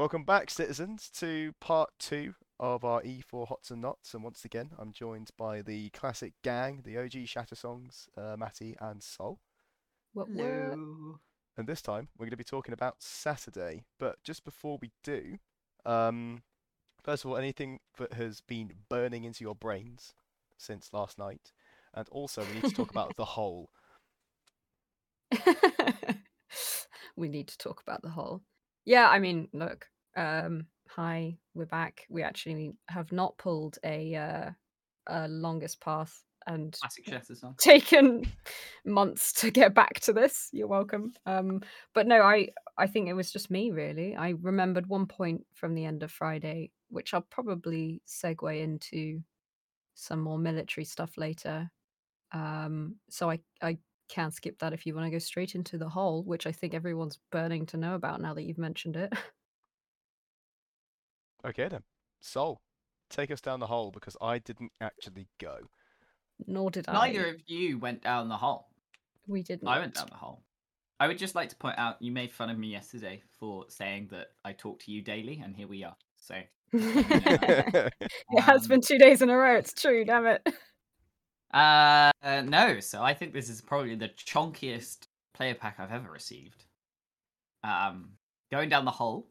Welcome back, citizens, to part two of our E4 Hots and Nots. And once again, I'm joined by the classic gang, the OG Shattersongs, uh, Matty and Sol. What what? Hello. And this time, we're going to be talking about Saturday. But just before we do, um, first of all, anything that has been burning into your brains since last night. And also, we need to talk about the whole. we need to talk about the whole. Yeah, I mean, look. Um, hi, we're back. We actually have not pulled a uh, a longest path and Classic Shattersong. taken months to get back to this. You're welcome. Um, but no, I I think it was just me really. I remembered one point from the end of Friday, which I'll probably segue into some more military stuff later. Um, so I I can skip that if you want to go straight into the hole, which I think everyone's burning to know about now that you've mentioned it. Okay, then. Sol, take us down the hole because I didn't actually go. Nor did I. Neither of you went down the hole. We did not. I went down the hole. I would just like to point out you made fun of me yesterday for saying that I talk to you daily, and here we are. So it has Um, been two days in a row. It's true, damn it. Uh, no. So I think this is probably the chonkiest player pack I've ever received. Um, going down the hole,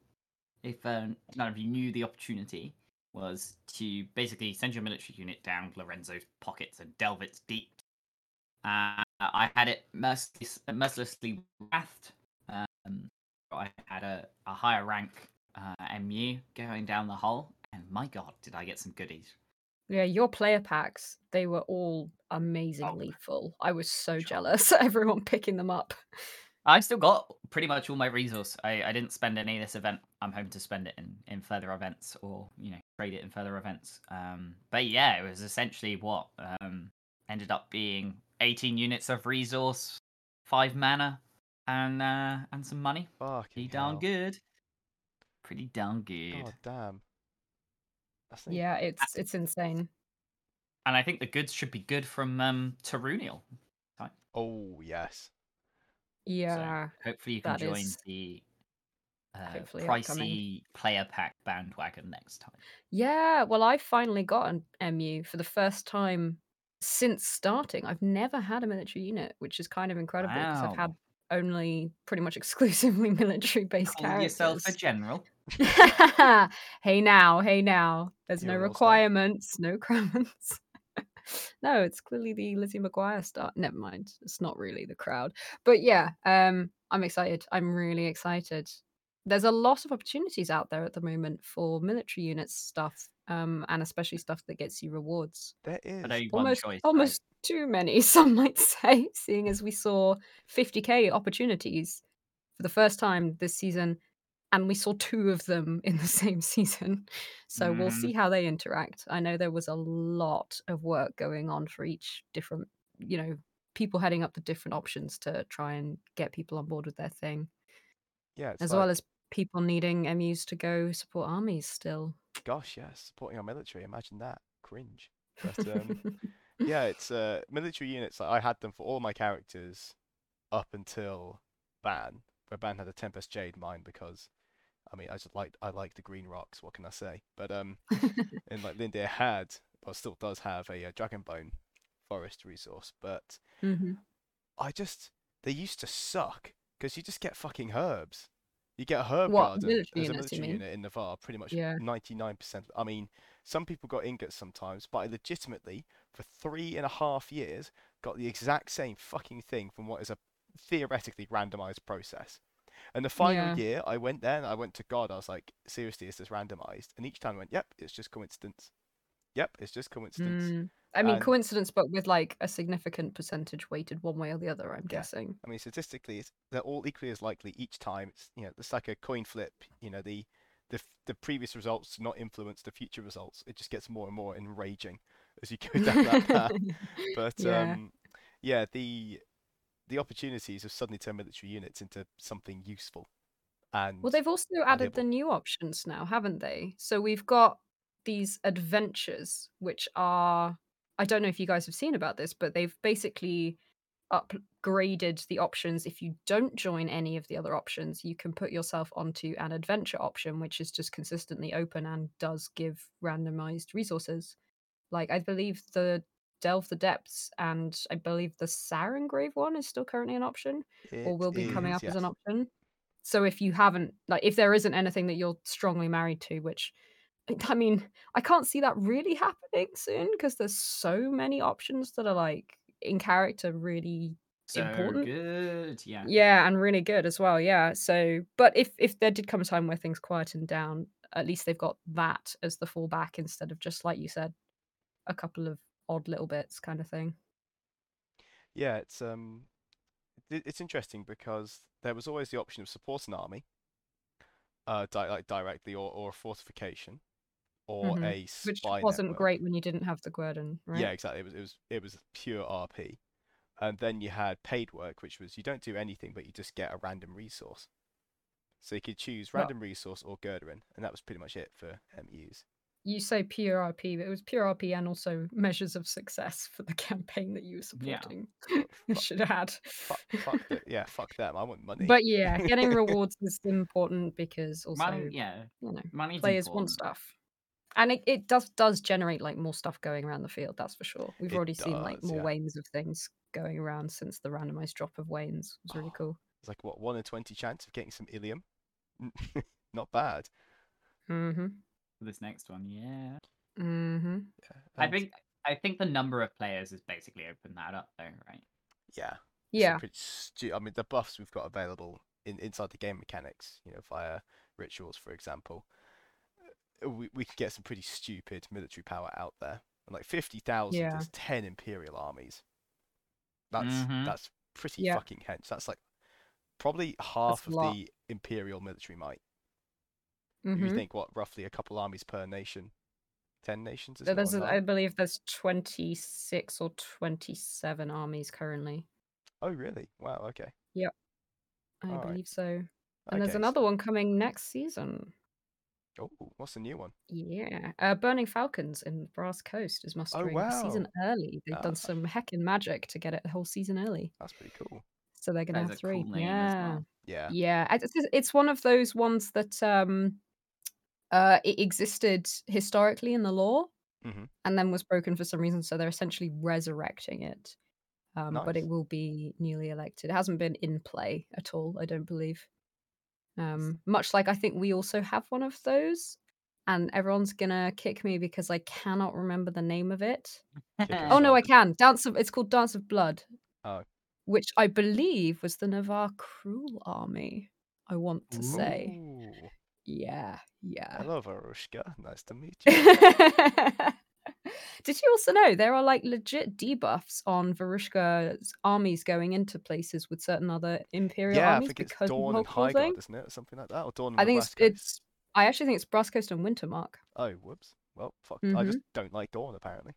if uh, none of you knew the opportunity, was to basically send your military unit down Lorenzo's pockets and delve its deep. Uh, I had it merciless, mercilessly wrathed. Um, I had a, a higher rank uh, MU going down the hole, and my god, did I get some goodies! Yeah, your player packs, they were all amazingly full. I was so Sure. jealous. Everyone picking them up. I still got pretty much all my resource. I, I didn't spend any of this event. I'm hoping to spend it in, in further events or, you know, trade it in further events. Um, but yeah, it was essentially what um, ended up being 18 units of resource, five mana, and uh, and some money. Fucking Pretty darn hell. good. Pretty darn good. God damn. That's the- Yeah, it's it's insane. And I think the goods should be good from um, Tarunial. Oh yes. Yeah. So hopefully you can join is the uh, hopefully pricey upcoming. player pack bandwagon next time. Yeah, well, I finally got an MU for the first time since starting. I've never had a military unit, which is kind of incredible because I've had only pretty much exclusively military based Call characters. yourself a general. hey now, hey now. There's no You're an all-star. requirements, no crumbs. no, it's clearly the Lizzie McGuire start. Never mind. It's not really the crowd. But yeah, um, I'm excited. I'm really excited. There's a lot of opportunities out there at the moment for military units stuff, um, and especially stuff that gets you rewards. There is. But only one Almost right? almost too many, some might say, seeing as we saw 50k opportunities for the first time this season, and we saw two of them in the same season. So we'll Mhm. see how they interact. I know there was a lot of work going on for each different, you know, people heading up the different options to try and get people on board with their thing, Yeah. As like, well as people needing MUs to go support armies still. gosh, yes, supporting our military. Imagine that. Cringe. But um, yeah, it's uh, military units. Like, I had them for all my characters up until Ban, where Ban had a Tempest Jade mine because, I mean, I just like I like the green rocks. What can I say? But um, and like Lindia had, well, still does have a, uh Dragonbone forest resource, but hmm I just they used to suck because you just get fucking herbs. You get a herb What, garden as a military unit in Navarr, pretty much 99%. I mean, some people got ingots sometimes, but I legitimately, for three and a half years, got the exact same fucking thing from what is a theoretically randomized process. And the final Yeah. year, I went there and I went to God. I was like, seriously, is this randomized? And each time I went, yep, it's just coincidence. Yep, it's just coincidence. Mm. I mean, And- coincidence, but with like a significant percentage weighted one way or the other. I'm Yeah. guessing. I mean, statistically, it's, they're all equally as likely each time. It's you know, it's like a coin flip. You know, the the the previous results do not influence the future results. It just gets more and more enraging as you go down that path. But Yeah. um, yeah, the the opportunities have suddenly turned military units into something useful. And Well, they've also added the new options now, haven't they? So we've got these adventures, which are I don't know if you guys have seen about this, but they've basically upgraded the options. If you don't join any of the other options, you can put yourself onto an adventure option, which is just consistently open and does give randomized resources. Like I believe the Delve the Depths and I believe the Sarengrave one is still currently an option or will be coming is, up as an option. So if you haven't like if there isn't anything that you're strongly married to, which I mean, I can't see that really happening soon because there's so many options that are like in character really So important. good. Yeah. Yeah, and really good as well. Yeah. So, but if if there did come a time where things quietened down, at least they've got that as the fallback instead of just like you said, a couple of odd little bits kind of thing. Yeah, it's um, it's interesting because there was always the option of support an army, uh, di like directly or or a fortification, or Mhm. a Which wasn't network. great when you didn't have the Guerdon, right? Yeah, exactly. It was it was it was pure RP. And then you had paid work, which was you don't do anything, but you just get a random resource. So you could choose random resource or Gerderin, and that was pretty much it for MUs. You say pure RP, but it was pure RP and also measures of success for the campaign that you were supporting. I should add. fuck, fuck the, yeah, fuck them. I want money. But yeah, getting rewards is important because also Money, yeah. you know Money's players want stuff. And it, it does does generate like more stuff going around the field, that's for sure. We've It already seen like more yeah. waves of things going around since the randomized drop of wanes. It was really Oh. cool. It's like what one in twenty chance of getting some Ilium. Not bad. Mm-hmm. This next one, yeah. Mm-hmm. Yeah. I think I think the number of players has basically opened that up though, right? yeah. Yeah. pretty stu- I mean, the buffs we've got available in inside the game mechanics, you know, via rituals, for example, uh, we we can get some pretty stupid military power out there. And like fifty thousand Yeah. is ten imperial armies. That's Mhm. that's pretty Yeah. fucking hench. That's like probably half a of the imperial military might. If Mm-hmm. you think what roughly a couple armies per nation, ten nations is So there's, a. I believe, there's 26 or 27 armies currently. Oh really? Wow. Okay. Yep. I Alright. believe so. And there's another one coming next season. Oh, what's the new one? Yeah, uh, Burning Falcons in Brass Coast is mustering a season early. They've Ah. done some heckin' magic to get it a whole season early, That's pretty cool. so they're gonna That is have three. cool yeah, well. Yeah. yeah. It's, it's- it's one of those ones that um, uh, it existed historically in the lore, Mhm. and then was broken for some reason. So they're essentially resurrecting it. Um, But it will be newly elected. It hasn't been in play at all, I don't believe. Um, much like I think we also have one of those, and everyone's gonna kick me because I cannot remember the name of it. Oh no, I can. Dance of it's called Dance of Blood. Oh. Which I believe was the Navarr Cruel army. I want to say. Ooh. Yeah, yeah. Hello, Varushka. Nice to meet you. Did you also know there are like legit debuffs on Varushka's armies going into places with certain other Imperial yeah, I armies think it's because Dawn and cool High thing? Guard, isn't it? Or something like that. Or Dawn and I think it's it's I actually think it's Brass Coast and Wintermark. Oh, whoops. Well, fuck. I Mhm. just don't like Dawn, apparently.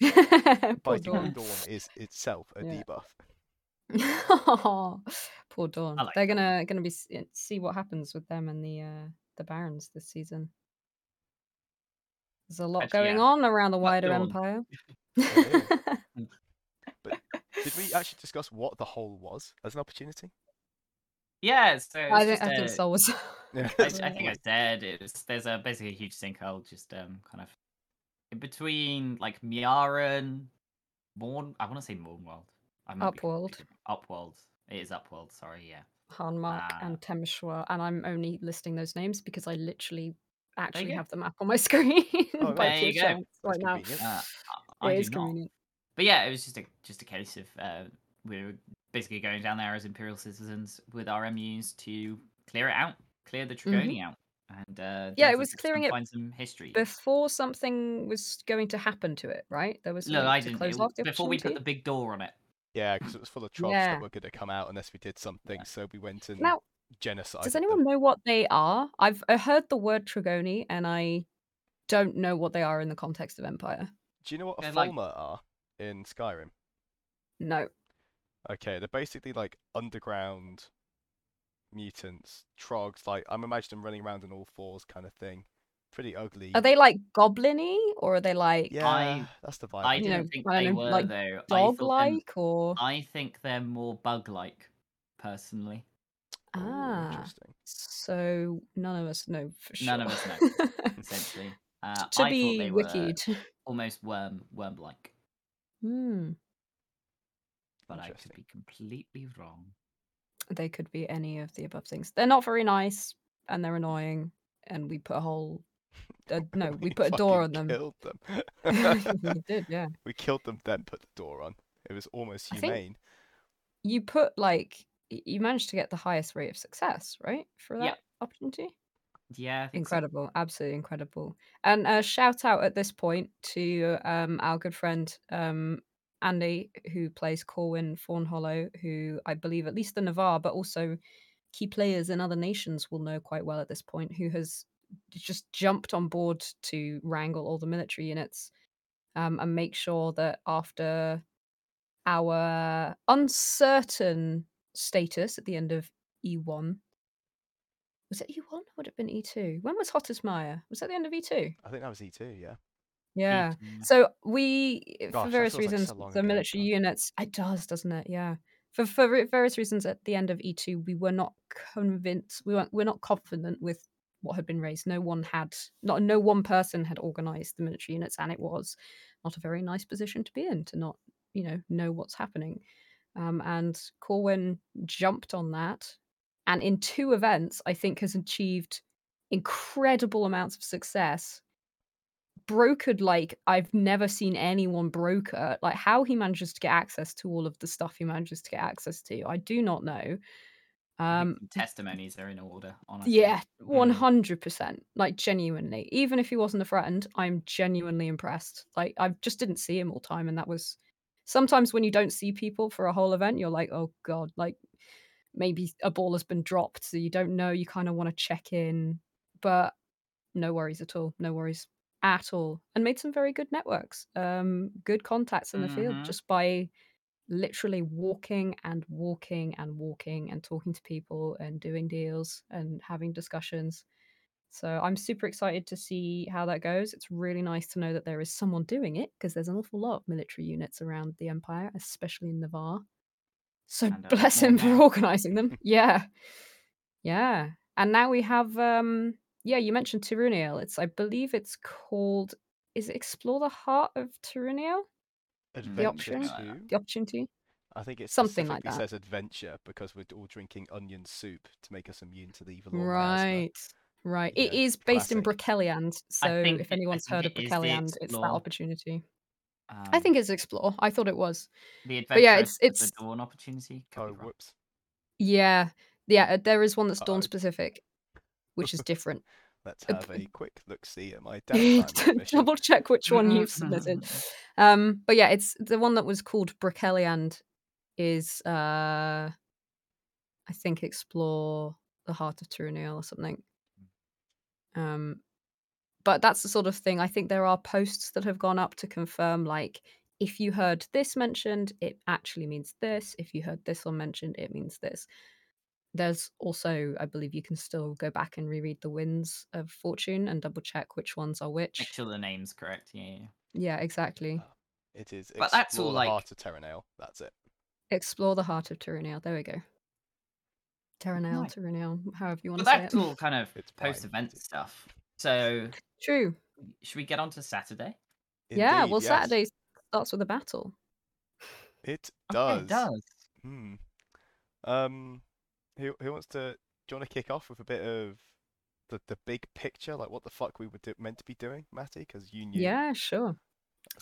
Poor Dawn. Dawn is itself a Yeah. debuff. Poor Dawn. like They're gonna gonna be see what happens with them and the uh the Barons this season. There's a lot Actually, going yeah. on around the wider Dawn. empire. Did we actually discuss what the hole was as an opportunity? Yeah, so I think just I think a- Sol was. Yeah. I, I think I said it was there's a basically a huge sinkhole just um kind of in between like Miaren, Morn I want to say Mournwold. I might be Upworld. confusing- Upworld. It is Upworld, sorry, yeah. Hahnmark Ah. and Temeschwar, and I'm only listing those names because I literally actually have the map on my screen Oh, by there you go. right now. Uh, I, I It do is not. convenient. But yeah, it was just a just a case of uh, we were basically going down there as imperial citizens with our MUs to clear it out, clear the Trigoni out, and uh, Mm-hmm. Yeah, it was clearing and it Find some history. Before something was going to happen to it, right? There was no, I didn't. close it- off the before we put the big door on it. Yeah, because it was full of tropes Yeah. that were going to come out unless we did something. So we went and Now, genocided does them. anyone know what they are? I've heard the word Trigoni, and I don't know what they are in the context of Empire. Do you know what a They're like- Falmer are in Skyrim? No. Okay, they're basically like underground mutants, trogs. Like I'm imagining them running around on all fours, kind of thing. Pretty ugly. Are they like goblin-y or are they like Yeah, I- that's the vibe. I I didn't You know, think I they know, were like though. I thought them- dog-like or I think they're more bug-like, personally. Oh, Ah. interesting. so none of us know for sure. None of us know, Essentially, uh, to I be thought they were wikied. almost worm worm-like, Hmm. but I could be completely wrong. They could be any of the above things. They're not very nice and they're annoying. And we put a whole uh, no, we put a door on fucking them. Killed them. we did, yeah. we killed them, then put the door on. It was almost humane. You put like you managed to get the highest rate of success, right? For that Yeah. opportunity. Yeah, I think so. Incredible, absolutely incredible. And a shout out at this point to um, our good friend um, Andy, who plays Corwin Fawnhollow, who I believe at least the Navarr, but also key players in other nations will know quite well at this point, who has just jumped on board to wrangle all the military units um, and make sure that after our uncertain status at the end of E1, was it E1? Would it have been E2? When was Hottismeyer? Was that the end of E2? I think that was E2, yeah. Yeah. Eaten. So we, Gosh, for various feels like reasons, so the ago, military God. units, it does, doesn't it? Yeah. For for various reasons, at the end of E2, we were not convinced. We weren't. We're not confident with what had been raised. No one had. Not no one person had organised the military units, and it was not a very nice position to be in to not, you know, know what's happening. Um, and Corwin jumped on that, and in two events, I think has achieved incredible amounts of success brokered like I've never seen anyone broker. Like how he manages to get access to all of the stuff he manages to get access to, I do not know. Um, testimonies are in order. Honestly, yeah, Mm. one hundred percent. Like genuinely, even if he wasn't a friend, I'm genuinely impressed. Like I just didn't see him all the time, and that was sometimes when you don't see people for a whole event, you're like, oh god, like maybe a ball has been dropped, so you don't know. You kind of want to check in, but no worries at all. No worries at all, and made some very good networks, um, good contacts in the field Mhm. just by literally walking and walking and walking and talking to people and doing deals and having discussions. So I'm super excited to see how that goes. It's really nice to know that there is someone doing it because there's an awful lot of military units around the empire, especially in Navarr. So And bless him for organizing them. yeah. Yeah. And now we have um yeah, you mentioned Tiruniel. It's I believe it's called is it Explore the Heart of Tiruniel? Adventure option? 2. The opportunity? I think it Something like specifically that. says adventure because we're all drinking onion soup to make us immune to the evil Lord Miasma. Right. Right. It Yeah, is based in classic. So if anyone's think heard of it is the it's that opportunity. Um, I think it's Explore. I thought it was. the but yeah, it's- it's- the dawn opportunity. could Oh, whoops. Yeah. Yeah, there is one that's Uh-oh. dawn specific, which is different. Let's have a quick look see at my. Double check which one you've submitted. Um, but yeah, it's the one that was called Broceliande is uh I think Explore the Heart of Tiruniel or something. Um but that's the sort of thing. I think there are posts that have gone up to confirm like if you heard this mentioned, it actually means this. If you heard this one mentioned, it means this. There's also, I believe you can still go back and reread the winds of fortune and double check which ones are which. Make sure the name's correct. Yeah. yeah. Yeah, exactly. Uh, It is But that's explore all, the like- heart of Terranale. That's it. Explore the heart of Tirunale. There we go. Terranale, Nice. Tirunale, however you want But to say it. that's all kind of It's post-event easy. stuff. So True. should we get on to Saturday? yeah, well, yes. Saturday starts with a battle. It Okay, does. it does. Hmm. Um, who who wants to? Do you want to kick off with a bit of the the big picture, like what the fuck we were do- meant to be doing, Matty? Because you knew. Yeah, sure.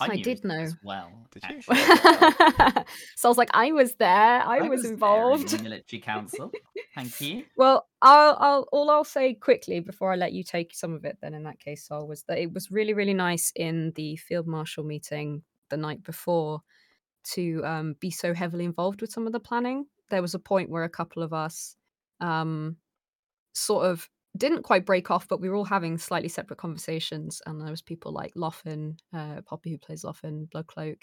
I knew did know. as well. Did you? so I was like, I was there. I, was, there in involved. the military council. Thank you. Well, I'll, I'll all I'll say quickly before I let you take some of it. Then, in that case, Sol, was that it was really, really nice in the field marshal meeting the night before to um, be so heavily involved with some of the planning. There was a point where a couple of us um, sort of didn't quite break off, but we were all having slightly separate conversations. And there was people like Loffin, uh, Poppy who plays Loffin, Bloodcloak,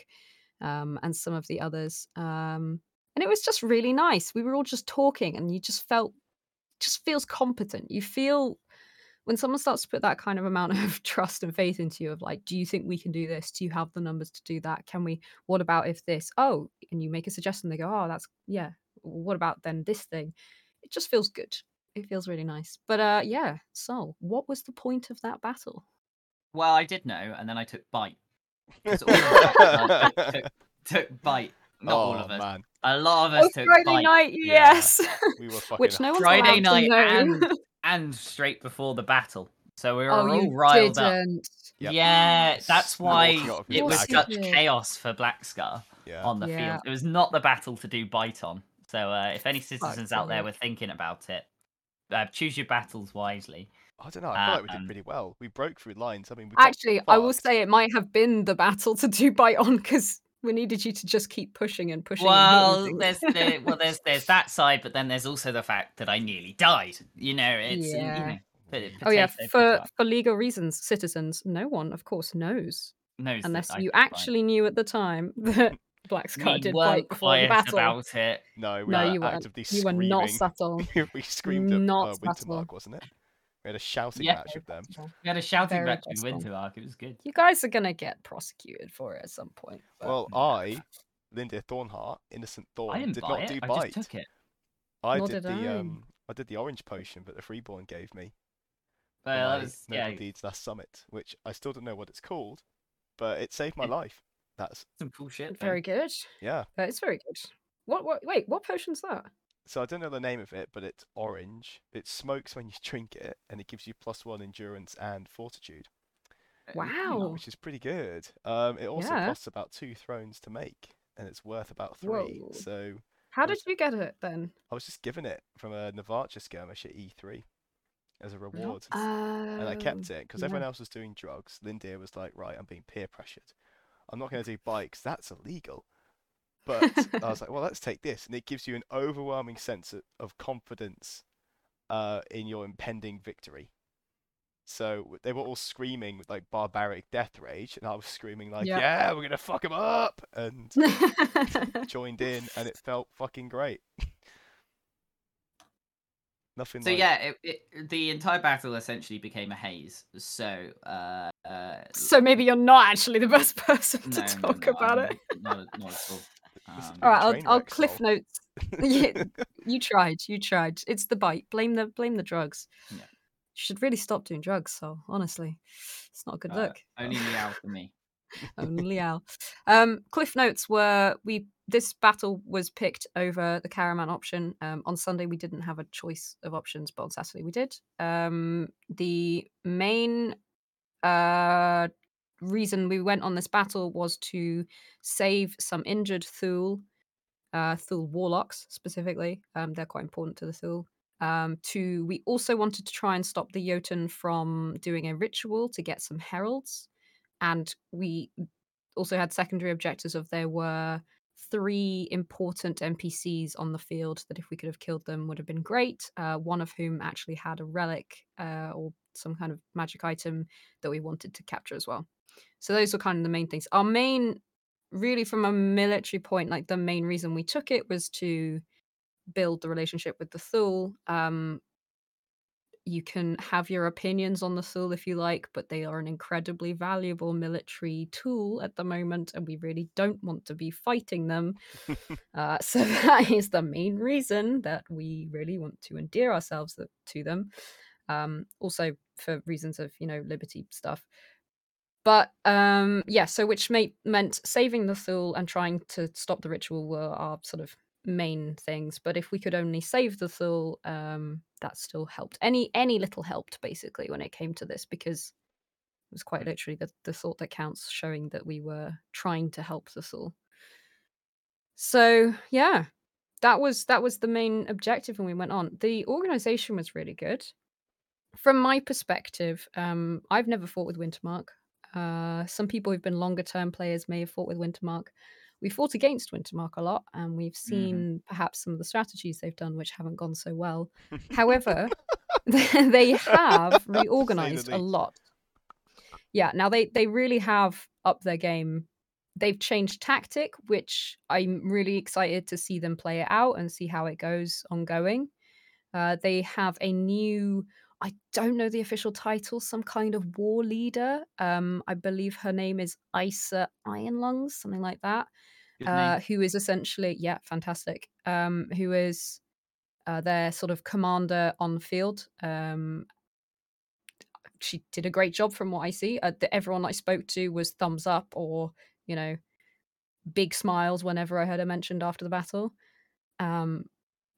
um, and some of the others. Um, and it was just really nice. We were all just talking, and you just felt just feels competent. You feel when someone starts to put that kind of amount of trust and faith into you of like do you think we can do this do you have the numbers to do that can we what about if this oh and you make a suggestion they go oh that's yeah what about then this thing it just feels good it feels really nice but uh yeah so what was the point of that battle Well, I did know, and then I took bite. 'Cause all of us took, took, took bite. Not oh all of us. man, A lot of us oh took friday bite. night Yeah. yes we were fucking. which no one's Friday allowed to night know. and and straight before the battle. So we were oh all you riled up. didn't Yep. Yeah, that's why walking out of it was such chaos for Black Scar yeah. on the Yeah. field. It was not the battle to do bite on. So uh, if any citizens out there were thinking about it, uh, choose your battles wisely. I don't know. I feel like we Um, did pretty well. We broke through lines. I mean, we Actually, I will say it might have been the battle to do bite on because we needed you to just keep pushing and pushing. Well, hitting there's the, well, there's there's that side, but then there's also the fact that I nearly died. You know, it's Yeah. you know, p- oh yeah, for potato. for legal reasons, citizens, no one, of course, knows Knows unless you took bite. actually knew at the time that Black Scar we did weren't bite before the quiet battle. about it. No, we No, were you weren't. actively You were not subtle. we screamed at Not uh, subtle. Wintermark, wasn't it? We had a shouting Yeah. match with them. We had a shouting Very match with possible. Wintermark. It was good. You guys are gonna get prosecuted for it at some point. but- Well. I, Linda Thornhart, innocent I Thorn, didn't did buy it. do I bite. just took it. I Nor did did the I. um, I did the orange potion, but the freeborn gave me Well, that was noble yeah, deeds last summit, which I still don't know what it's called, but it saved my life. That's some cool shit. though. very good. yeah. That is very good. What? What? Wait, what potion's that? So I don't know the name of it, but it's orange. It smokes when you drink it, and it gives you plus one endurance and fortitude, Uh, Wow. which is pretty good. Um, it also Yeah. costs about two thrones to make, and it's worth about three. Whoa. So How was- did you get it then? I was just given it from a Navarcha skirmish at E3 as a reward. Oh, and I kept it because everyone else was doing drugs. Lindia was like, right, I'm being peer pressured. I'm not going to do bikes. That's illegal. But I was like, well, let's take this, and it gives you an overwhelming sense of, of confidence uh, in your impending victory. So they were all screaming with like barbaric death rage, and I was screaming like, Yeah. "Yeah, we're gonna fuck them up!" and joined in, and it felt fucking great. Nothing. So like, yeah, it, it, the entire battle essentially became a haze. So uh, uh, so maybe you're not actually the best person to no, no, talk no, about I'm it. Not, not at all. Um, been All a right, I'll, I'll cliff Sol. notes. Yeah, you tried, you tried. It's the bite. Blame the blame the drugs. Yeah. You should really stop doing drugs. So honestly, it's not a good uh, look. Only Liao for me. Only Al. Um, cliff notes were we. This battle was picked over the caravan option. Um, on Sunday we didn't have a choice of options, but on Saturday we did. Um, the main uh, reason we went on this battle was to save some injured Thule, uh, Thule warlocks specifically. Um, they're quite important to the Thule. Um, to we also wanted to try and stop the Jotun from doing a ritual to get some heralds, and we also had secondary objectives of there were three important NPCs on the field that if we could have killed them would have been great. Uh, one of whom actually had a relic uh, or some kind of magic item that we wanted to capture as well. So those were kind of the main things. Our main, really from a military point, like the main reason we took it was to build the relationship with the Thule. Um, you can have your opinions on the Thule if you like, but they are an incredibly valuable military tool at the moment, and we really don't want to be fighting them. uh, so that is the main reason that we really want to endear ourselves to them. Um, also for reasons of you know liberty stuff. But um, yeah, so which made, meant saving the Thule and trying to stop the ritual were our sort of main things. But if we could only save the Thule, um, that still helped. Any any little helped basically when it came to this because it was quite literally the, the thought that counts, showing that we were trying to help the Thule. So yeah, that was that was the main objective when we went on. The organization was really good. From my perspective, um, I've never fought with Wintermark. Uh, some people who've been longer term players may have fought with Wintermark. We fought against Wintermark a lot, and we've seen perhaps some of the strategies they've done which haven't gone so well. However, they have reorganized a lot. Yeah, now they they really have upped their game. They've changed tactic, which I'm really excited to see them play it out and see how it goes ongoing. Uh, they have a new I don't know the official title, some kind of war leader. Um, I believe her name is Isa Iron Lungs, something like that. Uh, who is essentially, yeah, fantastic. Um, who is uh, their sort of commander on the field. Um, she did a great job from what I see. Uh, the, everyone I spoke to was thumbs up or, you know, big smiles whenever I heard her mentioned after the battle. Um,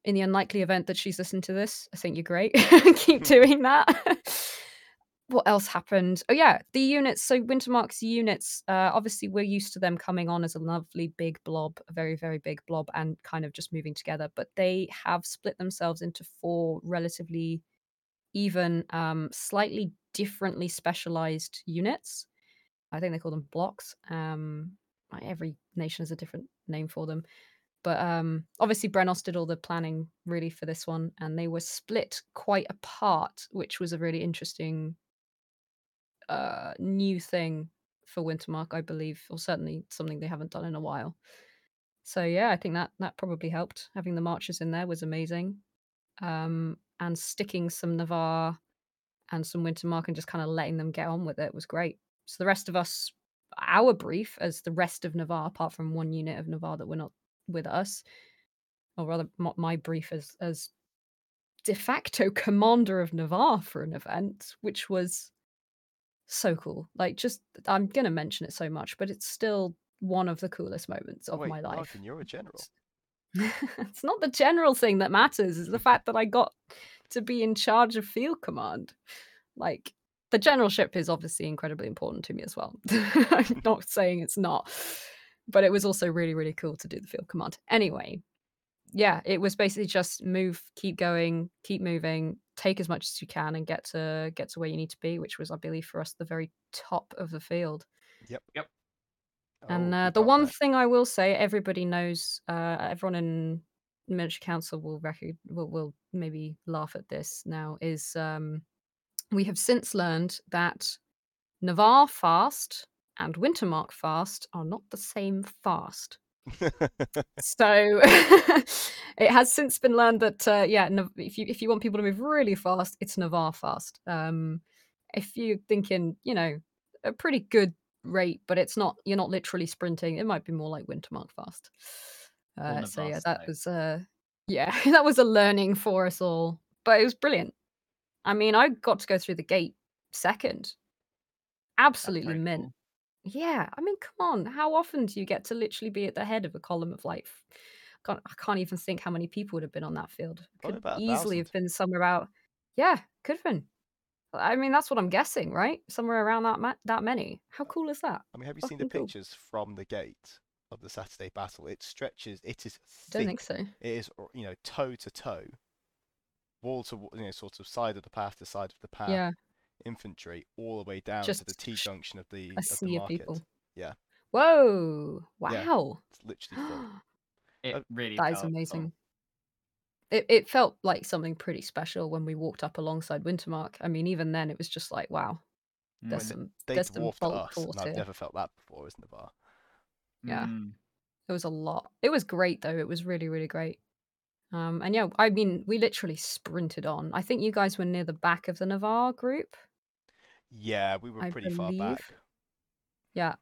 in the unlikely event that she's listened to this, I think you're great. Keep doing that. what else happened? Oh yeah, the units. So Wintermark's units. Uh, obviously, we're used to them coming on as a lovely big blob, a very very big blob, and kind of just moving together. But they have split themselves into four relatively even, um, slightly differently specialized units. I think they call them blocks. Um, every nation has a different name for them. But um, obviously, Brenos did all the planning really for this one, and they were split quite apart, which was a really interesting uh, new thing for Wintermark, I believe, or certainly something they haven't done in a while. So yeah, I think that that probably helped. Having the marchers in there was amazing, um, and sticking some Navarr and some Wintermark and just kind of letting them get on with it was great. So the rest of us, our brief as the rest of Navarr, apart from one unit of Navarr that we're not with us, or rather my brief as as de facto commander of Navarr for an event, which was so cool. Like just I'm gonna mention it so much, but it's still one of the coolest moments of wait, my life. Martin, you're a general. it's not the general thing that matters, it's the fact that I got to be in charge of field command. Like the generalship is obviously incredibly important to me as well. I'm not saying it's not, but it was also really, really cool to do the field command. Anyway, yeah, it was basically just move, keep going, keep moving, take as much as you can, and get to get to where you need to be, which was, I believe, for us the very top of the field. Yep. Yep. And Oh, uh, the one that. thing I will say, everybody knows, uh, everyone in military council will record will, will maybe laugh at this now. Is um, we have since learned that Navarr fast and Wintermark fast are not the same fast. So it has since been learned that uh, yeah, if you if you want people to move really fast, it's Navarr fast. Um, if you're thinking, you know, a pretty good rate, but it's not you're not literally sprinting. It might be more like Wintermark fast. Uh, so yeah, that slow. was uh, yeah, that was a learning for us all, but it was brilliant. I mean, I got to go through the gate second. Absolutely mint. cool. Yeah, I mean, come on. How often do you get to literally be at the head of a column of like, can't, I can't even think how many people would have been on that field. Could easily have been somewhere about, yeah, could have been. I mean, that's what I'm guessing, right? Somewhere around that ma- that many. How cool is that? I mean, have you seen the Fucking cool. pictures from the gate of the Saturday battle? It stretches. It is Don't think so. It is, you know, toe to toe, wall to, you know, sort of side of the path to side of the path, Yeah, infantry, all the way down to the T sh- junction of the a of the sea of market. people. Yeah, Whoa! yeah, Wow. it's literally. It Uh, really That is felt- amazing. It it felt like something pretty special when we walked up alongside Wintermark. I mean, even then, it was just like, wow, there's Mm. When some they there's some dwarfed bulk us, and I've never felt that before, as Navarr. Yeah. Mm. It was a lot. It was great though. It was really, really great. Um, and yeah, I mean, we literally sprinted on. I think you guys were near the back of the Navarr group. Yeah, we were I pretty far back. Yeah.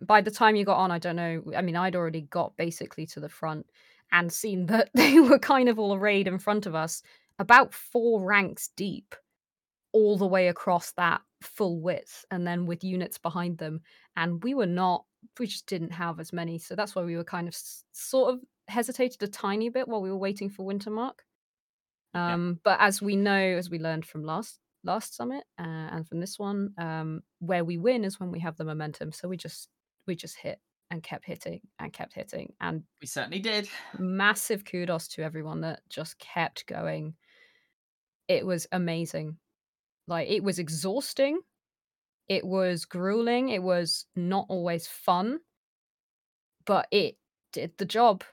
By the time you got on, I don't know. I mean, I'd already got basically to the front and seen that they were kind of all arrayed in front of us, about four ranks deep, all the way across that full width, and then with units behind them. And we were not, we just didn't have as many. So that's why we were kind of s- sort of hesitated a tiny bit while we were waiting for Wintermark. Yeah. Um, but as we know, as we learned from last last summit uh, and from this one, um, where we win is when we have the momentum. So we just we just hit and kept hitting and kept hitting. And We certainly did. massive kudos to everyone that just kept going. It was amazing. Like it was exhausting. It was grueling. It was not always fun, but it did the job.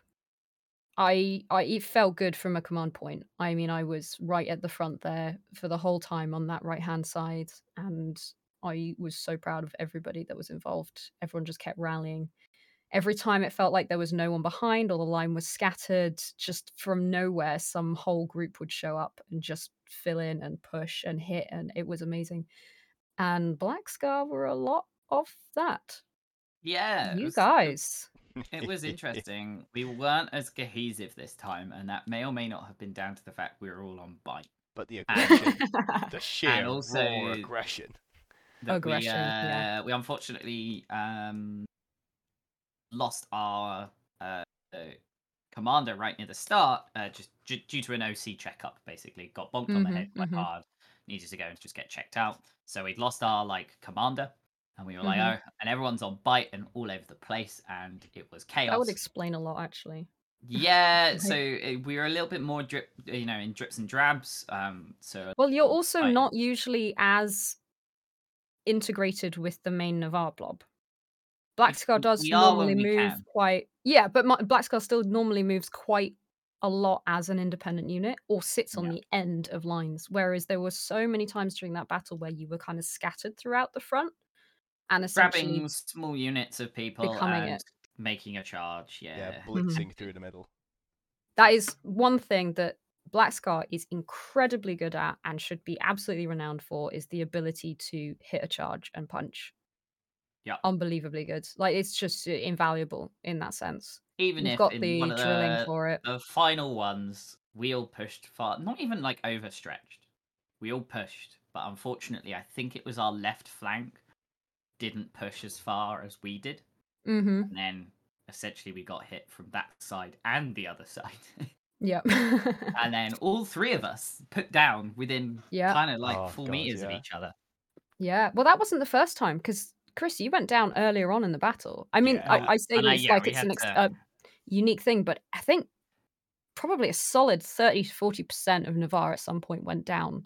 I I it felt good from a command point. I mean, I was right at the front there for the whole time on that right hand side, and I was so proud of everybody that was involved. Everyone just kept rallying. Every time it felt like there was no one behind or the line was scattered, just from nowhere, some whole group would show up and just fill in and push and hit, and it was amazing. And Black Scar were a lot of that. Yeah, You was- guys. It was interesting. We weren't as cohesive this time, and that may or may not have been down to the fact we were all on bite. But the aggression, the sheer also- raw aggression. that Aggression, we, uh, yeah. we unfortunately um, lost our uh, uh, commander right near the start, uh, just d- due to an OC checkup. Basically, got bonked on the Mhm, head quite mhm. hard. Needed to go and just get checked out. So we'd lost our like commander, and we were like, Mhm. oh, and everyone's on bite and all over the place, and it was chaos. That would explain a lot, actually. Yeah, so uh, we were a little bit more drip, you know, in drips and drabs. Um, so Well, you're also not usually as integrated with the main Navarr blob. Black Scar does normally move can. quite, yeah, but my, Black Scar still normally moves quite a lot as an independent unit or sits on Yeah. the end of lines. Whereas there were so many times during that battle where you were kind of scattered throughout the front and essentially grabbing small units of people becoming and it. making a charge. Yeah, Yeah, blitzing through the middle. that is one thing that Black Scar is incredibly good at and should be absolutely renowned for is the ability to hit a charge and punch. Yeah. Unbelievably good. Like it's just uh, invaluable in that sense. even You've if got in the one of drilling the, for it. the final ones we all pushed far, not even like overstretched. We all pushed, but unfortunately, I think it was our left flank didn't push as far as we did, Mm-hmm. and then essentially we got hit from that side and the other side. Yep. and then all three of us put down within Yeah. kind of like Oh, four God, meters of each other. yeah. Well, that wasn't the first time because Chris, you went down earlier on in the battle. I mean, Yeah. I, I say And I- it's yeah, like it's an ex- to- a unique thing, but I think probably a solid 30 to 40% of Navarr at some point went down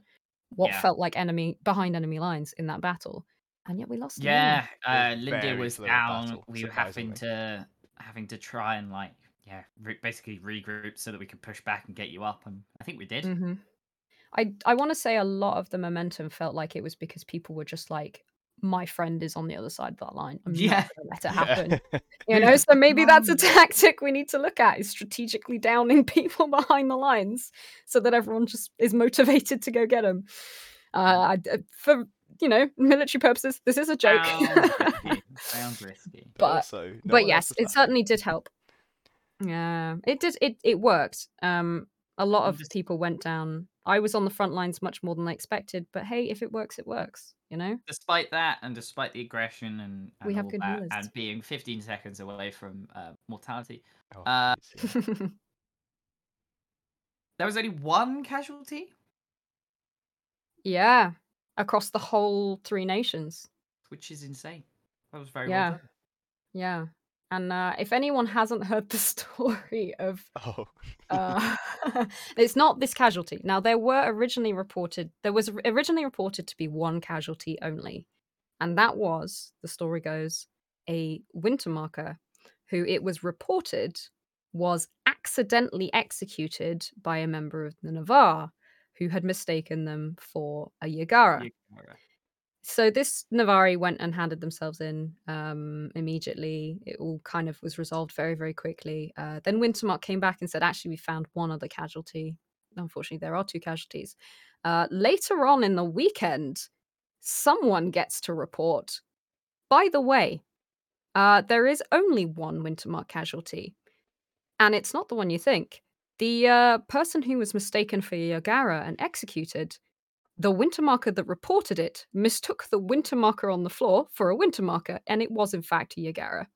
what Yeah. felt like enemy behind enemy lines in that battle. And yet we lost. Yeah, It uh, was was down. battle, we were having to having to try and like yeah, re- basically regroup so that we could push back and get you up, and I think we did. hmm I I want to say a lot of the momentum felt like it was because people were just like, my friend is on the other side of that line. I'm Yeah. not going to let it happen. Yeah. You know, so maybe that's a tactic we need to look at is strategically downing people behind the lines so that everyone just is motivated to go get them. Uh, I- uh, for you know military purposes, this is a joke. Sounds risky. Sounds risky. but, But- also, no but yes, it certainly did help. Yeah, it did. It it worked. Um, a lot of just- people went down. I was on the front lines much more than I expected. But hey, if it works, it works. You know. Despite that, and despite the aggression and, and We have all good that, healers. and being 15 seconds away from uh, mortality, Oh, uh, there was only one casualty, yeah, across the whole three nations. which is insane. That was very Yeah. well done. Yeah. And uh, if anyone hasn't heard the story of, Oh, uh, it's not this casualty. Now there were originally reported there was originally reported to be one casualty only, and that was the story goes a winter marker, who it was reported was accidentally executed by a member of the Navarr, who had mistaken them for a Yagara. So this Navari went and handed themselves in um, immediately. It all kind of was resolved very, very quickly. Uh, then Wintermark came back and said, actually, we found one other casualty. Unfortunately, there are two casualties. Uh, later on in the weekend, someone gets to report. By the way, uh, there is only one Wintermark casualty, and it's not the one you think. The uh, person who was mistaken for Yagara and executed the winter marker that reported it mistook the winter marker on the floor for a winter marker, and it was in fact a Yagara.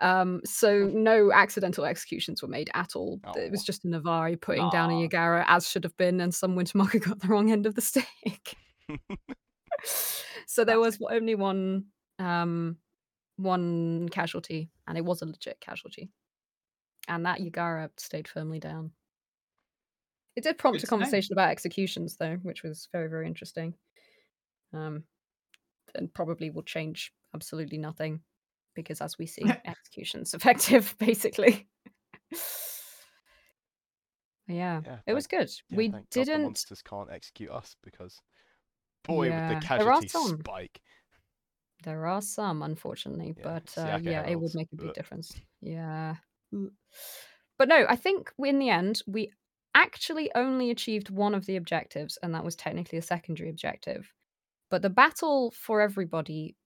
Um, so no accidental executions were made at all. It was Oh. just a Navari putting down a Yagara as should have been, and some winter marker got the wrong end of the stick. so there was only one um one casualty, and it was a legit casualty. And that Yagara stayed firmly down. It did prompt a conversation about executions, though, which was very, very interesting. Um, and probably will change absolutely nothing because, as we see, executions effective, basically. yeah, yeah. it was good. yeah, we thank God the didn't. monsters can't execute us because, boy, Yeah, with the there casualty some. spike. There are some, unfortunately, but uh, yeah, it would make a big ugh. difference. Yeah. Mm. But no, I think in the end, we actually only achieved one of the objectives, and that was technically a secondary objective. But the battle for everybody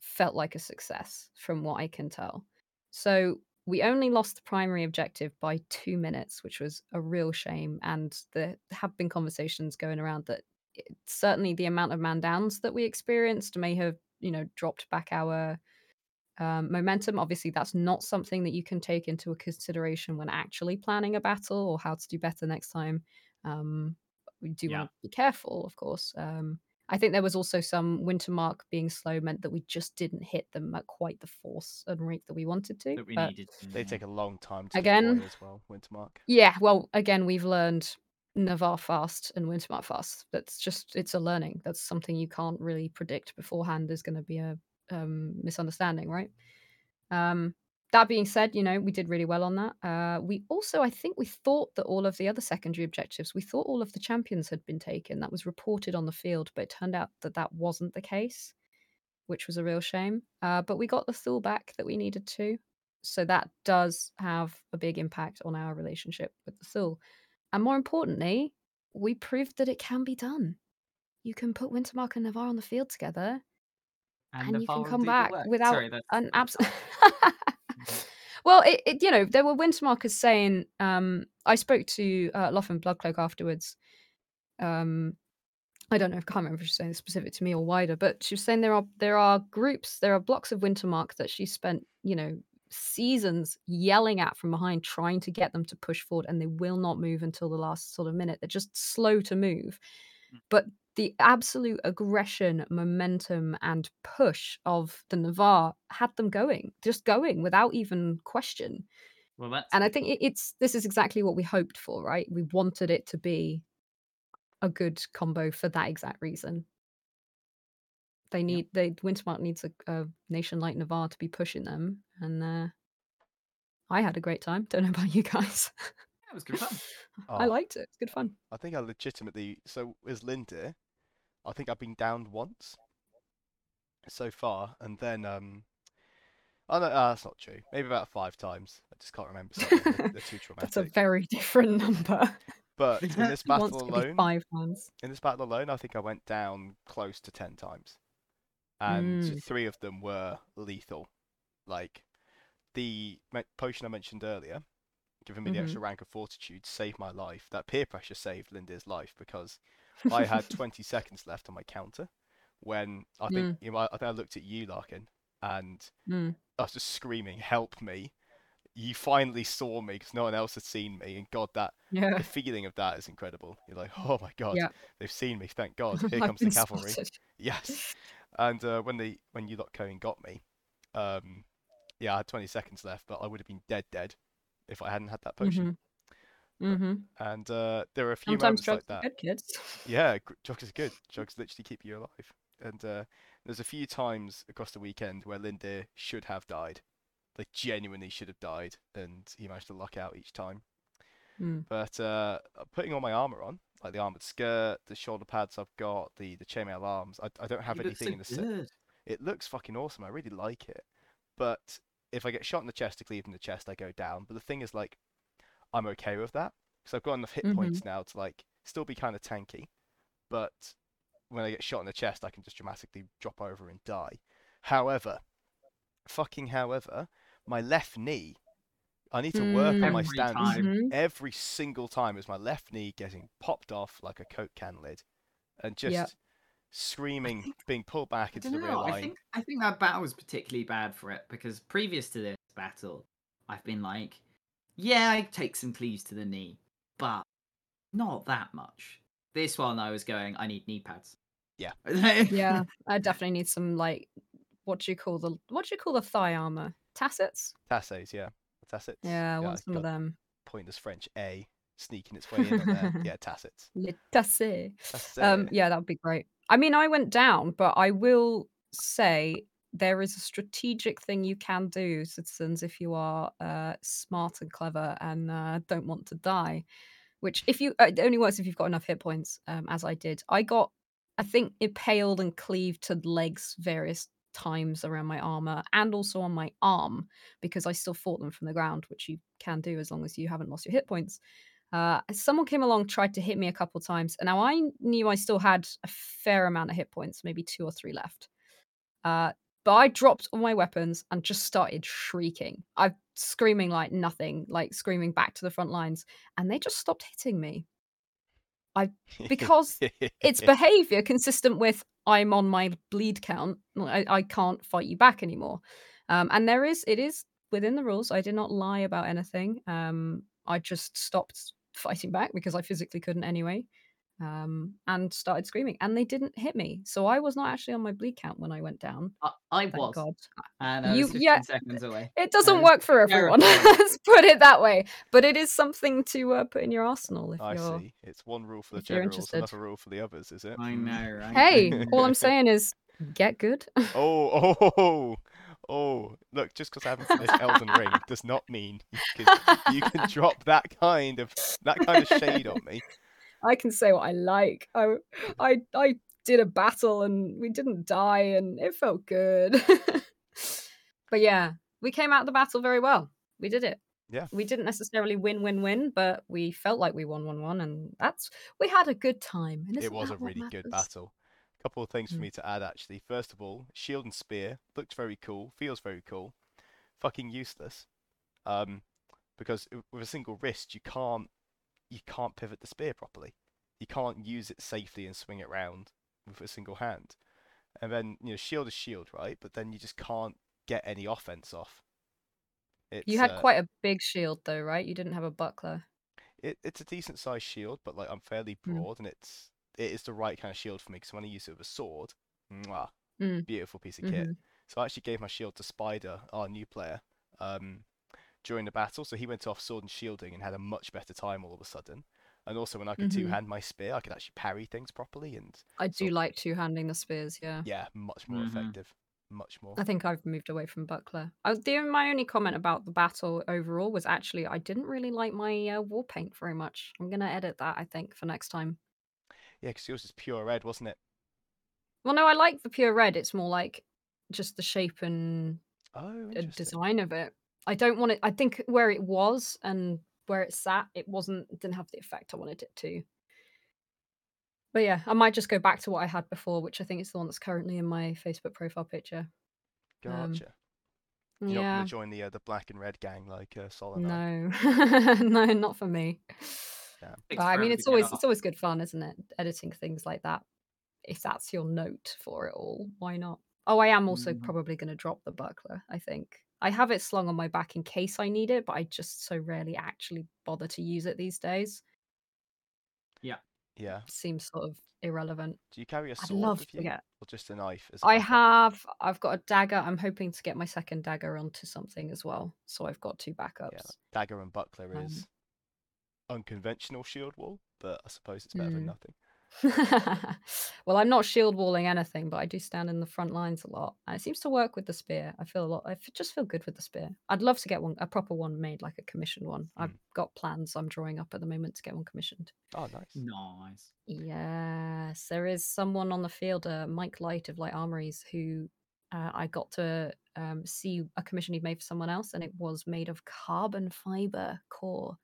felt like a success, from what I can tell. So we only lost the primary objective by two minutes, which was a real shame. And there have been conversations going around that certainly the amount of man downs that we experienced may have, you know, dropped back our um, momentum. Obviously, that's not something that you can take into a consideration when actually planning a battle or how to do better next time. Um, we do Yeah. want to be careful, of course. Um, I think there was also some Wintermark being slow meant that we just didn't hit them at quite the force and rate that we wanted to. that we but needed. They take a long time to Again- as well, Wintermark. yeah, well, again, we've learned Navarr fast and Wintermark fast. That's just it's a learning. That's something you can't really predict beforehand. Is going to be a um, misunderstanding, right? Um, that being said, you know we did really well on that. Uh, we also, I think, we thought that all of the other secondary objectives, we thought all of the champions had been taken. That was reported on the field, but it turned out that that wasn't the case, which was a real shame. Uh, but we got the Thule back that we needed to, so that does have a big impact on our relationship with the Thule. And more importantly, we proved that it can be done. You can put Wintermark and Navarr on the field together, and, the you can come back without Sorry, an that's abs. well, it, it you know there were Wintermarkers saying. Um, I spoke to uh, Loffen Bloodcloak afterwards. Um, I don't know. I can't remember if she was saying specific to me or wider, but she was saying there are there are groups, there are blocks of Wintermark that she spent, you know, seasons yelling at from behind, trying to get them to push forward, and they will not move until the last sort of minute. They're just slow to move. Mm. But the absolute aggression, momentum, and push of the Navarr had them going, just going without even question. well, that's And I think it, it's this is exactly what we hoped for, right? We wanted it to be a good combo for that exact reason. They need they Wintermark needs a, a nation like Navarr to be pushing them, and uh, I had a great time. Don't know about you guys. Yeah, it was good fun. I Oh, liked it. It's good fun. I think I legitimately. So is Linda. I think I've been downed once so far, and then um. Oh no, uh, that's not true. Maybe about five times. I just can't remember. They're, they're too That's a very different number. But in this battle alone, five times. in this battle alone, I think I went down close to ten times, and Mm. three of them were lethal. Like the me- potion I mentioned earlier, giving me the Mhm. extra rank of fortitude, saved my life. That peer pressure saved Linda's life because I had 20 seconds left on my counter when I think you know, I, I think I looked at you, Larkin, and Mm. I was just screaming, "Help me!" You finally saw me because no one else had seen me, and God, that Yeah. the feeling of that is incredible. You're like, "Oh my God, Yeah. they've seen me! Thank God! Here comes the cavalry!" spotted. Yes. And uh, when they when you lot Cohen got me, um, yeah, I had 20 seconds left, but I would have been dead dead if I hadn't had that potion. Mm-hmm. Mm-hmm. And uh, there are a few Sometimes moments like are that. good, kids. Yeah, drugs is good. Drugs literally keep you alive. And uh, there's a few times across the weekend where Linda should have died. Like genuinely should have died, and he managed to luck out each time. Mm. But uh, putting all my armor on, like the armored skirt, the shoulder pads I've got, the the chainmail arms, I, I don't have look anything in the set. good. It looks fucking awesome. I really like it. But if I get shot in the chest to cleave in the chest, I go down. But the thing is, like, I'm okay with that because I've got enough hit Mhm. points now to like still be kind of tanky. But when I get shot in the chest, I can just dramatically drop over and die. However, fucking however, my left knee, I need to work on my Every stance time. Mhm. every single time. Is my left knee getting popped off like a coke can lid, and just Yep. screaming, think- being pulled back I into don't the know. rear I line. think I think that battle was particularly bad for it because previous to this battle, I've been like, yeah, I take some cleaves to the knee, but not that much. This one, I was going, I need knee pads. Yeah. Yeah, I definitely need some like what do you call the what do you call the thigh armor? Tassets? Tassets, yeah. Tassets. Yeah, I want some of them. Pointless French A sneaking its way in there. Yeah, tassets. Le tassets. Tassets. Um, yeah, that would be great. I mean, I went down, but I will say there is a strategic thing you can do, citizens, if you are uh, smart and clever and uh, don't want to die. Which, if you, uh, it only works if you've got enough hit points, um, as I did. I got, I think, impaled and cleaved to legs various times around my armor and also on my arm because I still fought them from the ground, which you can do as long as you haven't lost your hit points. Uh, someone came along, tried to hit me a couple times, and now I knew I still had a fair amount of hit points, maybe two or three left. Uh, but I dropped all my weapons and just started shrieking. I'm screaming like nothing, like screaming back to the front lines, and they just stopped hitting me. I because it's behavior consistent with I'm on my bleed count. I, I can't fight you back anymore. Um, and there is it is within the rules. I did not lie about anything. Um, I just stopped fighting back because I physically couldn't anyway um, and started screaming, and they didn't hit me. So I was not actually on my bleed count when I went down. I, I was, God. and I was You- 15 yeah, seconds away. It doesn't work for everyone. Let's put it that way. But it is something to uh, put in your arsenal if I you're. see. It's one rule for the if generals, interested. another rule for the others, is it? I know, right? Hey, all I'm saying is get good. Oh, oh, oh, oh! Look, just because I haven't finished Elden Ring does not mean you can, you can drop that kind of that kind of shade on me. I can say what I like. I, I, I did a battle and we didn't die, and it felt good. but yeah, we came out of the battle very well. We did it. Yeah. We didn't necessarily win, win, win, but we felt like we won, won, won, and that's we had a good time. It was a really good battle. A couple of things for Mm. me to add actually. First of all, shield and spear looked very cool, feels very cool. Fucking useless. Um, because with a single wrist you can't you can't pivot the spear properly. You can't use it safely and swing it round with a single hand. And then you know shield is shield, right? But then you just can't get any offense off. It's, You had uh, quite a big shield, though, right? You didn't have a buckler. it, it's a decent sized shield, but like I'm fairly Mm. broad, and it's it is the right kind of shield for me. Because when I use it with a sword, mwah, Mm. beautiful piece of kit. Mhm. So I actually gave my shield to Spider, our new player, um, during the battle. So he went off sword and shielding and had a much better time all of a sudden. And also when I could Mhm. two hand my spear, I could actually parry things properly, and I do So- like two handing the spears. Yeah. yeah, much more Mhm. effective, much more. I think I've moved away from buckler. I, the my only comment about the battle overall was actually I didn't really like my uh, war paint very much. I'm gonna edit that I think for next time. Yeah, because yours is pure red, wasn't it? Well, no, I like the pure red. It's more like just the shape and Oh, design of it. I don't want it. I think where it was and where it sat, it wasn't didn't have the effect I wanted it to. But yeah, I might just go back to what I had before, which I think is the one that's currently in my Facebook profile picture. um, Gotcha. You're not gonna join the uh, the black and red gang like uh, Solid. No, no, not for me. Yeah. But I mean, it's always it's always good fun, isn't it? Editing things like that. If that's your note for it all, why not? Oh, I am also Mhm. probably going to drop the buckler. I think I have it slung on my back in case I need it, but I just so rarely actually bother to use it these days. Yeah. Yeah. seems sort of irrelevant. Do you carry a I'd sword love with to get. or just a knife? As a I backup? have. I've got a dagger. I'm hoping to get my second dagger onto something as well. So I've got two backups. Yeah, dagger and buckler Um, is unconventional shield wall, but I suppose it's better than Mm. nothing. well, I'm not shield walling anything, but I do stand in the front lines a lot, and it seems to work with the spear. I feel a lot. I f- just feel good with the spear. I'd love to get one, a proper one made, like a commissioned one. I've Mm. got plans I'm drawing up at the moment to get one commissioned. Oh, nice. Nice. Yes, there is someone on the field, uh, Mike Light of Light Armories, who uh, I got to um, see a commission he'd made for someone else, and it was made of carbon fiber core,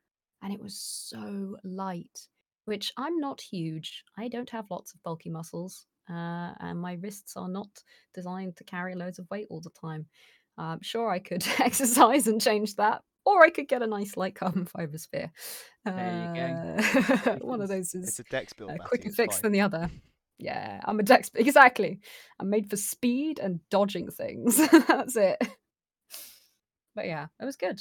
and it was so light. Which I'm not huge. I don't have lots of bulky muscles, uh, and my wrists are not designed to carry loads of weight all the time. I'm sure I could exercise and change that, or I could get a nice light carbon fiber sphere. There you go. Uh, one of those is It's a dex build. uh, quicker fix fine. than the other. Yeah, I'm a dex. Exactly. I'm made for speed and dodging things. That's it. But yeah, it was good.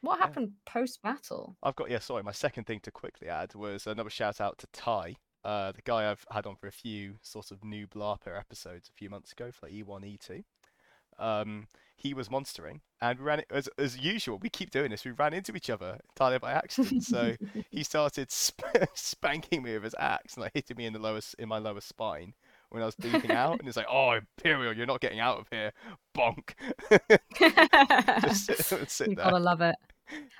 What Yeah. happened post battle? I've got yeah. Sorry, my second thing to quickly add was another shout out to Ty, uh, the guy I've had on for a few sort of new Blarper episodes a few months ago for like E1, E2. Um, he was monstering, and we ran as as usual. We keep doing this. We ran into each other entirely by accident. So he started sp- spanking me with his axe and like hitting me in the lowest in my lower spine when I was bleeding out. And it's like, "Oh, Imperial, you're not getting out of here, bonk!" Just sit, sit you there. gotta love it.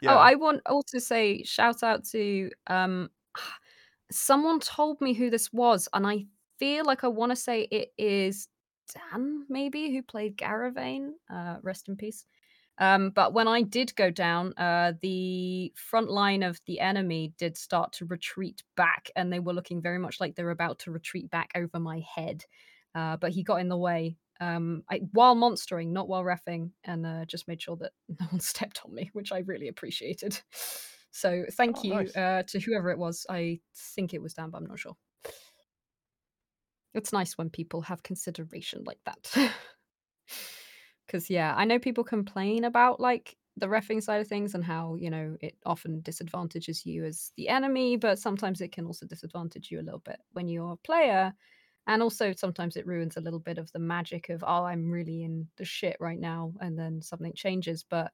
Yeah. Oh, I want also say shout out to um someone told me who this was, and I feel like I want to say it is Dan, maybe, who played Garavane. Uh, rest in peace. Um, but when I did go down, uh, the front line of the enemy did start to retreat back, and they were looking very much like they were about to retreat back over my head. Uh, but he got in the way um, I, while monstering, not while refing, and uh, just made sure that no one stepped on me, which I really appreciated. So thank Oh, you nice. uh, to whoever it was. I think it was Dan, but I'm not sure. It's nice when people have consideration like that. Because yeah, I know people complain about like the refing side of things and how you know it often disadvantages you as the enemy, but sometimes it can also disadvantage you a little bit when you're a player. And also sometimes it ruins a little bit of the magic of oh, I'm really in the shit right now, and then something changes. But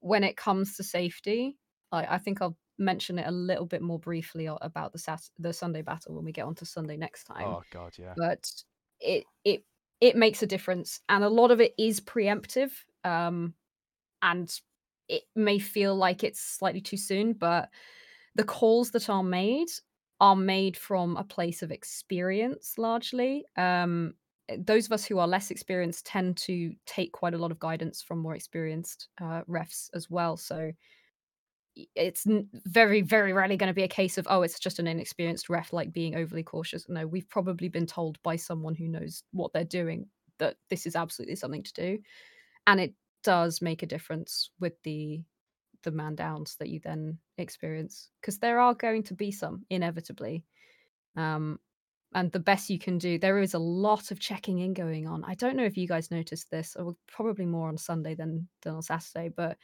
when it comes to safety, I, I think I'll mention it a little bit more briefly about the Sat- the Sunday battle when we get onto Sunday next time Oh god, yeah. but it it it makes a difference and a lot of it is preemptive um and it may feel like it's slightly too soon but the calls that are made are made from a place of experience largely. Um eh, those of us who are less experienced tend to take quite a lot of guidance from more experienced uh, refs as well so it's very very rarely going to be a case of oh it's just an inexperienced ref like being overly cautious. No we've probably been told by someone who knows what they're doing that this is absolutely something to do and it does make a difference with the the man downs that you then experience because there are going to be some inevitably um and the best you can do there is a lot of checking in going on. I don't know if you guys noticed this or probably more on sunday than than on saturday but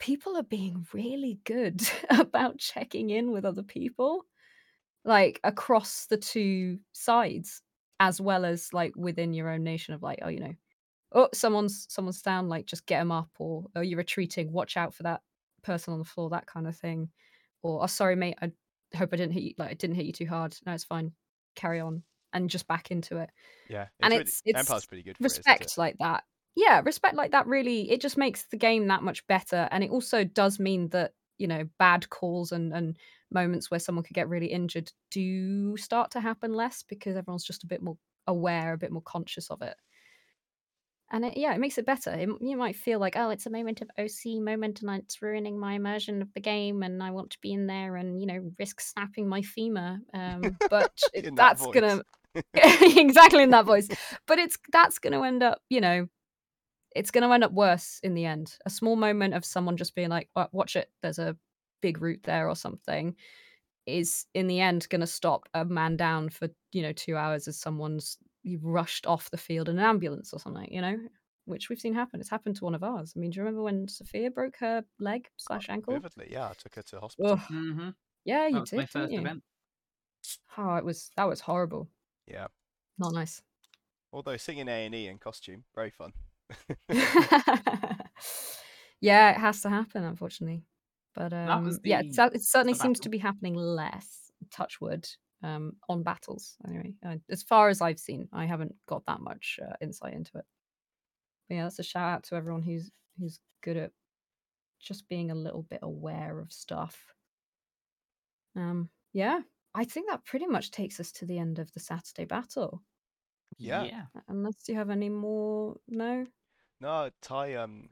people are being really good about checking in with other people like across the two sides as well as like within your own nation of like oh you know oh someone's someone's down like just get them up or oh you're retreating watch out for that person on the floor that kind of thing or oh sorry mate i hope i didn't hit you like i didn't hit you too hard. No it's fine. Carry on and just back into it. Yeah. and really- it's- it's Empire's pretty good respect it, isn't like that yeah respect like that really it just makes the game that much better and it also does mean that you know bad calls and and moments where someone could get really injured do start to happen less because everyone's just a bit more aware a bit more conscious of it. And it, yeah it makes it better. It, you might feel like oh it's a moment of oc moment and it's ruining my immersion of the game and i want to be in there and you know risk snapping my femur um, but it- that that's gonna exactly in that voice. But it's that's going to end up you know it's going to end up worse in the end a small moment of someone just being like "Oh, watch it there's a big root there or something is in the end going to stop a man down for you know two hours as someone's rushed off the field in an ambulance or something you know which we've seen happen it's happened to one of ours i mean do you remember when sophia broke her leg slash ankle Vividly, yeah. I took her to hospital. Ugh, hmm yeah you That was did my first you? event. oh it was that was horrible Yeah. not nice Although singing A and E in costume, very fun. yeah, it has to happen, unfortunately. But um, yeah, the- it, it certainly seems battle. to be happening less. Touch wood um, on battles. Anyway, uh, as far as I've seen, I haven't got that much uh, insight into it. But yeah, that's a shout out to everyone who's who's good at just being a little bit aware of stuff. Um, yeah, I think that pretty much takes us to the end of the Saturday battle. Yeah. yeah. Unless you have any more, no. No, Ty. Um.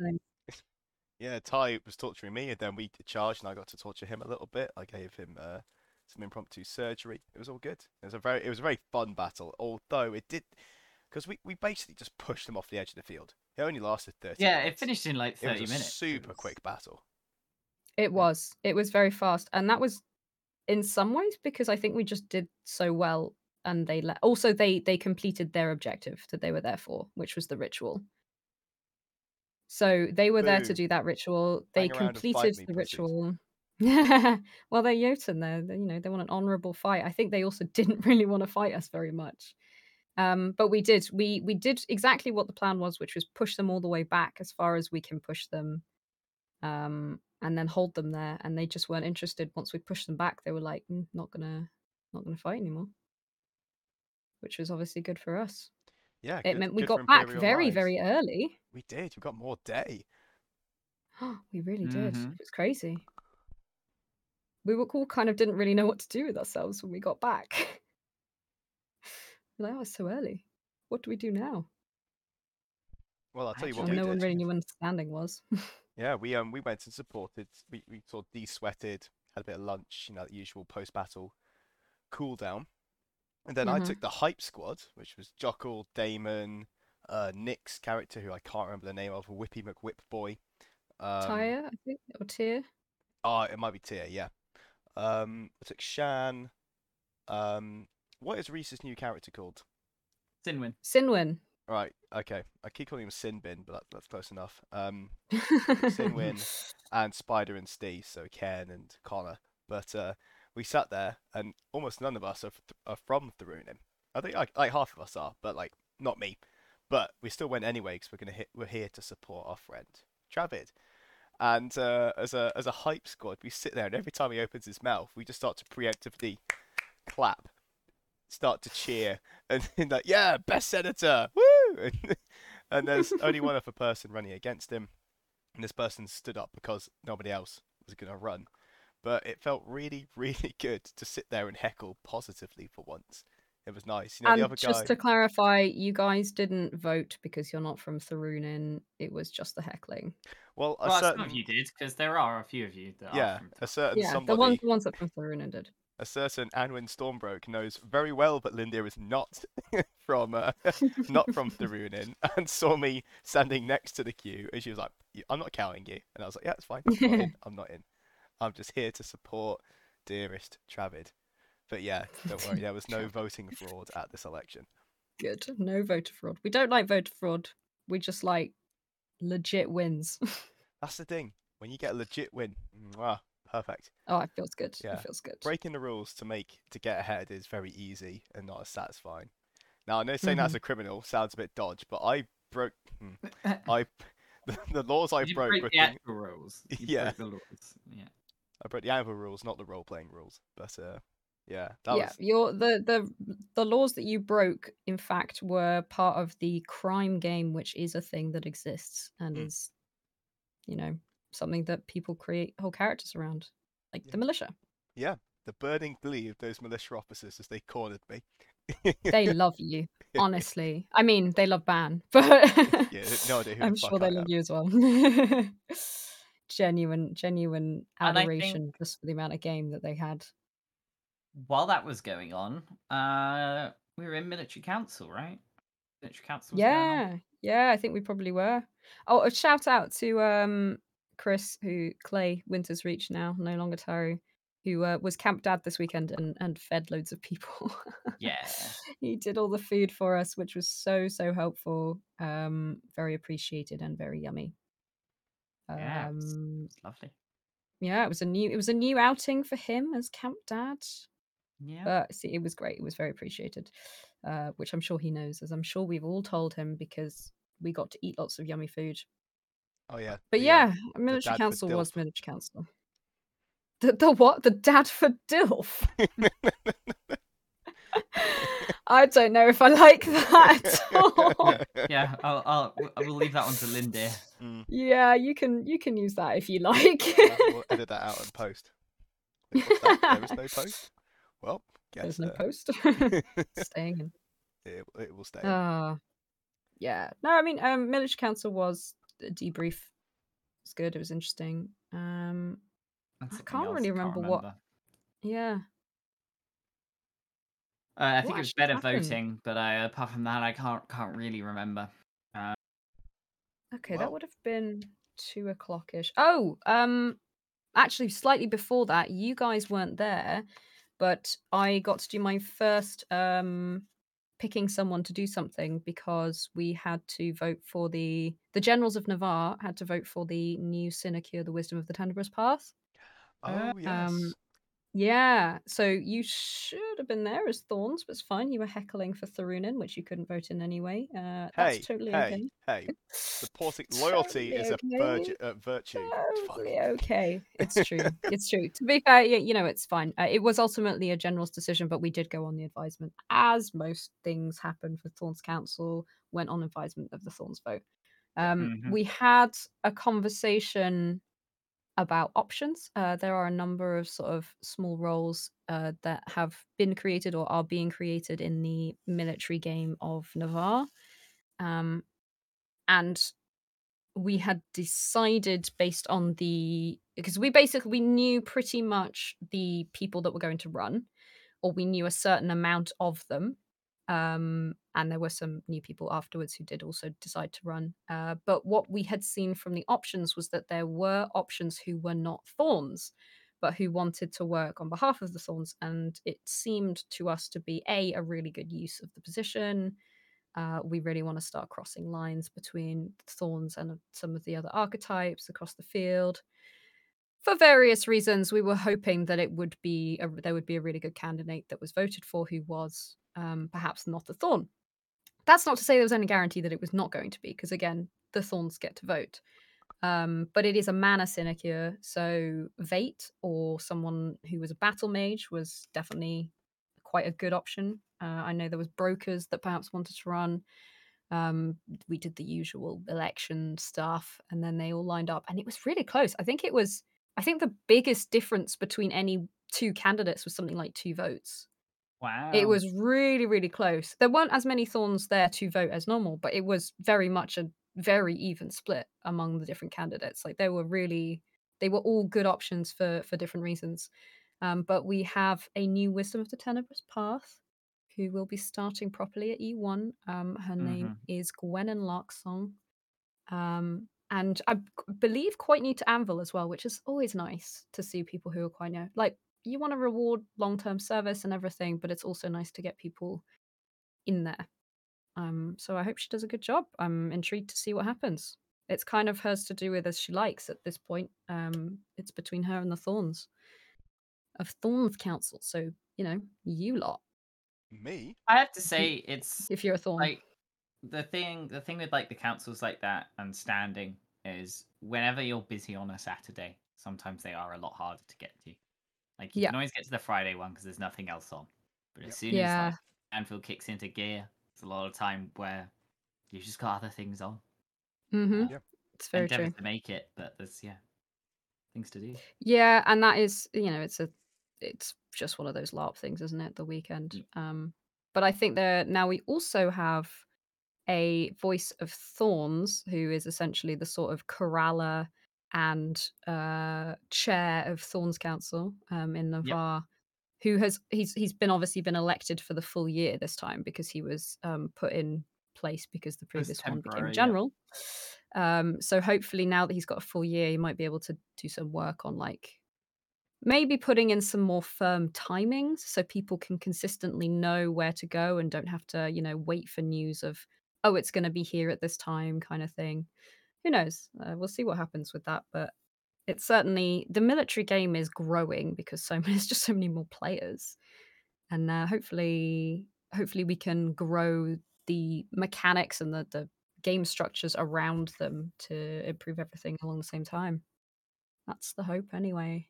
Yeah, Ty was torturing me, and then we charged, and I got to torture him a little bit. I gave him uh, some impromptu surgery. It was all good. It was a very, it was a very fun battle. Although it did, because we, we basically just pushed him off the edge of the field. It only lasted thirty. Yeah, it finished in like It was 30 a minutes. It super was- quick battle. It was. It was very fast, and that was in some ways because I think we just did so well, and they let. Also, they they completed their objective that they were there for, which was the ritual. So they were there to do that ritual. They Hang around and fight completed the ritual. well, they're Jotun. They're, they you know they want an honourable fight. I think they also didn't really want to fight us very much. Um, but we did. We we did exactly what the plan was, which was push them all the way back as far as we can push them um, and then hold them there. And they just weren't interested. Once we pushed them back, they were like, "Mm, not gonna, not gonna fight anymore. Which was obviously good for us. Yeah, It good- meant we got back Imperial very, lives. very early. We did. We got more day. we really did. Mhm. It was crazy. We were all kind of didn't really know what to do with ourselves when we got back. We're like, oh, it's so early. What do we do now? Well, I'll tell you what Actually, we no one really knew when standing was. Yeah, we um we went and supported. We we sort of de-sweated, had a bit of lunch, you know, the usual post-battle cool down, and then I Mhm. took the hype squad, which was Jockle, Damon, uh, Nick's character, who I can't remember the name of, Whippy McWhip Boy. Um, Tyre, I think, or Tyr. Oh, it might be Tia, yeah. Um, I took Shan. Um, what is Reese's new character called? Sinwin. Sinwin. Right, okay. I keep calling him Sinbin, but that, that's close enough. Um, Sinwin and Spider and Steve, so Ken and Connor. But uh, we sat there, and almost none of us are, f- are from Therunin. I think like, like half of us are, but like not me. But we still went anyway because we're gonna hit. We're here to support our friend Travid. And uh, as a as a hype squad, we sit there, and every time he opens his mouth, we just start to preemptively clap, start to cheer, and then like, yeah, best senator, woo! And, and there's only one other person running against him, and this person stood up because nobody else was gonna run. But it felt really, really good to sit there and heckle positively for once. It was nice. You know, the and other just guy. to clarify, you guys didn't vote because you're not from Therunin. It was just the heckling. Well, a Well, certain some of you did, because there are a few of you that yeah, are from a certain yeah, somebody, the ones, the ones that from Therunin did. a certain Anwin Stormbroke knows very well that Lindia is not from uh, not from Therunin, and saw me standing next to the queue, and she was like, "I'm not counting you," and I was like, "Yeah, it's fine. I'm not in. I'm not in. I'm just here to support dearest Travid." But yeah, don't worry, there was no voting fraud at this election. Good. No voter fraud. We don't like voter fraud. We just like legit wins. That's the thing. When you get a legit win, mwah, perfect. oh, it feels good. Yeah. It feels good. breaking the rules to make to get ahead is very easy and not as satisfying. Now I know saying that as Mhm. a criminal sounds a bit dodge, but I broke hmm, I the, the laws I you broke break were the thing- rules. You Yeah. the laws. Yeah. I broke the anvil rules, not the role playing rules. But uh yeah, that yeah, was your the the the laws that you broke, in fact, were part of the crime game, which is a thing that exists and Mm. is, you know, something that people create whole characters around, like Yeah. the militia. yeah, the burning glee of those militia officers as they cornered me. They love you, honestly. I mean, they love Ban, but yeah, no I'm sure they love you as well. Genuine, genuine adoration just for the amount of game that they had. While that was going on, uh, we were in military council, right? Military council. Was going on. Yeah, yeah, I think we probably were. Oh, a shout out to um Chris, who Clay Winters Reach now, no longer Taru, who uh, was camp dad this weekend and and fed loads of people. Yeah. he did all the food for us, which was so so helpful. Um, very appreciated and very yummy. Yeah, Um, It's lovely. yeah, it was a new it was a new outing for him as camp dad. Yeah. But see, it was great. It was very appreciated, uh, which I'm sure he knows, as I'm sure we've all told him because we got to eat lots of yummy food. Oh yeah. But the, uh, yeah, military council was military council. The, the what? The dad for Dilf? I don't know if I like that at all. yeah, I'll, I'll I will leave that one to Lindy. Mm, yeah, you can you can use that if you like. well, we'll edit that out and post. Wait, what's? There is no post. Well, guess There's no uh, post. Staying in. it, it will stay. Ah, yeah. No, I mean, um, military council was a debrief. It's good. It was interesting. Um, I can't else really remember what- remember. yeah. Uh, I What think it was better happened? voting, but I, apart from that, I can't can't really remember. Okay, Well- that would have been two o'clock ish. Oh, um, actually, slightly before that, you guys weren't there, but I got to do my first um picking someone to do something because we had to vote for the the generals of Navarr had to vote for the new sinecure, the wisdom of the Tenebrous Path. oh yes. um, Yeah, so you should have been there as Thorns, but it's fine. You were heckling for Therunin, which you couldn't vote in anyway. Uh, hey, that's totally hey, okay. hey. Supporting loyalty is a Totally virgin, okay. uh, virtue. Totally okay. It's true. it's true. To be fair, you know, it's fine. Uh, it was ultimately a general's decision, but we did go on the advisement, as most things happen for Thorns Council, went on advisement of the Thorns vote. Um, Mhm. We had a conversation about options. Uh, there are a number of sort of small roles uh, that have been created or are being created in the military game of Navarr. Um, and we had decided based on the because we basically we knew pretty much the people that were going to run or we knew a certain amount of them um, and there were some new people afterwards who did also decide to run uh, but what we had seen from the options was that there were options who were not thorns but who wanted to work on behalf of the thorns and it seemed to us to be a a really good use of the position uh, we really want to start crossing lines between thorns and some of the other archetypes across the field. For various reasons, we were hoping that it would be a, there would be a really good candidate that was voted for who was um, perhaps not a thorn. That's not to say there was any guarantee that it was not going to be, because again, the thorns get to vote. Um, but it is a mana sinecure, so Vate or someone who was a battle mage was definitely quite a good option. Uh, I know there was brokers that perhaps wanted to run. Um, we did the usual election stuff, and then they all lined up, and it was really close. I think it was. I think the biggest difference between any two candidates was something like two votes. Wow. It was really, really close. There weren't as many thorns there to vote as normal, but it was very much a very even split among the different candidates. Like they were really, they were all good options for for different reasons. Um, but we have a new Wisdom of the Tenebrous Path who will be starting properly at E1. Um, her name Mhm. is Gwennen Larksong. Um, and I b- believe quite new to Anvil as well, which is always nice to see people who are quite new. Like, you want to reward long term service and everything, but it's also nice to get people in there. Um, so I hope she does a good job. I'm intrigued to see what happens. It's kind of hers to do with as she likes at this point. Um, it's between her and the Thorns of Thorns Council. So, you know, you lot, Me? I have to say, it's if you're a Thorn. like the thing. The thing with like the councils like that and standing is whenever you're busy on a Saturday, sometimes they are a lot harder to get to. Like you Yeah. can always get to the Friday one because there's nothing else on. But as Yep. soon Yeah. as like, Anvil kicks into gear, it's a lot of time where you've just got other things on. Mm-hmm. Yep. It's very Endeavour true. to make it, but there's yeah things to do. Yeah, and that is, you know, it's a, it's just one of those LARP things, isn't it? The weekend. Yep. Um, but I think there now we also have a voice of Thorns, who is essentially the sort of corraller and uh, chair of Thorns Council um, in Navarr, who has he's he's been obviously been elected for the full year this time because he was um, put in place because the previous one became temporary, yeah. general. Um, so hopefully now that he's got a full year, he might be able to do some work on like maybe putting in some more firm timings so people can consistently know where to go and don't have to, you know, wait for news of oh, it's going to be here at this time kind of thing. Who knows? Uh, we'll see what happens with that, but it's certainly the military game is growing because so many, there's just so many more players, and uh, hopefully, hopefully we can grow the mechanics and the the game structures around them to improve everything along the same time. That's the hope, anyway.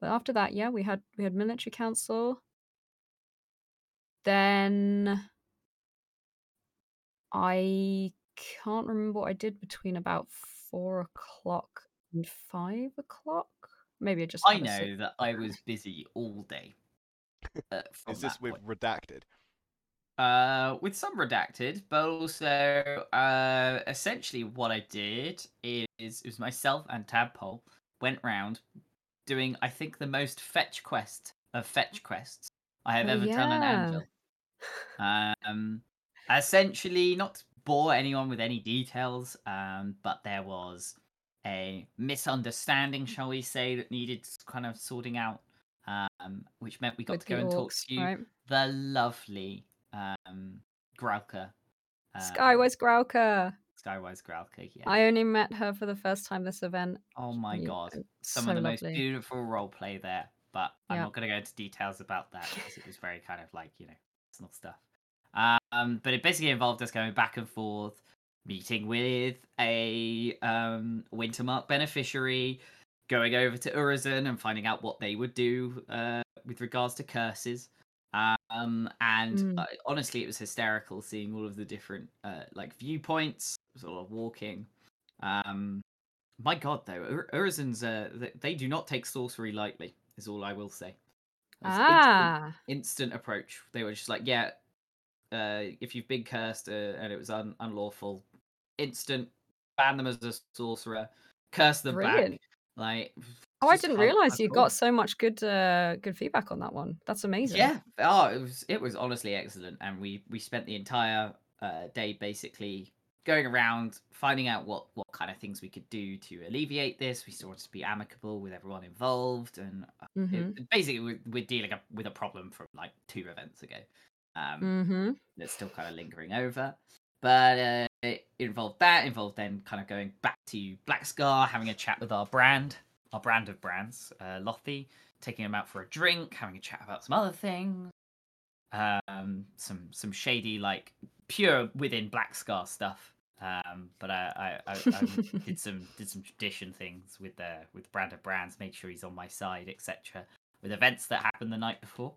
But after that, yeah, we had we had military council. Then I can't remember what I did between about four o'clock and five o'clock. Maybe I just I had a know that I was busy all day. Uh, from Is this with point. redacted? Uh, with some redacted, but also uh, essentially what I did is it was myself and Tadpole went round doing I think the most fetch quest of fetch quests I have Oh, ever done on yeah. Anvil. Um, essentially, not to bore anyone with any details, um, but there was a misunderstanding, shall we say, that needed kind of sorting out, um, which meant we got with to go and talk to right? the lovely um, Grauka. Um, Skywise Grauka. Skywise Grauka, yeah. I only met her for the first time this event. oh my and, god. Some so of the most beautiful role play there, but I'm Yeah. not going to go into details about that because it was very kind of like, you know, personal stuff. Um, but it basically involved us going back and forth, meeting with a um, Wintermark beneficiary, going over to Urizen and finding out what they would do uh, with regards to curses. Um, and Mm. uh, honestly, it was hysterical seeing all of the different uh, like viewpoints, sort of walking. Um, my God, though, Ur- Urizen's uh, they do not take sorcery lightly. Is all I will say. Was instant- Ah, instant approach. They were just like, yeah, uh, if you've been cursed uh, and it was un- unlawful, instant ban them as a sorcerer, curse them back. Like, Oh, I didn't realize you got so much good uh good feedback on that one. That's amazing. Yeah. Oh, it was it was honestly excellent, and we we spent the entire uh, day basically going around finding out what what kind of things we could do to alleviate this. We sort of to be amicable with everyone involved, and uh, it- Mhm. basically we're, we're dealing with a problem from like two events ago. Um, Mhm. that's still kind of lingering over. But uh, it involved that, involved then kind of going back to Black Scar, having a chat with our brand, our brand of brands, uh, Lothy, taking him out for a drink, having a chat about some other things, um, some some shady like pure within Black Scar stuff. Um, but I, I, I, I did some did some tradition things with the with brand of brands, made sure he's on my side, etc. With events that happened the night before,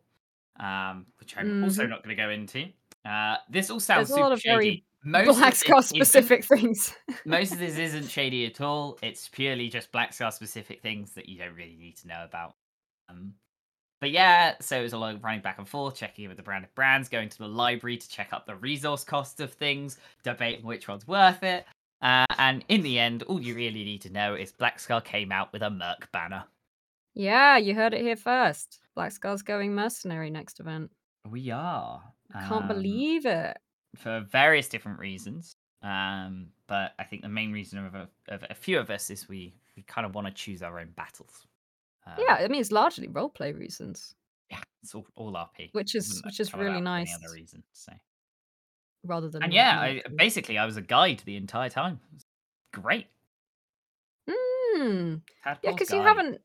um, which I'm also Mhm. not going to go into. Uh, this all sounds There's a lot of very shady. Most of Black Scar specific things. Most of this isn't shady at all. It's purely just Black Scar specific things that you don't really need to know about. Um, but yeah, so it was a lot of running back and forth, checking in with the brand of brands, going to the library to check up the resource costs of things, debating which one's worth it. Uh, and in the end, all you really need to know is Black Scar came out with a Merc banner. Yeah, you heard it here first. Black Scar's going mercenary next event. We are. I can't um, believe it. for various different reasons. Um, but I think the main reason of a, of a few of us is we, we kind of want to choose our own battles. Um, Yeah, I mean it's largely roleplay reasons, yeah, it's all, all RP. which is which is really nice. Any other reason? So. Rather than And yeah, I, basically I was a guide the entire time. Great. Mm. Yeah, because you haven't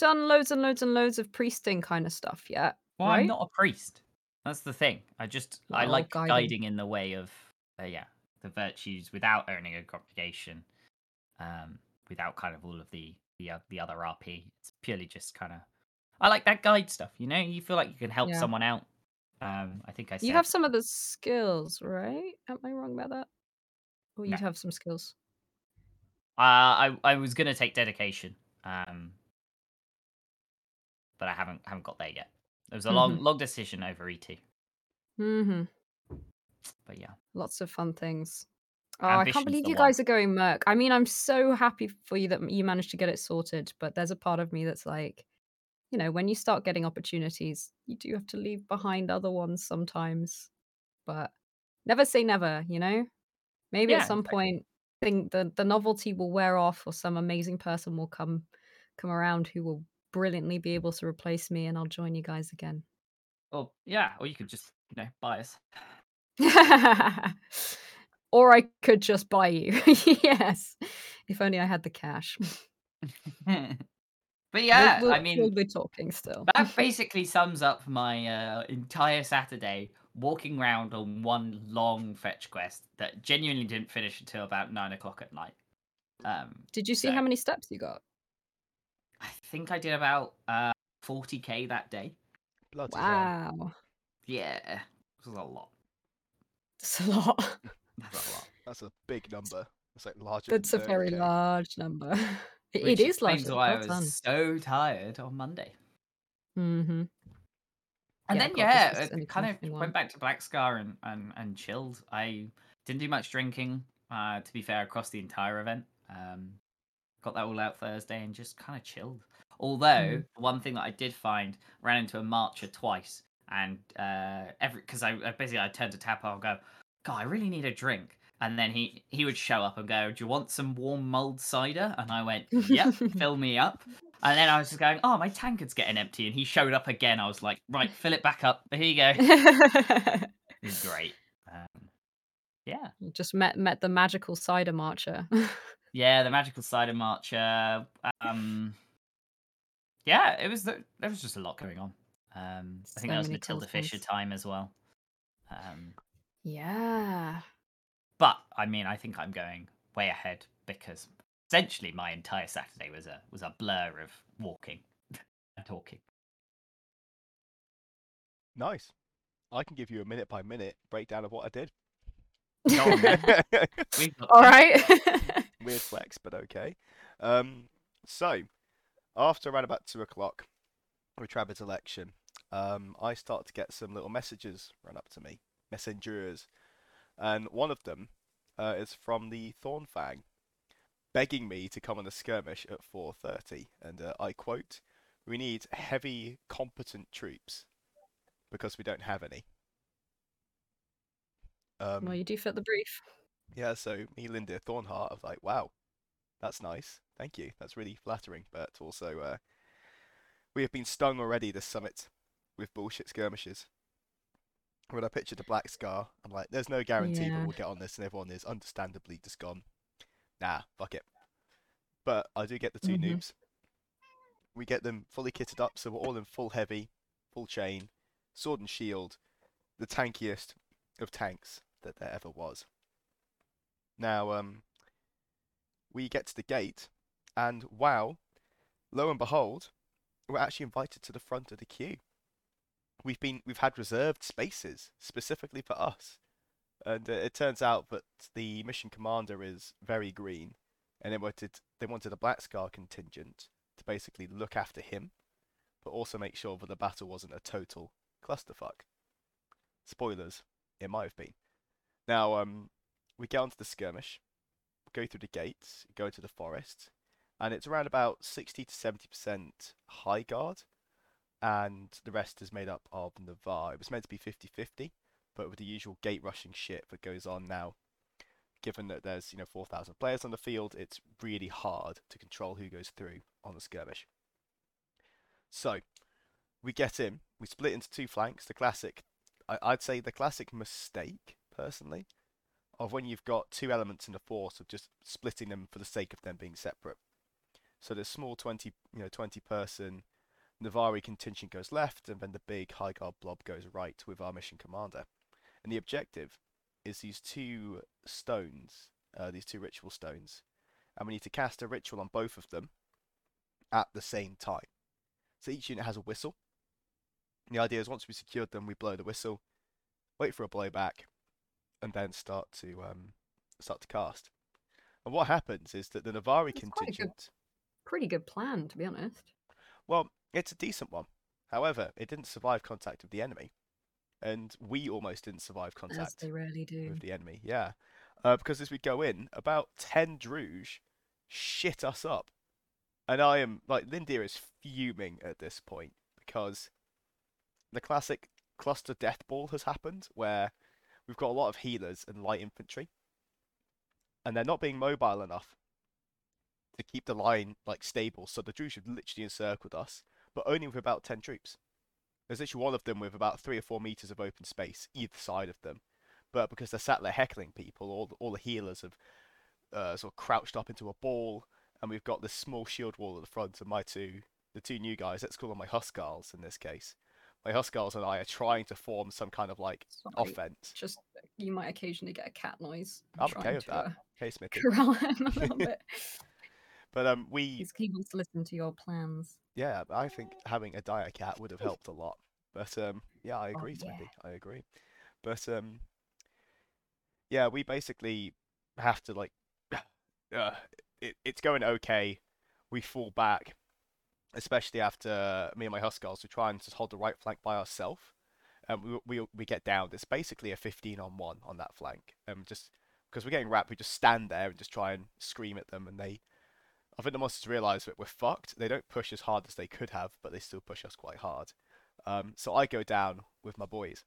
done loads and loads and loads of priesting kind of stuff yet. Well, right? I'm not a priest. That's the thing. I just I like guiding. guiding. in the way of uh, yeah the virtues without earning a congregation, um, without kind of all of the the o- the other RP. It's purely just kind of I like that guide stuff. You know, you feel like you can help Yeah. someone out. Um, I think I said You have some of the skills, right? Am I wrong about that? Or No. you'd have some skills. Uh, I I was gonna take dedication, um, but I haven't haven't got there yet. It was a long Mhm. long decision over ET, hmm but yeah. Lots of fun things. Oh, I can't believe you one. guys are going Merc. I mean, I'm so happy for you that you managed to get it sorted, but there's a part of me that's like, you know, when you start getting opportunities, you do have to leave behind other ones sometimes. But never say never, you know? Maybe Yeah, at some exactly. point think the, the novelty will wear off or some amazing person will come come around who will brilliantly be able to replace me and I'll join you guys again. Or yeah, or you could just you know buy us. or I could just buy you. yes. If only I had the cash. but We'll- yeah, we'll, I mean, we'll be talking still. that basically sums up my uh, entire Saturday walking around on one long fetch quest that genuinely didn't finish until about nine o'clock at night. Um, Did you see so- how many steps you got? I think I did about uh, 40k that day. Bloody hell. Wow. Yeah, this was a lot. That's a lot. That's a lot. That's a big number. It's like larger. That's a very large number. It, it is large. explains why I Well done. was so tired on Monday. Mm-hmm. And Yeah, then yeah, was it kind of one. went back to Black Scar and, and, and chilled. I didn't do much drinking, uh, to be fair, across the entire event. Um, got that all out Thursday and just kind of chilled. Although Mm. one thing that I did find ran into a marcher twice, and uh, every because I, I basically I turned to Tap and go, God, I really need a drink. And then he he would show up and go, Do you want some warm mulled cider? And I went, Yep, fill me up. And then I was just going, Oh, my tankard's getting empty. And he showed up again. I was like, Right, fill it back up. Here you go. It was great. Um, yeah. You just met met the magical cider marcher. Yeah, the magical cider marcher. Um, yeah, it was the, there was just a lot going on. Um, I think So that was many cool Matilda Fisher time as well. Um, yeah. but I mean, I think I'm going way ahead because essentially my entire Saturday was a was a blur of walking and talking. Nice. I can give you a minute by minute breakdown of what I did. Go on, then. We've got All time. right. Weird flex, but okay. Um, so after around about two o'clock with Travis election, um, I start to get some little messages run up to me, messengers, and one of them uh, is from the Thornfang, begging me to come on a skirmish at 4:30, and uh, I quote, "We need heavy, competent troops because we don't have any." Um, well, you do fit the brief. yeah, so me, Linda Thornheart, I was like, "Wow, that's nice. Thank you. That's really flattering." But also, uh, we have been stung already this summit with bullshit skirmishes. When I pictured the Black Scar, I'm like, there's no guarantee that we'll get on this, and everyone is understandably just gone. Nah, fuck it. But I do get the 2 Mhm. noobs. We get them fully kitted up, so we're all in full heavy, full chain, sword and shield, the tankiest of tanks that there ever was. Now, um, we get to the gate, and wow, lo and behold, we're actually invited to the front of the queue. We've been we've had reserved spaces specifically for us, and uh, it turns out that the mission commander is very green, and they wanted they wanted a Black Scar contingent to basically look after him, but also make sure that the battle wasn't a total clusterfuck. Spoilers, it might have been. Now, um, we get onto the skirmish, go through the gates, go into the forest, and it's around about 60 to 70% high guard, and the rest is made up of Navarr. It was meant to be 50 50, but with the usual gate rushing shit that goes on now, given that there's you know 4,000 players on the field, it's really hard to control who goes through on the skirmish. So, we get in, we split into two flanks, the classic, I'd say the classic mistake, personally, of when you've got two elements in the force of just splitting them for the sake of them being separate. So the small 20, you know, 20 person Navari contingent goes left, and then the big high guard blob goes right with our mission commander. And the objective is these two stones, uh, these two ritual stones, and we need to cast a ritual on both of them at the same time. So each unit has a whistle. The idea is once we've secured them, we blow the whistle, wait for a blowback, and then start to um, start to cast. And what happens is that the Navari a good- contingent. Pretty good plan, to be honest. Well, it's a decent one. However, it didn't survive contact with the enemy, and we almost didn't survive As contact they rarely do. with the enemy. Yeah, uh, because as we go in, about ten Druj shit us up, and I am like Lindir is fuming at this point because the classic cluster death ball has happened, where we've got a lot of healers and light infantry, and they're not being mobile enough to keep the line like stable. So the Druj have literally encircled us, but only with about ten troops. There's literally one of them with about three or four meters of open space either side of them, but because they're sat there heckling people, all the, all the healers have uh, sort of crouched up into a ball, and we've got this small shield wall at the front. And my two, the two new guys, let's call them my Huskarls in this case. My Huskarls and I are trying to form some kind of like Sorry, offense. Just you might occasionally get a cat noise. I'm okay with that. uh, Okay, Smithy. corral him a little bit. But um, we He's, he wants to listen to your plans. yeah, I think having a dire cat would have helped a lot. But um, yeah, I Oh, agree, yeah. Smithy. I agree. But um, yeah, we basically have to like, uh, it, it's going okay. We fall back, especially after me and my Huskarls. We try and just hold the right flank by ourselves, and we we we get down. It's basically a 15 on one on that flank, and just because we're getting wrapped, we just stand there and just try and scream at them, and they. I think the monsters realise that we're fucked. They don't push as hard as they could have, but they still push us quite hard. Um, so I go down with my boys.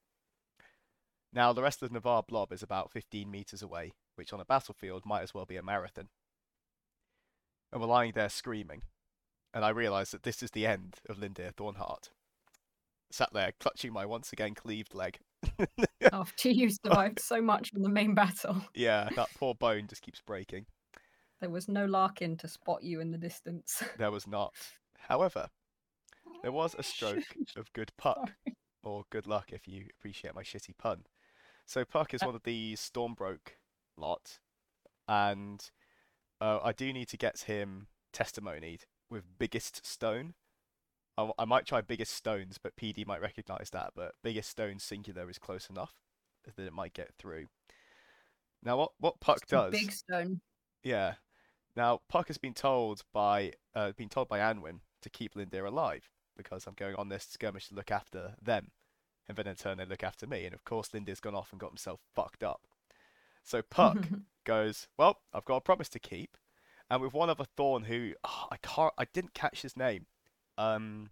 Now, the rest of the Navarr blob is about 15 meters away, which on a battlefield might as well be a marathon. And we're lying there screaming. And I realise that this is the end of Lindir Thornheart. Sat there clutching my once again cleaved leg. After you survived so much from the main battle, yeah, that poor bone just keeps breaking. there was no Larkin to spot you in the distance. There was not. However, there was a stroke of good puck, or good luck if you appreciate my shitty pun. So Puck is one of the Stormbroke lot, and uh, I do need to get him testimonied with biggest stone. I might try biggest stones, but PD might recognise that. But biggest stone singular is close enough that it might get through. Now, what what Puck does? Big stone. Yeah. Now Puck has been told by uh, been told by Anwin to keep Lindir alive because I'm going on this skirmish to look after them, and then in turn they look after me. And of course, Lindir's gone off and got himself fucked up. So Puck goes, "Well, I've got a promise to keep," and with one other Thorn who oh, I can't, I didn't catch his name. Um,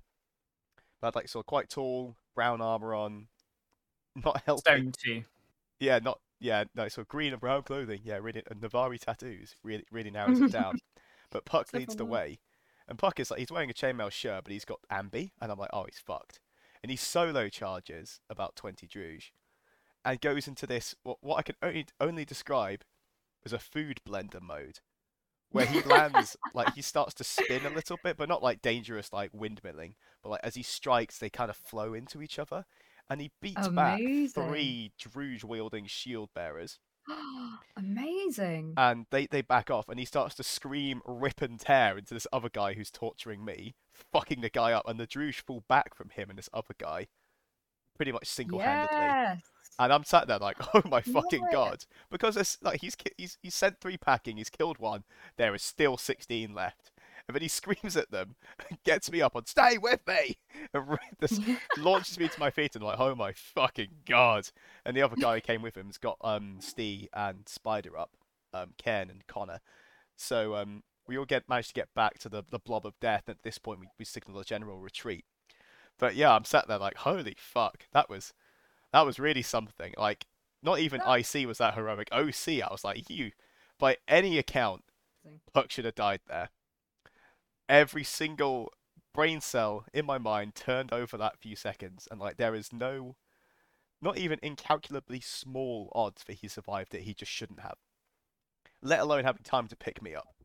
but like sort of quite tall, brown armor on, not healthy. Stone too. Yeah, not yeah, no, sort of green and brown clothing. Yeah, really, and Navari tattoos really really narrows it down. But Puck So leads the fun. way, and Puck is like he's wearing a chainmail shirt, but he's got ambi, and I'm like, oh, he's fucked. And he solo charges about 20 Druj, and goes into this what, what I can only only describe as a food blender mode, where he lands like he starts to spin a little bit, but not like dangerous like windmilling, but like as he strikes, they kind of flow into each other, and he beats back three Druj wielding shield bearers, Amazing. and they they back off, and he starts to scream, rip and tear into this other guy who's torturing me, fucking the guy up, and the Druj fall back from him and this other guy, pretty much single-handedly. yes. And I'm sat there like, oh my fucking god, because it's like he's he's he's sent three packing, he's killed one, there is still 16 left, and then he screams at them, gets me up on stay with me, and this launches me to my feet and I'm like, oh my fucking god. And the other guy who came with him has got um Stee and Spider up, um Ken and Connor. So um we all get managed to get back to the, the blob of death. At this point we, we signal a general retreat. But yeah, I'm sat there like, holy fuck, that was that was really something. Like not even IC was that heroic. OC, I was like, you by any account, Puck should have died there. Every single brain cell in my mind turned over that few seconds, and like there is no, not even incalculably small odds that he survived it. He just shouldn't have, let alone having time to pick me up.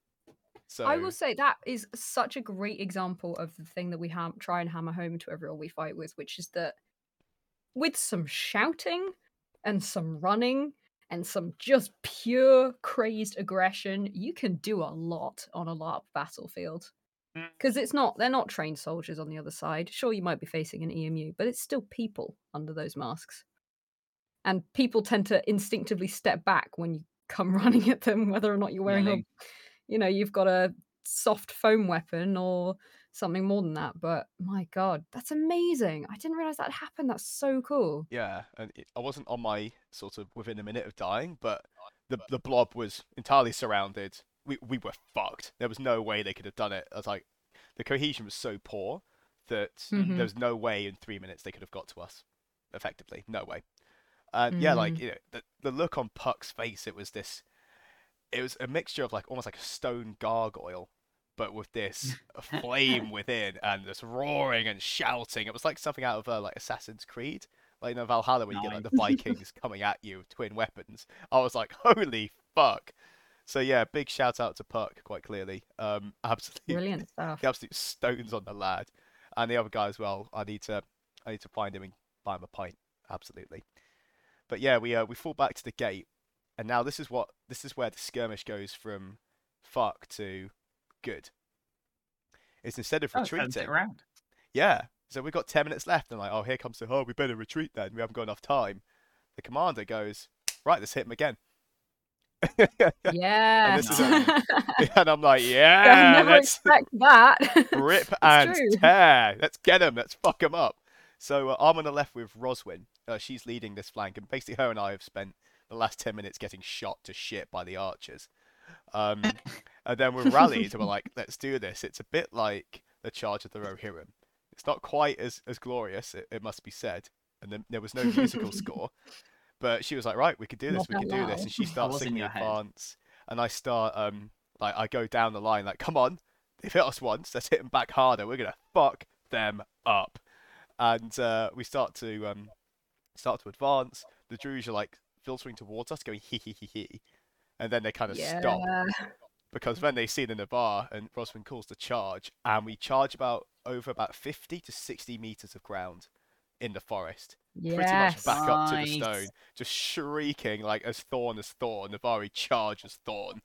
So I will say that is such a great example of the thing that we ham- try and hammer home to everyone we fight with, which is that with some shouting and some running and some just pure crazed aggression, you can do a lot on a LARP battlefield. Mm. Because it's not, they're not trained soldiers on the other side. Sure, you might be facing an EMU, but it's still people under those masks. And people tend to instinctively step back when you come running at them, whether or not you're wearing a, you know you've got a soft foam weapon or something more than that but my god that's amazing i didn't realize that happened that's so cool Yeah, and it, I wasn't on my sort of within a minute of dying, but the the blob was entirely surrounded. We we were fucked. There was no way they could have done it. I was like, the cohesion was so poor that Mhm. there was no way in three minutes they could have got to us, effectively. No way. And yeah, like Mm. you know, the the look on Puck's face, it was this. It was a mixture of like almost like a stone gargoyle, but with this flame within and this roaring and shouting. It was like something out of uh, like Assassin's Creed, like in Valhalla, where you get like the Vikings coming at you with twin weapons. I was like, holy fuck! So yeah, big shout out to Puck, quite clearly. Um, absolutely, brilliant stuff the absolute stones on the lad, and the other guy as well. I need to, I need to find him and buy him a pint. Absolutely. But yeah, we uh, we fall back to the gate, and now this is what this is where the skirmish goes from fuck to good. It's instead of Oh, turns it retreating, around. yeah. So we've got ten minutes left, and like, oh, here comes the oh, we better retreat then. We haven't got enough time. The commander goes, right, let's hit him again. yeah this is, um, and I'm like, I yeah, never let's expect that rip and true. tear. Let's get him. Let's fuck him up. So uh, I'm on the left with Roswin. Uh, she's leading this flank, and basically her and I have spent the last ten minutes getting shot to shit by the archers. Um, and then we're rallied, and we're like, let's do this. It's a bit like the charge of the Rohirrim. It's not quite as as glorious, it, it must be said. And then there was no musical score, but she was like, right, we could do this. Not we could do this. And she starts in singing advance, and I start um like I go down the line like, come on, they've hit us once, let's hit them back harder. We're gonna fuck them up. And uh, we start to um start to advance. The Druj are like filtering towards us, going hee hee hee hee, and then they kind of yeah stop because then they see the Navarr and Roswin calls the charge, and we charge about over about 50 to 60 meters of ground in the forest, pretty much back up to the stone, just shrieking like as Thorn as Thorn. Navari charge as Thorn.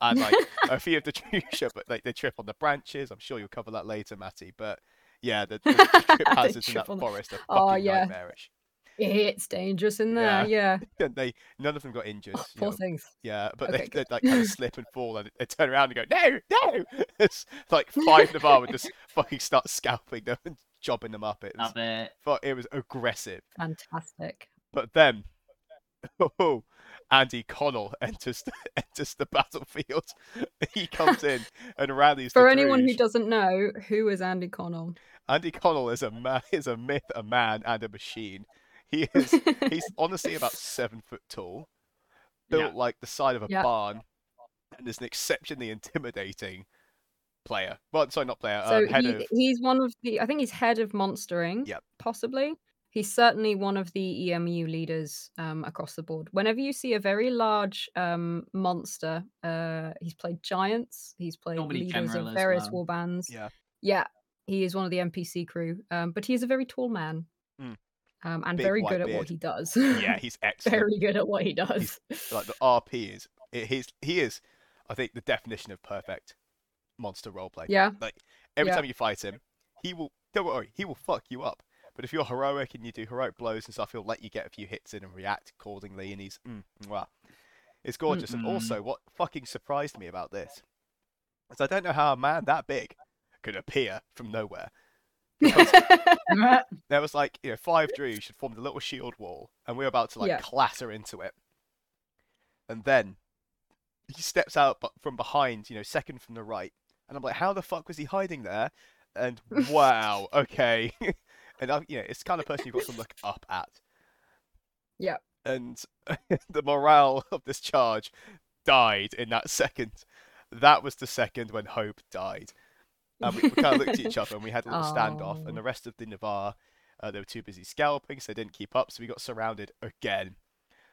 And like a few of the Trusha, but like they trip on the branches. I'm sure you'll cover that later, Matty. But yeah, the, the trip hazards in that forest are oh, fucking Oh, yeah. nightmarish. It's dangerous in there yeah, And they none of them got injured. Oh, you poor know, things Yeah, but Okay, they, they like kind of slip and fall, and they turn around and go, "No, no!" It's like five Navarr would just fucking start scalping them and jobbing them up. It was, Love it. fu- it was aggressive. fantastic But then, oh, Andy Connell enters the, enters the battlefield. he comes in and rallies. For the anyone who doesn't know, who is Andy Connell? Andy Connell is a man, is a myth, a man, and a machine. He is he's honestly about seven foot tall, built Yeah. like the side of a Yeah. barn, and is an exceptionally intimidating player. Well, sorry, not player. so um, head he, of he's one of the. I think he's head of monstering. Yep. Possibly. He's certainly one of the EMU leaders um, across the board. Whenever you see a very large um, monster, uh, he's played giants. He's played Normally leaders general of various well. war bands. yeah. Yeah, he is one of the NPC crew. Um, but he is a very tall man, Mm. Um, and Big very good at beard. what he does. Yeah, he's excellent. very good at what he does. like the RP is it, he's he is I think the definition of perfect monster roleplay. yeah, Like Every yeah. time you fight him, he will don't worry, he will fuck you up. But if you're heroic and you do heroic blows and stuff, he'll let you get a few hits in and react accordingly. And he's mm, wow, it's gorgeous. And Mm-mm. also, what fucking surprised me about this is I don't know how a man that big could appear from nowhere. There was like you know five Druj had formed a little shield wall, and we were about to like Yeah. clatter into it. And then he steps out from behind, you know, second from the right, and I'm like, how the fuck was he hiding there? And wow, okay. and I, you know, it's the kind of person you've got to look up at. Yeah. And the morale of this charge died in that second. That was the second when hope died. And we, we kind of looked at each other and we had a little standoff. And the rest of the Navarr, uh, they were too busy scalping, so they didn't keep up. So we got surrounded again.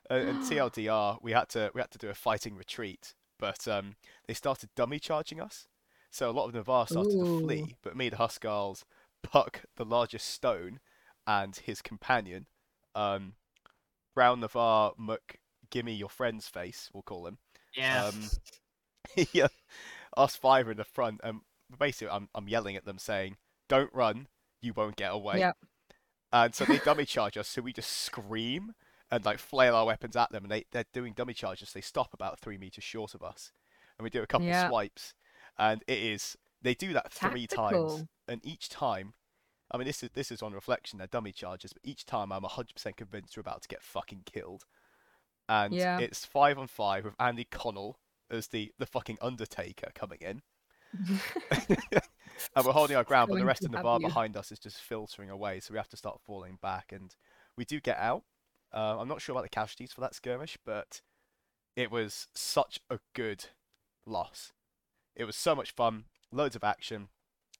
Uh, and TLDR, we had to we had to do a fighting retreat, but um, they started dummy charging us. So a lot of Navarr started to flee, but me, the Huskarls, Puck, the largest stone, and his companion, um, Brown Navarr Muck, gimme your friend's face, we'll call him. yeah. Um, yeah, us five are in the front, and basically I'm I'm yelling at them saying, "Don't run, you won't get away." Yep. And so they dummy charge us, so we just scream and like flail our weapons at them, and they they're doing dummy charges. They stop about three meters short of us, and we do a couple Yeah. of swipes, and it is they do that three times, and each time. I mean, this is this is on reflection. They're dummy charges, but each time I'm 100% convinced we're about to get fucking killed. And Yeah. it's five on five with Andy Connell as the the fucking Undertaker coming in, and we're holding our ground, but the rest of the bar you. behind us is just filtering away, so we have to start falling back, and we do get out. Uh, I'm not sure about the casualties for that skirmish, but it was such a good loss. It was so much fun, loads of action.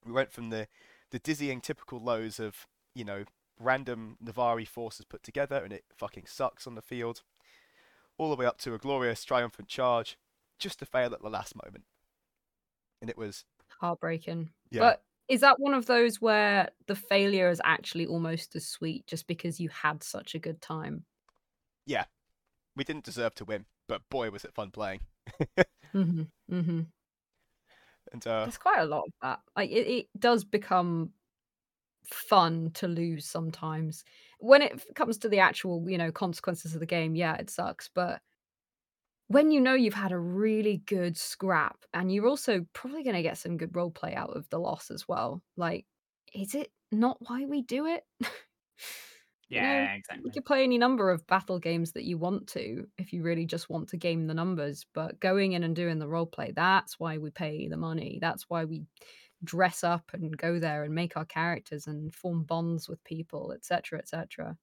We went from the the dizzying typical lows of you know random Navari forces put together, and it fucking sucks on the field, all the way up to a glorious triumphant charge, just to fail at the last moment. And it was Heartbreaking. yeah. But is that one of those where the failure is actually almost as sweet just because you had such a good time? Yeah. We didn't deserve to win, but boy was it fun playing. hmm hmm And uh, There's quite a lot of that. Like it, it does become fun to lose sometimes. When it comes to the actual, you know, consequences of the game, yeah, it sucks. But when you know you've had a really good scrap and you're also probably going to get some good role play out of the loss as well, like, is it not why we do it? You know, yeah, You can play any number of battle games that you want to if you really just want to game the numbers, but going in and doing the role play, that's why we pay the money. That's why we dress up and go there and make our characters and form bonds with people, etc., etc.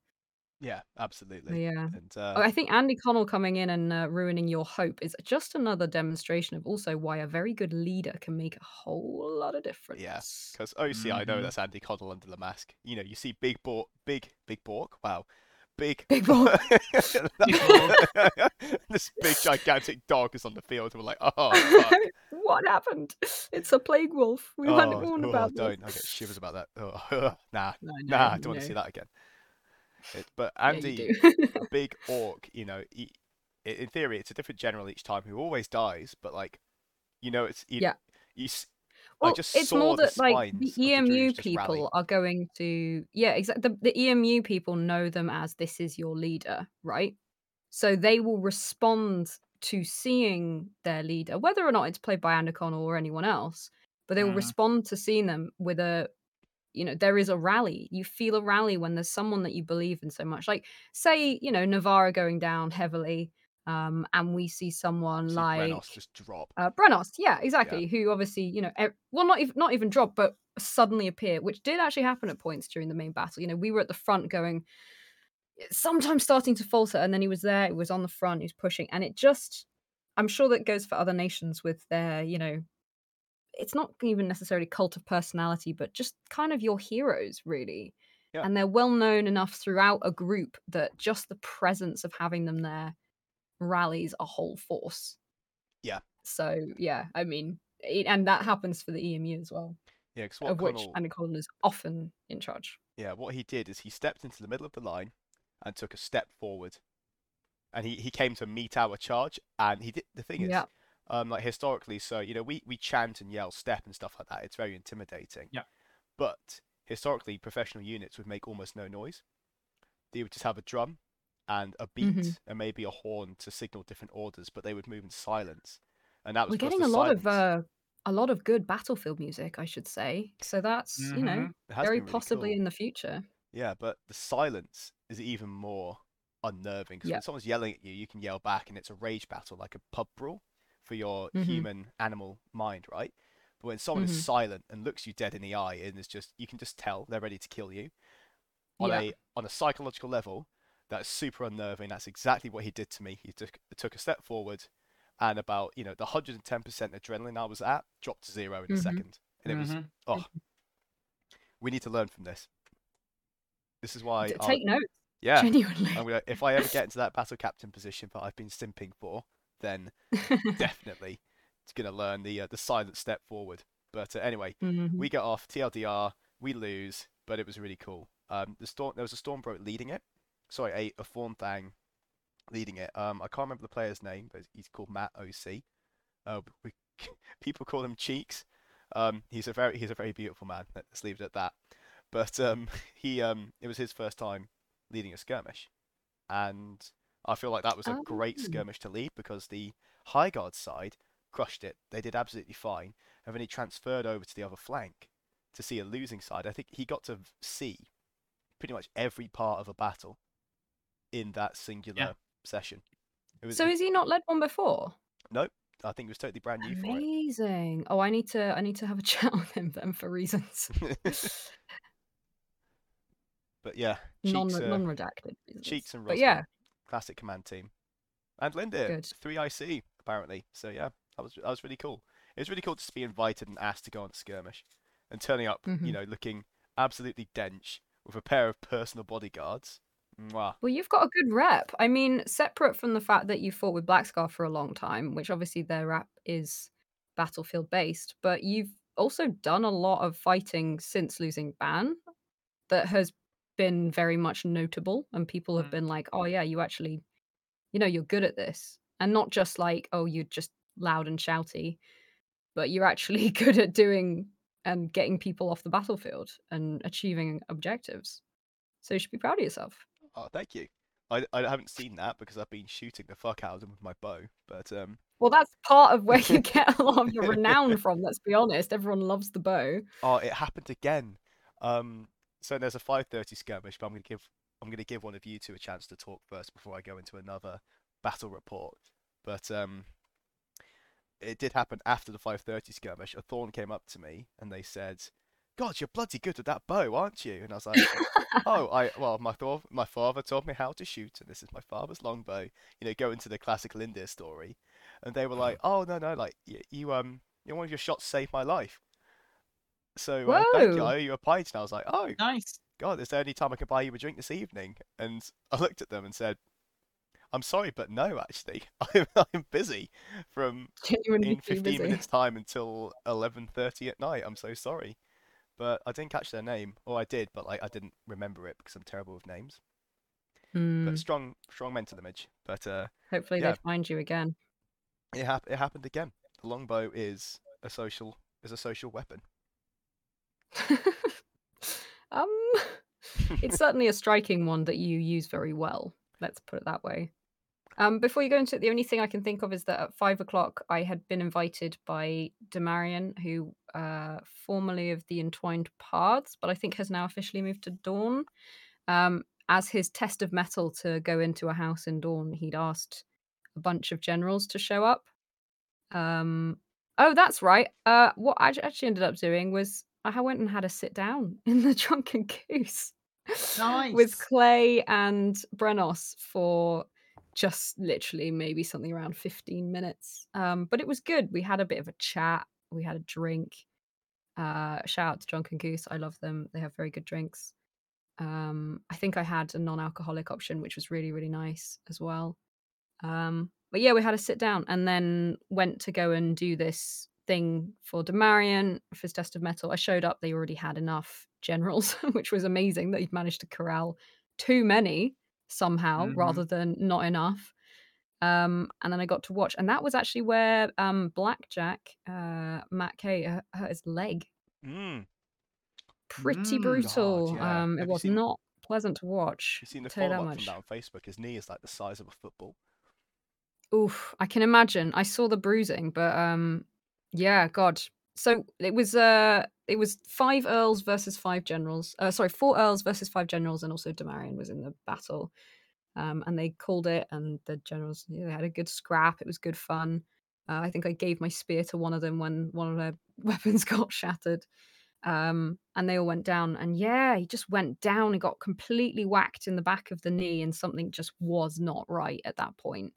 yeah, absolutely. Yeah. And uh, I think Andy Connell coming in and uh, ruining your hope is just another demonstration of also why a very good leader can make a whole lot of difference. Yeah, because OC, I know Mhm. that's Andy Connell under the mask. You know, you see Big Bork, Big Big Bork. Wow, big Big Bork. this big gigantic dog is on the field, and we're like, oh, what happened? It's a plague wolf. We oh, hadn't warned oh, about don't. I get shivers about that. Oh, nah, No, nah, I don't want to see that again. It, but Andy, do. a big orc, you know, he, in theory, it's a different general each time who always dies, but like, you know, it's you, Yeah. You, Well, just it's saw more that like the the EMU Druids people rally. are going to yeah, exactly. The, the EMU people know them as this is your leader, right? So they will respond to seeing their leader, whether or not it's played by Andy Connell or anyone else, but they will Mm. respond to seeing them with a you know there is a rally you feel a rally when there's someone that you believe in so much like say you know navarra going down heavily um, and we see someone See like Brenos just drop. uh, Brenos, yeah, exactly. Who obviously, you know, e- well, not even not even drop, but suddenly appear, which did actually happen at points during the main battle. You know, we were at the front going, sometimes starting to falter, and then he was there. He was on the front. He was pushing, and it just, I'm sure that goes for other nations with their, you know, it's not even necessarily cult of personality, but just kind of your heroes, really. Yeah. And they're well known enough throughout a group that just the presence of having them there rallies a whole force. Yeah. So yeah, I mean, it, and that happens for the EMU as well, Yeah, of which Connell, Andy Connell is often in charge. yeah, what he did is he stepped into the middle of the line and took a step forward, and he, he came to meet our charge. And he did the thing is, Yeah. Um, like historically, so you know we we chant and yell step and stuff like that. It's very intimidating. Yeah. But historically, professional units would make almost no noise. They would just have a drum and a beat Mhm. and maybe a horn to signal different orders, but they would move in silence. And that was We're getting a lot of uh, a lot of good battlefield music, I should say. So that's you know Mhm. has very really possibly cool. in the future. Yeah, but the silence is even more unnerving because Yeah. when someone's yelling at you, you can yell back, and it's a rage battle, like a pub brawl for your Mhm. human animal mind, right? But when someone Mhm. is silent and looks you dead in the eye, and is just you can just tell they're ready to kill you. On Yeah. a on a psychological level, that's super unnerving. That's exactly what he did to me. He took took a step forward, and about you know the hundred and ten percent adrenaline I was at dropped to zero in a Mhm. second, and it was Mhm. oh, we need to learn from this. This is why D- I'll- Take notes, yeah, genuinely. I'm gonna, if I ever get into that battle captain position that I've been simping for, then definitely it's gonna learn the uh, the silent step forward. But uh, anyway, Mhm. we get off TLDR, we lose, but it was really cool. Um, the storm there was a Stormbroke leading it. Sorry, a a Thornthang leading it. Um, I can't remember the player's name, but he's called Matt OC. Uh, we, people call him Cheeks. Um, he's a very he's a very beautiful man. Let's leave it at that. But um, he um, it was his first time leading a skirmish, and I feel like that was a great Oh. skirmish to lead because the High Guard side crushed it. They did absolutely fine, and then he transferred over to the other flank to see a losing side. I think he got to see pretty much every part of a battle in that singular session. It was, So has he not led one before? Nope. I think it was totally brand new for it. Amazing. Oh, I need to I need to have a chat with him then for reasons but yeah, non cheeks, uh, non redacted reasons. cheeks and But yeah, classic command team, and Lindir three IC apparently. So yeah, that was that was really cool. It was really cool to be invited and asked to go on skirmish, and turning up, Mhm. you know, looking absolutely dench with a pair of personal bodyguards. Mwah. Well, you've got a good rep. I mean, separate from the fact that you fought with Blackscar for a long time, which obviously their rep is battlefield based, but you've also done a lot of fighting since losing Ban that has been very much notable, and people have Mm. been like, "Oh yeah, you actually, you know, you're good at this," and not just like, "Oh, you're just loud and shouty," but you're actually good at doing and getting people off the battlefield and achieving objectives. So you should be proud of yourself. Oh, thank you. I, I haven't seen that because I've been shooting the fuck out of them with my bow. But um, Well, that's part of where you get a lot of your renown from. Let's be honest. Everyone loves the bow. oh, it happened again. Um, so there's a 5:30 skirmish, but I'm gonna give I'm gonna give one of you two a chance to talk first before I go into another battle report. But um, it did happen after the 5:30 skirmish. A thorn came up to me and they said, "God, you're bloody good with that bow, aren't you?" And I was like, "Oh, I well, my thor- my father taught me how to shoot, and this is my father's longbow." You know, go into the classic Lindir story, and they were like, "Oh no, no, like you um, you know, one of your shots saved my life." So uh, thank you. I owe you a pint, and I was like, "Oh Nice. God, is there any time I can buy you a drink this evening?" And I looked at them and said, "I'm sorry, but no, actually, I'm I'm busy from Genuinely in 15 busy. minutes time until 11:30 at night. I'm so sorry." But I didn't catch their name, or I did, but like I didn't remember it because I'm terrible with names. Hmm, But strong, strong mental image. But uh, hopefully yeah. they find you again. it hap- it happened again. The longbow is a social is a social weapon. um, it's certainly a striking one that you use very well. Let's put it that way. Um, before you go into it, the only thing I can think of is that at five o'clock I had been invited by Demarion, who uh, formerly of the Entwined Paths, but I think has now officially moved to Dawn. Um, as his test of mettle to go into a house in Dawn, he'd asked a bunch of generals to show up. Um, oh, that's right. Uh, what I actually ended up doing was I went and had a sit down in the Drunken Goose with Clay and Brenos for just literally maybe something around 15 minutes. Um, but it was good. We had a bit of a chat, we had a drink. Uh, shout out to Drunken Goose. I love them. They have very good drinks. Um, I think I had a non-alcoholic option, which was really, really nice as well. Um, but yeah, we had a sit down and then went to go and do this thing for Demarion for his test of mettle. I showed up, they already had enough generals, which was amazing that he'd managed to corral too many somehow Mhm. rather than not enough. Um, and then I got to watch, and that was actually where um, Blackjack, uh, Matt Kay, hu- hurt his leg. Mm. Pretty Mm. brutal. God, yeah. Um, it was seen- not pleasant to watch. You seen the follow up from that on Facebook? His knee is like the size of a football. Oof, I can imagine. I saw the bruising, but um yeah, god. So it was uh it was five earls versus five generals. Uh sorry, four earls versus five generals and also Demarion was in the battle. Um and they called it and the generals they had a good scrap. It was good fun. Uh, I think I gave my spear to one of them when one of their weapons got shattered. Um and they all went down and yeah, he just went down and got completely whacked in the back of the knee and something just was not right at that point.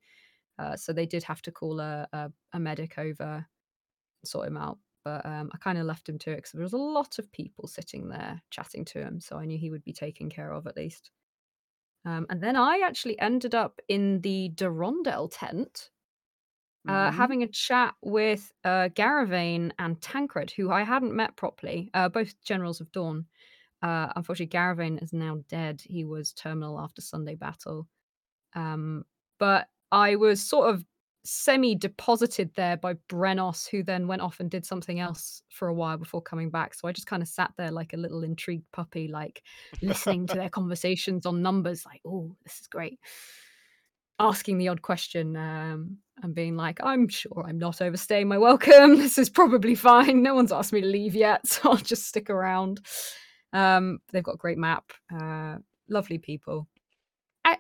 Uh, so they did have to call a, a, a medic over, sort him out. But um, I kind of left him to it because there was a lot of people sitting there chatting to him. So I knew he would be taken care of at least. Um, and then I actually ended up in the Durondel tent uh, Mhm. having a chat with uh, Garavane and Tancred, who I hadn't met properly, uh, both generals of Dawn. Uh, unfortunately, Garavane is now dead. He was terminal after Sunday battle. Um, but I was sort of semi deposited there by Brenos, who then went off and did something else for a while before coming back. So I just kind of sat there like a little intrigued puppy, like listening to their conversations on numbers, like, oh, this is great. Asking the odd question um, and being like, I'm sure I'm not overstaying my welcome. This is probably fine. No one's asked me to leave yet, so I'll just stick around. Um, they've got a great map, uh, lovely people.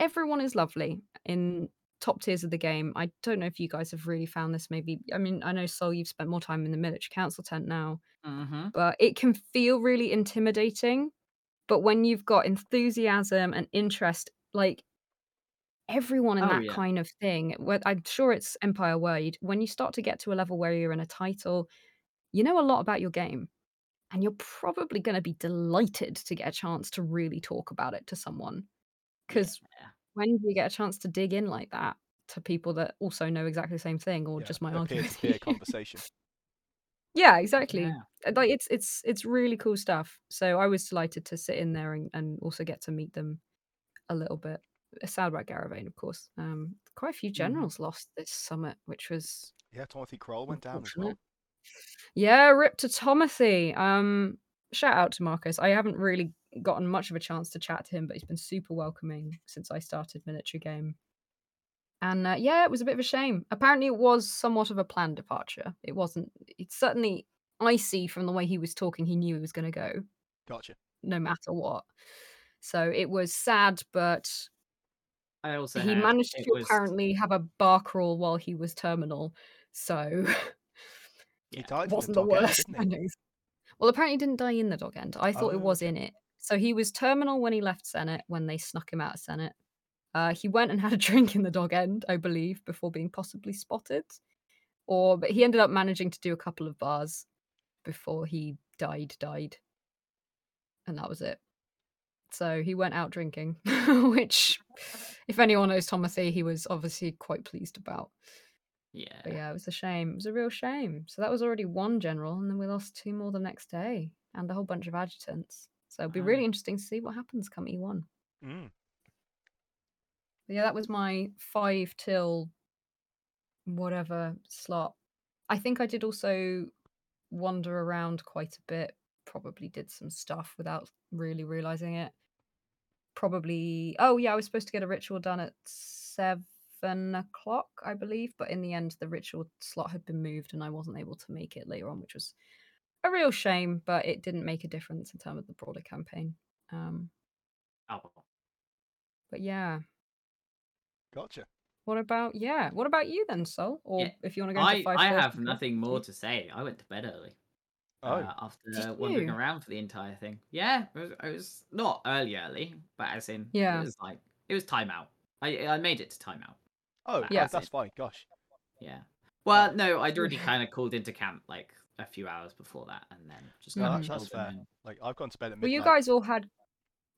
Everyone is lovely in top tiers of the game. I don't know if you guys have really found this. Maybe, I mean, I know Sol, you've spent more time in the military council tent now, Mhm. but it can feel really intimidating. But when you've got enthusiasm and interest, like everyone in Oh, that yeah. kind of thing, where I'm sure it's Empire Wide, when you start to get to a level where you're in a title, you know a lot about your game. And you're probably going to be delighted to get a chance to really talk about it to someone. Because Yeah. When do you get a chance to dig in like that to people that also know exactly the same thing or Yeah, just my a argue with peer-to-peer conversation. Yeah, exactly. Yeah. Uh, Like it's it's it's really cool stuff. So I was delighted to sit in there and, and also get to meet them a little bit. Uh, Sad about Garavane, of course. Um, quite a few Mhm. generals lost this summit, which was Yeah, Timothy Kroll went down as well. Yeah, rip to Timothy. Um, shout out to Marcus. I haven't really gotten much of a chance to chat to him, but he's been super welcoming since I started military game. And uh, yeah, it was a bit of a shame. Apparently, it was somewhat of a planned departure. It wasn't. It's certainly I see from the way he was talking. He knew he was going to go, Gotcha. no matter what. So it was sad, but I also he heard managed to was apparently have a bar crawl while he was terminal. So He died it wasn't the dog end, worst. didn't he? endings. Well, apparently he didn't die in the dog end. I thought it Oh, was okay. in it. So he was terminal when he left Senate, when they snuck him out of Senate. Uh, he went and had a drink in the dog end, I believe, before being possibly spotted. Or but he ended up managing to do a couple of bars before he died, died. And that was it. So he went out drinking, which if anyone knows Timothy, he was obviously quite pleased about. Yeah. But yeah, it was a shame. It was a real shame. So that was already one general, and then we lost two more the next day, and a whole bunch of adjutants. So it'll be Wow. really interesting to see what happens come E1. Mm. Yeah, that was my five till whatever slot. I think I did also wander around quite a bit. Probably did some stuff without really realizing it. Probably. Oh yeah, I was supposed to get a ritual done at seven o'clock, I believe, but in the end, the ritual slot had been moved, and I wasn't able to make it later on, which was a real shame. But it didn't make a difference in terms of the broader campaign. Um, Oh, but yeah, Gotcha. What about yeah? What about you then, Sol? Or Yeah, if you want to go I, five I have nothing more to say. I went to bed early Oh, uh, after Did wandering you? around for the entire thing. Yeah, it was, it was not early, early, but as in, Yeah. it was like it was timeout. I I made it to timeout. Oh, Yeah. yeah, That's that's it. fine. Gosh. Yeah. Well, no, I'd already kind of called into camp like a few hours before that, and then just No, kind of that's, that's fair. and Like I've gone to bed at Well, you guys all had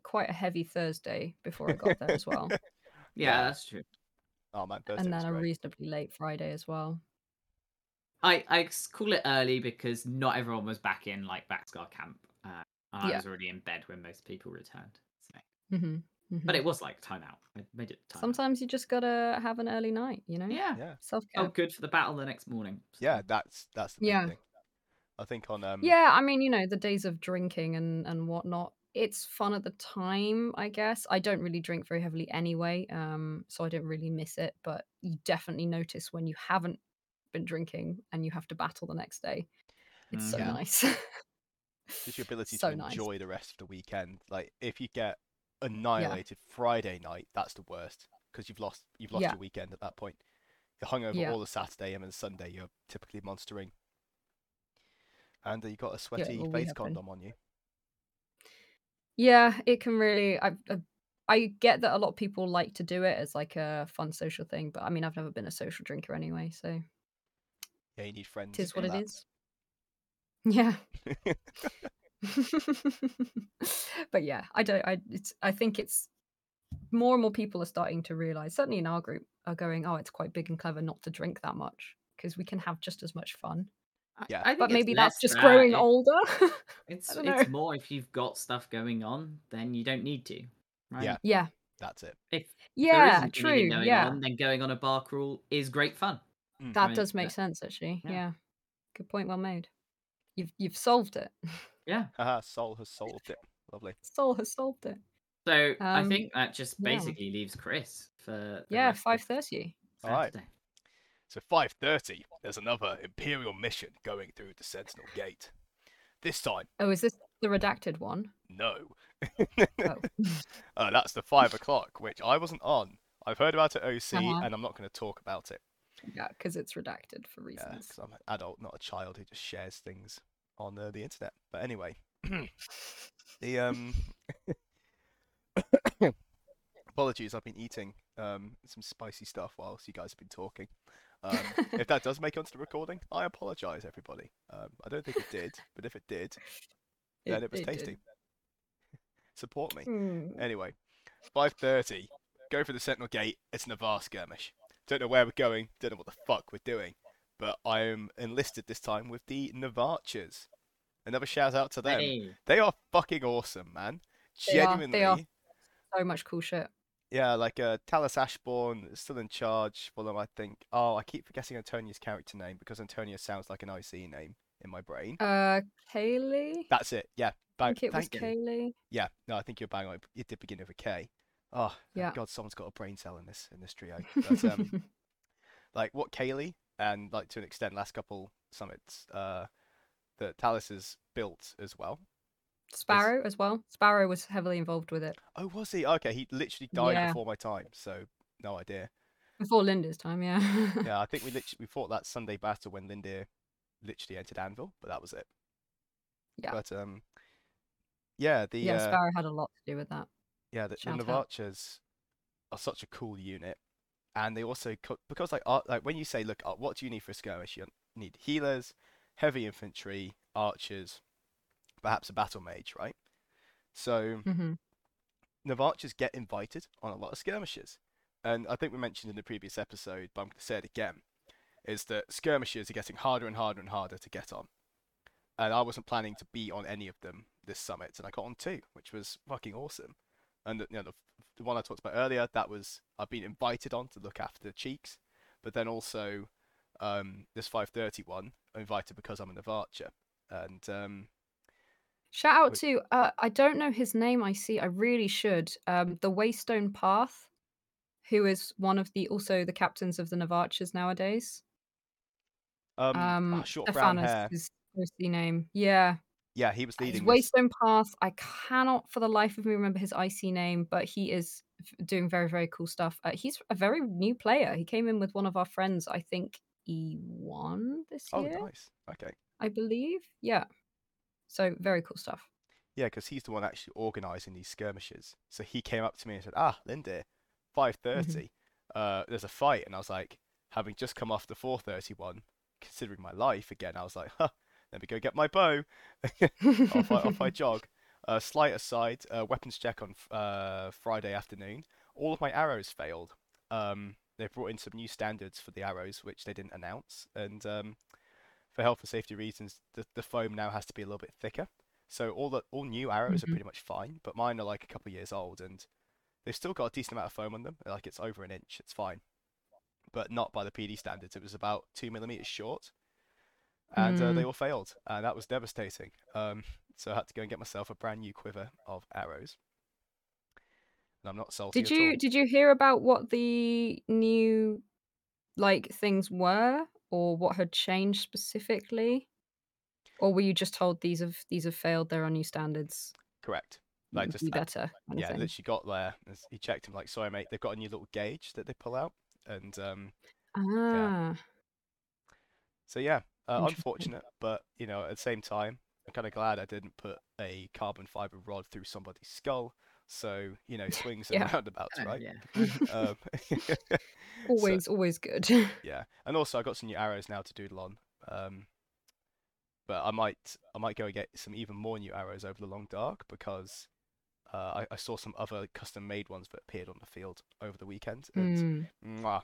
quite a heavy Thursday before I got there as well, Yeah, Yeah. that's true. oh man, Thursday and was then a reasonably late Friday as well. I I call it early because not everyone was back in like Black Scar camp, uh, and I Yeah. was already in bed when most people returned. So. Hmm But it was like timeout. I made it timeout. Sometimes you just gotta have an early night, you know. Yeah. Yeah, Self Oh, good for the battle the next morning. so- yeah, that's that's the Yeah. thing. I think on um Yeah, I mean, you know, the days of drinking and and whatnot. It's fun at the time, I guess. I don't really drink very heavily anyway, um, so I don't really miss it. But you definitely notice when you haven't been drinking and you have to battle the next day. It's so Mhm. Yeah. nice. just your ability so to nice. enjoy the rest of the weekend. Like if you get annihilated Friday night, that's the worst because you've lost you've lost Yeah. your weekend at that point. You're hungover Yeah. all the Saturday and then Sunday you're typically monstering. And uh, you got a sweaty we face condom on you. Yeah, it can really. I, I I get that a lot of people like to do it as like a fun social thing, but I mean, I've never been a social drinker anyway, so Yeah, you need friends. it is what it is. Yeah. but yeah, I don't. I it's. I think it's more and more people are starting to realize. Certainly in our group, are going. Oh, it's quite big and clever not to drink that much because we can have just as much fun. Yeah. I think But maybe that's just that, growing it- older. It's it's more if you've got stuff going on, then you don't need to. Right? Yeah. yeah. That's it. If Yeah. isn't True. going Yeah. on, then going on a bar crawl is great fun. Mm. That Right, does make yeah. sense, actually. Yeah. Yeah. Good point. Well made. You've you've solved it. Yeah. Haha, Soul has solved it. Lovely. Soul has solved it. So I Um, think that just yeah. basically leaves Chris for Yeah, rest of five thirty. All right. So 5:30, there's another Imperial mission going through the Sentinel Gate. This time, Oh, is this the redacted one? no. Oh. uh, that's the five o'clock, which I wasn't on. I've heard about it OC, Uh-huh. and I'm not going to talk about it. yeah, because it's redacted for Yeah, reasons. because I'm an adult, not a child who just shares things on uh, the internet. But anyway, the um, apologies, I've been eating um some spicy stuff whilst you guys have been talking. Um, if that does make it onto the recording, I apologise, everybody. Um, I don't think it did, but if it did, then it, was did. tasty. Support me. Hmm. Anyway, 5.30, go for the Sentinel Gate, it's an Navarr skirmish. Don't know where we're going, don't know what the fuck we're doing, but I am enlisted this time with the Navarchers. Another shout out to them. Hey. They are fucking awesome, man. They are, Genuinely. they are. So much cool shit. Yeah, like uh, Talis Ashbourne is still in charge them, I think. Oh, I keep forgetting Antonia's character name because Antonia sounds like an IC name in my brain. Uh, Kaylee. That's it, yeah. I think it was thank you. Kaylee. Yeah, no, I think you're bang on. It did begin with a K. Oh, Yeah. God, someone's got a brain cell in this in this trio. But, um, like what Kaylee and like to an extent last couple summits uh, that Talis has built as well. Sparrow as well. Sparrow was heavily involved with it Oh, was he? Okay, he literally died Yeah. before my time, so no idea. before Lindir's time. Yeah. Yeah, I think we literally we fought that Sunday battle when Lindir literally entered Anvil, but that was it. Yeah. But um, yeah, the yeah. uh, Sparrow had a lot to do with that. Yeah, the, the. Navarchers are such a cool unit, and they also co- because like like when you say, look, uh, what do you need for a skirmish? You need healers, heavy infantry, archers, perhaps a battle mage, right? So hmm Navarchers get invited on a lot of skirmishes, and I think we mentioned in the previous episode, but I'm going to say it again, is that skirmishes are getting harder and harder and harder to get on. And I wasn't planning to be on any of them this summit, and I got on two, which was fucking awesome. And you know, the, the one I talked about earlier, that was I've been invited on to look after the cheeks, but then also um, this 530 one, I'm invited because I'm a Navarcher, and um, Shout out Wait. to uh, I don't know his name. I see. I really should. Um, the Waystone Path, who is one of the also the captains of the Navarchers nowadays. um, ah, Um, short brown hair. is his name. Yeah, Yeah, he was his leading this. Waystone Path. I cannot for the life of me remember his IC name, but he is doing very very cool stuff. Uh, he's a very new player. He came in with one of our friends. I think E1 this Oh, year, Oh, nice. Okay. I believe. Yeah. So very cool stuff. Yeah, because he's the one actually organising these skirmishes. So he came up to me and said, "Ah, Lindy, 5:30. Uh, there's a fight," and I was like, having just come off the four thirty one, considering my life again, I was like, "Huh, let me go get my bow." off, I, off I jog. Uh, slight aside, uh, weapons check on uh, Friday afternoon. All of my arrows failed. Um, they brought in some new standards for the arrows, which they didn't announce, and um, for health and safety reasons, the, the foam now has to be a little bit thicker. So all the all new arrows Mhm. are pretty much fine, but mine are like a couple years old, and they've still got a decent amount of foam on them. Like it's over an inch, it's fine, but not by the PD standards. It was about two millimeters short, and uh, they Mm. all failed, and that was devastating. Um, so I had to go and get myself a brand new quiver of arrows. And I'm not salty Did you did you hear about what the new like things were or what had changed specifically? Or were you just told these have these have failed, there are new standards? Correct. Like just be better kind yeah, that she got there. He checked him like, sorry mate, they've got a new little gauge that they pull out, and um, Ah, so yeah, uh, unfortunate, but you know, at the same time, I'm kind of glad I didn't put a carbon fiber rod through somebody's skull. So you know, swings and Yeah. roundabouts, Oh, right? yeah. Um, so- always always good. yeah, and also I got some new arrows now to doodle on. Um, but I might I might go and get some even more new arrows over the long dark because uh, I, I saw some other custom made ones that appeared on the field over the weekend. And Mm, mwah,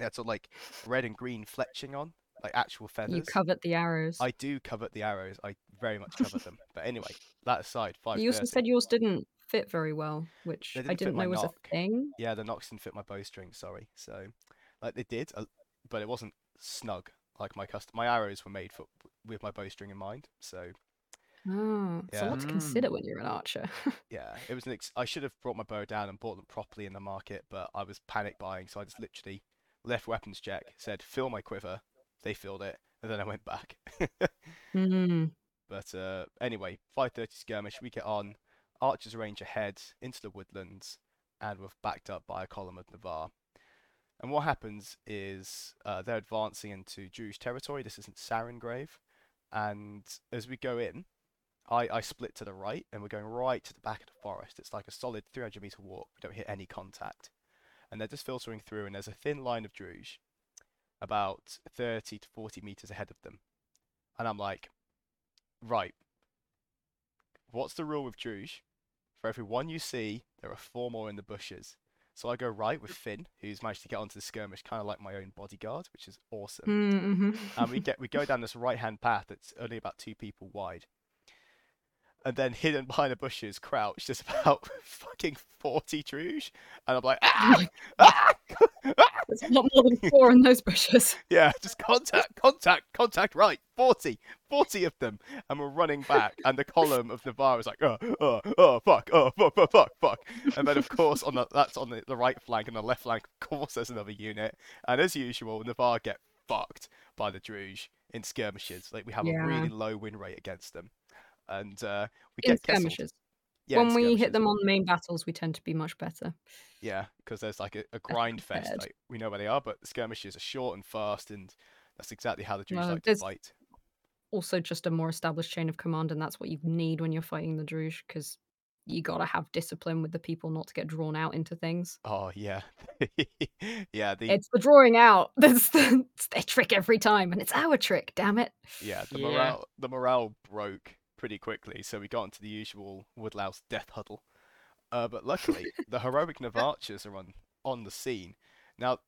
sort of like red and green fletching on, like actual feathers. you covet the arrows. I do covet the arrows. I very much covet them. But anyway, that aside, five. You also said yours didn't fit very well, which I didn't fit didn't know was knock. a thing. Yeah, the knocks didn't fit my bowstring. Sorry. So, like they did, uh, but it wasn't snug. Like my custom, my arrows were made for with my bowstring in mind. So Oh, it's a lot to consider when you're an archer. yeah, it was an. Ex- I should have brought my bow down and bought them properly in the market, but I was panic buying, so I just literally left weapons check, said fill my quiver. They filled it, and then I went back. Mm, But uh, anyway, 5:30 skirmish. We get on. Archers range ahead into the woodlands, and we're backed up by a column of Navarr. And what happens is uh, they're advancing into Jewish territory. This isn't Sarangrave, and as we go in, I, I split to the right, and we're going right to the back of the forest. It's like a solid 300 meter walk. We don't hit any contact, and they're just filtering through. And there's a thin line of Druj, about 30 to 40 meters ahead of them, and I'm like, right. What's the rule with Druj? For every one you see, there are four more in the bushes. So I go right with Finn, who's managed to get onto the skirmish, kind of like my own bodyguard, which is awesome. mm, mhm. And we get we go down this right hand path that's only about two people wide. And then hidden behind the bushes, crouched, is about fucking forty Druj. And I'm like, ah! ah! ah! There's a lot more than four in those bushes. Yeah, just contact, contact, contact, right. 40, 40 of them. And we're running back, and the column of Navarr is like, oh, oh, oh, fuck, oh, fuck, fuck, fuck, fuck. And then, of course, on the, that's on the, the right flank, and the left flank, of course, there's another unit. And as usual, Navarr get fucked by the Druj in skirmishes. Like, we have Yeah. a really low win rate against them. And uh, we In get skirmishes. Yeah, when we hit them on main battles, we tend to be much better. Yeah, because there's like a, a grind fest. Like we know where they are, but the skirmishes are short and fast, and that's exactly how the Druj Well, like to fight. Also, just a more established chain of command, and that's what you need when you're fighting the Druj, because you gotta have discipline with the people not to get drawn out into things. Oh yeah, yeah. The It's the drawing out that's the, it's their trick every time, and it's our trick. Damn it! yeah the Yeah. morale the morale broke pretty quickly, so we got into the usual Woodlouse death huddle. Uh, but luckily, the heroic Navarchers are on on the scene. Now,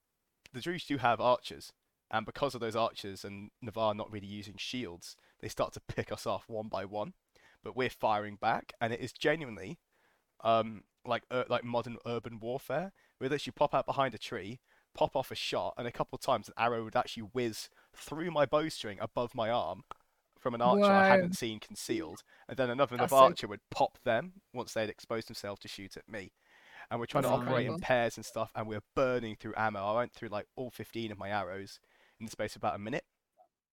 the Druj do have archers, and because of those archers and Navarr not really using shields, they start to pick us off one by one. But we're firing back, and it is genuinely um, like uh, like modern urban warfare. We literally pop out behind a tree, pop off a shot, and a couple of times an arrow would actually whiz through my bowstring above my arm from an archer I hadn't seen concealed, and then another That's so- Navarcher would pop them once they'd exposed themselves to shoot at me. And we're trying That's to operate in pairs and stuff, and we're burning through ammo. I went through like all 15 of my arrows in the space of about a minute.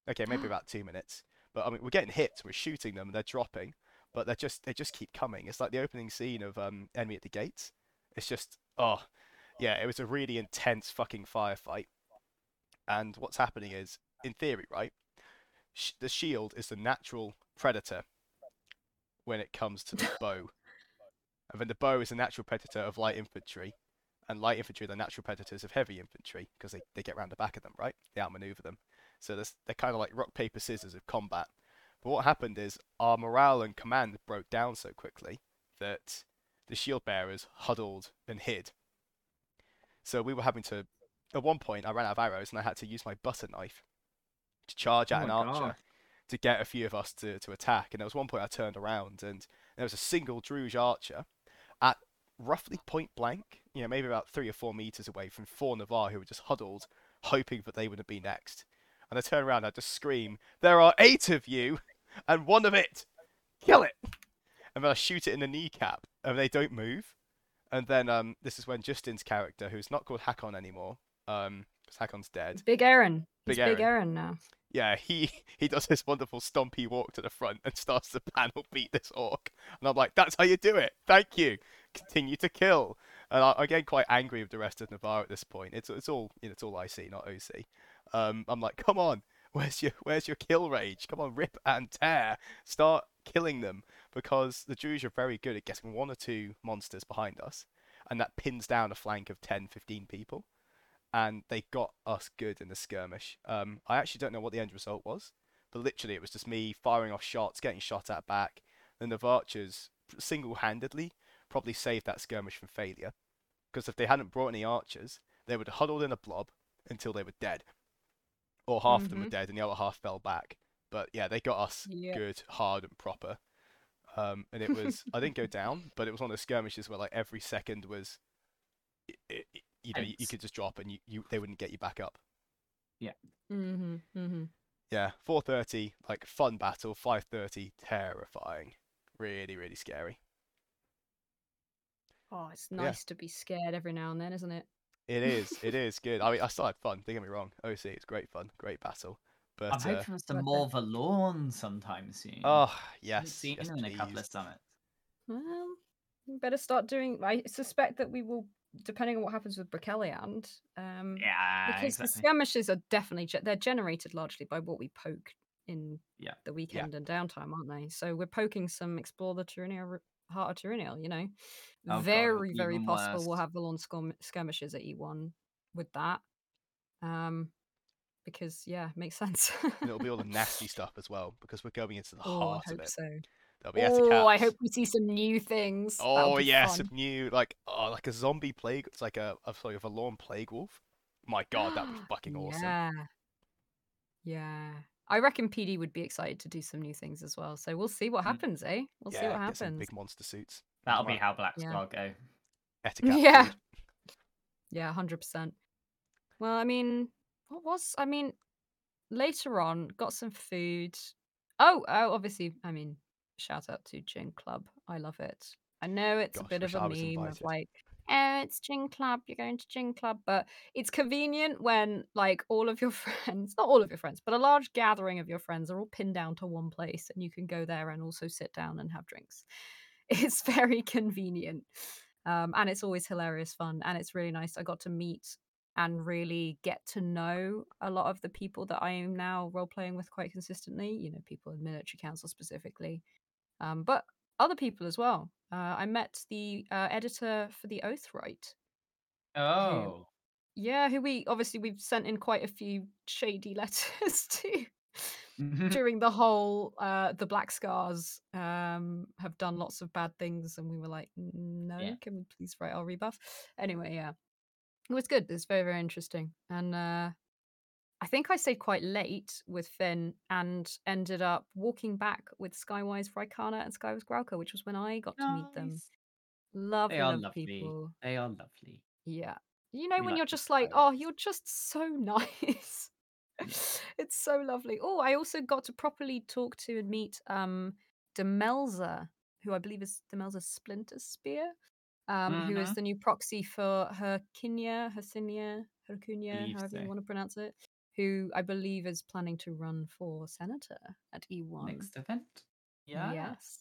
Okay, maybe about two minutes. But I mean, we're getting hits. We're shooting them. They're dropping, but they're just they just keep coming. It's like the opening scene of um, Enemy at the Gates. It's just Oh, yeah, it was a really intense fucking firefight. And what's happening is, in theory, right, sh- the shield is the natural predator when it comes to the bow. And then the bow is a natural predator of light infantry, and light infantry are the natural predators of heavy infantry because they, they get round the back of them, right? They outmaneuver them. So they're kind of like rock, paper, scissors of combat. But what happened is our morale and command broke down so quickly that the shield bearers huddled and hid. So we were having to. At one point, I ran out of arrows and I had to use my butter knife to charge Oh at an archer God. to get a few of us to, to attack. And there was one point I turned around and there was a single Druj archer at roughly point blank, you know, maybe about three or four meters away from four Navarr who were just huddled, hoping that they would be next. And I turn around and I just scream, There are eight of you, and one of it! Kill it! And then I shoot it in the kneecap, and they don't move. And then um, this is when Justin's character, who's not called Hakon anymore, um, 'cause Hakon's dead. Big Aaron. Big He's Big Aaron. Aaron now. Yeah, he he does this wonderful stompy walk to the front and starts to panel beat this orc. And I'm like, that's how you do it. Thank you. Continue to kill. And I, getting quite angry with the rest of Navarr at this point. It's it's all you know, it's all IC, not OC. Um, I'm like, come on, where's your where's your kill rage? Come on, rip and tear. Start killing them because the Druj are very good at getting one or two monsters behind us, and that pins down a flank of 10, 15 people and they got us good in the skirmish. Um, I actually don't know what the end result was, but literally it was just me firing off shots, getting shot at back. And the archers single-handedly probably saved that skirmish from failure, because if they hadn't brought any archers, they would have huddled in a blob until they were dead, or half of them were Mhm. dead and the other half fell back. But yeah, they got us Yeah. good, hard, and proper. Um, and it was I didn't go down, but it was one of those skirmishes where like every second was, you know, you, you could just drop and you, you they wouldn't get you back up. Mm-hmm. Mm-hmm. Yeah, 4:30 like fun battle, 5:30 terrifying, really really scary. Oh, it's Yeah. nice to be scared every now and then, isn't it? It is, it is good. I mean, I still had fun. Don't get me wrong. OC, it's great fun, great battle. But I'm uh, hoping for some worth more Vallorn sometime soon. oh Haven't yes, seen yes them in a couple of summits. Well, better start doing. I suspect that we will, depending on what happens with Broceliande, um, Yeah, because the skirmishes are definitely ge- they're generated largely by what we poke in Yeah. the weekend and downtime, aren't they? So we're poking some explore the Tyrrhenia, Heart of Tyrrhenial, you know. Oh God, very, very even possible we'll worse. have Vallorn skirm- skirmishes at E1 with that. Um, because yeah, makes sense. And it'll be all the nasty stuff as well because we're going into the oh, I heart of hope it. so. There'll be Oh, I hope we see some new things. Oh be yes, fun. a new like oh like a zombie plague. It's like a, a sorry, a Vallorn plague wolf. My God, that would be fucking awesome. Yeah. Yeah. I reckon PD would be excited to do some new things as well. So we'll see what Mm. happens, eh? We'll see what get some happens. big monster suits. That'll be how Black Yeah. Go. Etiquette. Yeah. dude. Yeah, hundred percent. Well, I mean, what was I mean? Later on, got some food. Oh, oh, obviously, I mean, shout out to Gin Club. I love it. I know it's a bit of a meme of like, oh, it's Gin Club. You're going to Gin Club, but it's convenient when like all of your friends, not all of your friends, but a large gathering of your friends are all pinned down to one place, and you can go there and also sit down and have drinks. It's very convenient um, and it's always hilarious fun and it's really nice i got to meet and really get to know a lot of the people that i am now role playing with quite consistently you know people in military council specifically um, but other people as well uh, i met the uh, editor for the oath right Oh. yeah who we obviously we've sent in quite a few shady letters to Mhm. during the whole uh the black scars um have done lots of bad things and we were like no Yeah. can we please write our rebuff anyway yeah it was good it's very very interesting and uh i think i stayed quite late with finn and ended up walking back with skywise Frykana and skywise grauka which was when i got to meet them Nice. lovely They are lovely people They are lovely. yeah you know We when like you're just like oh you're just so nice it's so lovely. Oh, I also got to properly talk to and meet um Demelza, who I believe is Demelza Splinter Spear, um, who is Mhm. the new proxy for Herkinia, Hercinia, Hercunia, Believe however you want to pronounce it, who I believe is planning to run for senator at E1. Next event. Yeah. Yes.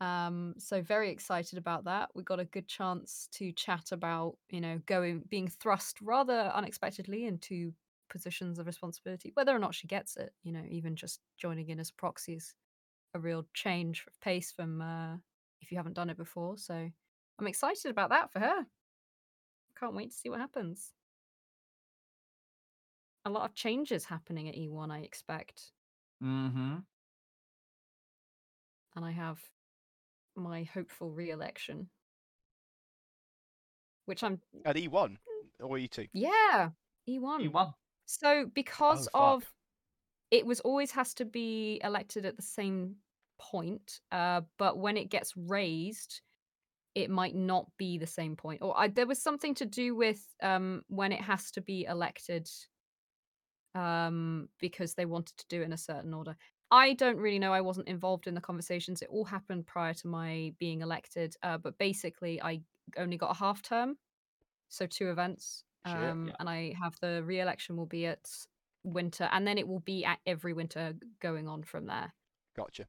Um, so very excited about that. We got a good chance to chat about, you know, going being thrust rather unexpectedly into positions of responsibility, whether or not she gets it. You know, even just joining in as proxy is a real change of pace from uh, if you haven't done it before. So I'm excited about that for her. Can't wait to see what happens. A lot of changes happening at E1, I expect. Mm-hmm. And I have my hopeful re-election, which I'm At E1 or E E2? yeah E1. E1. So because Oh, of it was always has to be elected at the same point, uh, but when it gets raised, it might not be the same point. Or I, there was something to do with um, when it has to be elected, um, because they wanted to do it in a certain order. I don't really know. I wasn't involved in the conversations. It all happened prior to my being elected. Uh, but basically, I only got a half term, so two events. Shit. Um, Yeah. And I have the re-election will be at winter, and then it will be at every winter going on from there. Gotcha.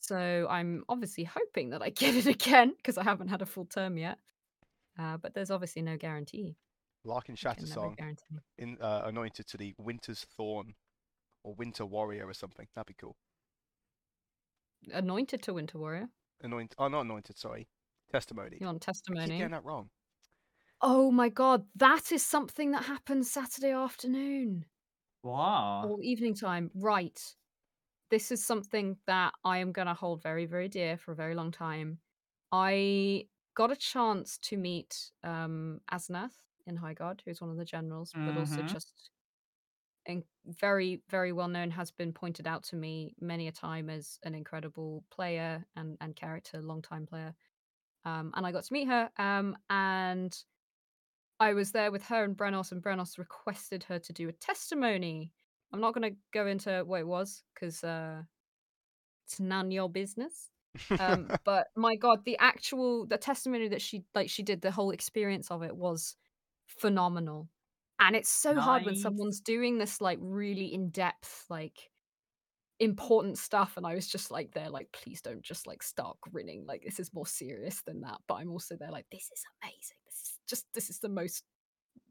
So I'm obviously hoping that I get it again because I haven't had a full term yet. Uh, but there's obviously no guarantee. Larkin You Shattersong in uh, anointed to the Winter's Thorn or Winter Warrior or something. That'd be cool. Anointed to Winter Warrior. Anoint. Oh, not anointed. Sorry. Testimony. You want I keep testimony? getting that wrong. Oh my god, that is something that happens Saturday afternoon Wow. or evening time. Right. This is something that I am going to hold very, very dear for a very long time. I got a chance to meet um, Asnath in Highguard, who's one of the generals, but also Mhm. just and very, very well known, has been pointed out to me many a time as an incredible player and, and character, long time player. Um, and I got to meet her. Um, and I was there with her and Brenos, and Brenos requested her to do a testimony. I'm not going to go into what it was because uh, it's none your business. Um, but my God, the actual the testimony that she like she did, the whole experience of it was phenomenal. And it's so hard when someone's doing this like really in depth, like important stuff and i was just like there like please don't just like start grinning like this is more serious than that but i'm also there like this is amazing this is just this is the most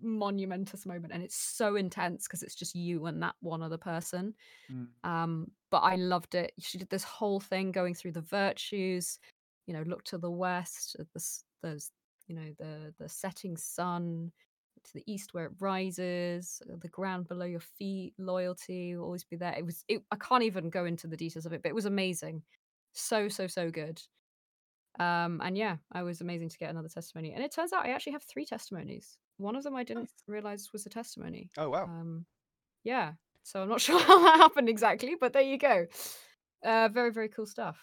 monumentous moment and it's so intense because it's just you and that one other person Mm. um but i loved it she did this whole thing going through the virtues you know look to the west at the s- there's you know the the setting sun to the east where it rises uh, the ground below your feet loyalty will always be there it was it, i can't even go into the details of it but it was amazing so so so good um and yeah i was amazing to get another testimony and it turns out i actually have three testimonies one of them i didn't realize was a testimony oh wow. um, yeah. So I'm not sure how that happened exactly, but there you go. Uh, very very cool stuff.